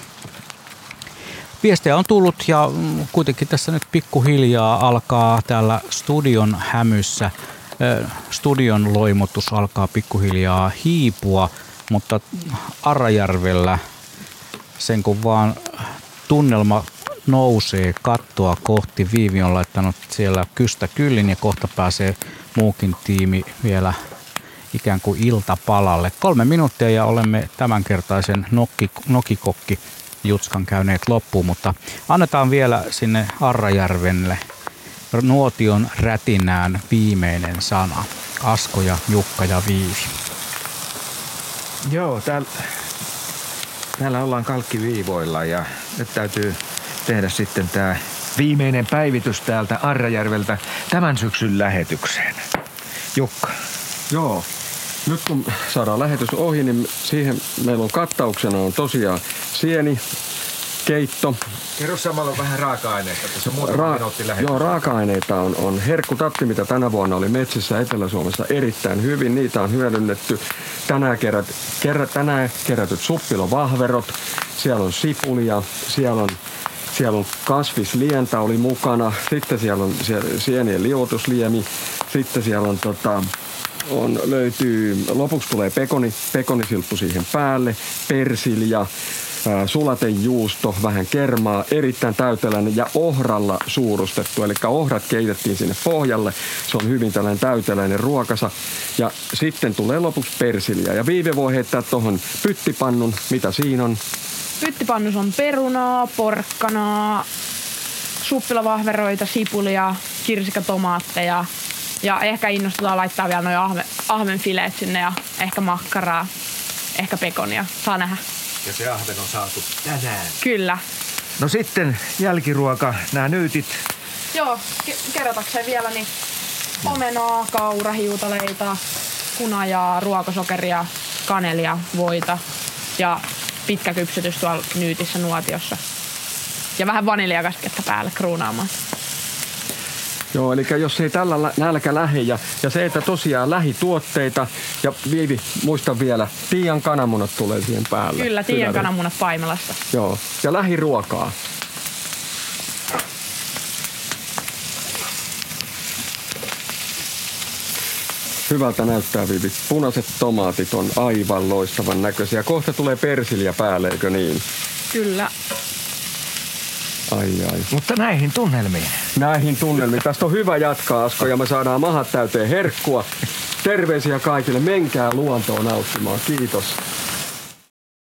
Viestejä on tullut ja kuitenkin tässä nyt pikkuhiljaa alkaa täällä studion hämyssä, studion loimotus alkaa pikkuhiljaa hiipua, mutta Arrajärvellä sen kun vaan tunnelma nousee kattoa kohti. Viivi on laittanut siellä kystä kyllin ja kohta pääsee muukin tiimi vielä ikään kuin iltapalalle. Kolme minuuttia ja olemme tämänkertaisen nokikokki Jutskan käyneet loppuun, mutta annetaan vielä sinne Arrajärvenle nuotion rätinään viimeinen sana. Asko ja Jukka ja Viivi. Joo, täällä, täällä ollaan kalkkiviivoilla ja nyt täytyy tehdä sitten tämä viimeinen päivitys täältä Arrajärveltä tämän syksyn lähetykseen. Jukka. Joo. Nyt kun saadaan lähetys ohi, niin siihen meillä on kattauksena on tosiaan sieni, keitto. Kerro samalla vähän raaka-aineista, tässä muutama Ra- minuutti lähetys. Joo, raaka-aineita on, on herkkutatti, mitä tänä vuonna oli metsissä Etelä-Suomessa erittäin hyvin. Niitä on hyödynnetty. Tänään, kerät, kerät, tänään kerätyt suppilovahverot, siellä on sipulia, siellä on siellä on kasvislientä oli mukana, sitten siellä on sienien liuotusliemi, sitten siellä on tota, on, löytyy, lopuksi tulee pekoni, pekonisilppu siihen päälle, persilja, sulatejuusto, vähän kermaa, erittäin täyteläinen ja ohralla suurustettu. Eli ohrat keitettiin sinne pohjalle. Se on hyvin tällainen täyteläinen ruokasa. Ja sitten tulee lopuksi persilja. Ja Viive voi heittää tuohon pyttipannun. Mitä siinä on? Pyttipannus on perunaa, porkkanaa, suppilavahveroita, sipulia, kirsikatomaatteja ja ehkä innostutaan laittaa vielä noin ahme, ahmenfileet sinne ja ehkä makkaraa, ehkä pekonia. Saa nähdä. Ja se ahven on saatu tänään. Kyllä. No sitten jälkiruoka, nämä nyytit. Joo, ke- kerrotakseen vielä, niin omenaa, kaurahiutaleita, kunajaa, ruokosokeria, kanelia, voita ja pitkä kypsytys tuolla nyytissä nuotiossa. Ja vähän vaniljakastiketta päälle kruunaamaan. Joo, eli jos ei tällä nälkä lähe ja, ja se, että tosiaan lähituotteita ja Viivi, muista vielä, Tiian kananmunat tulee siihen päälle. Kyllä, Tiian kananmunat Paimalasta. Joo, ja lähiruokaa. Hyvältä näyttää, Vivi. Punaiset tomaatit on aivan loistavan näköisiä. Kohta tulee persilja päälle, eikö niin? Kyllä. Ai ai. Mutta näihin tunnelmiin. Näihin tunnelmiin. Tästä on hyvä jatkaa, Asko, ja me saadaan mahat täyteen herkkua. Terveisiä kaikille. Menkää luontoon nauttimaan. Kiitos.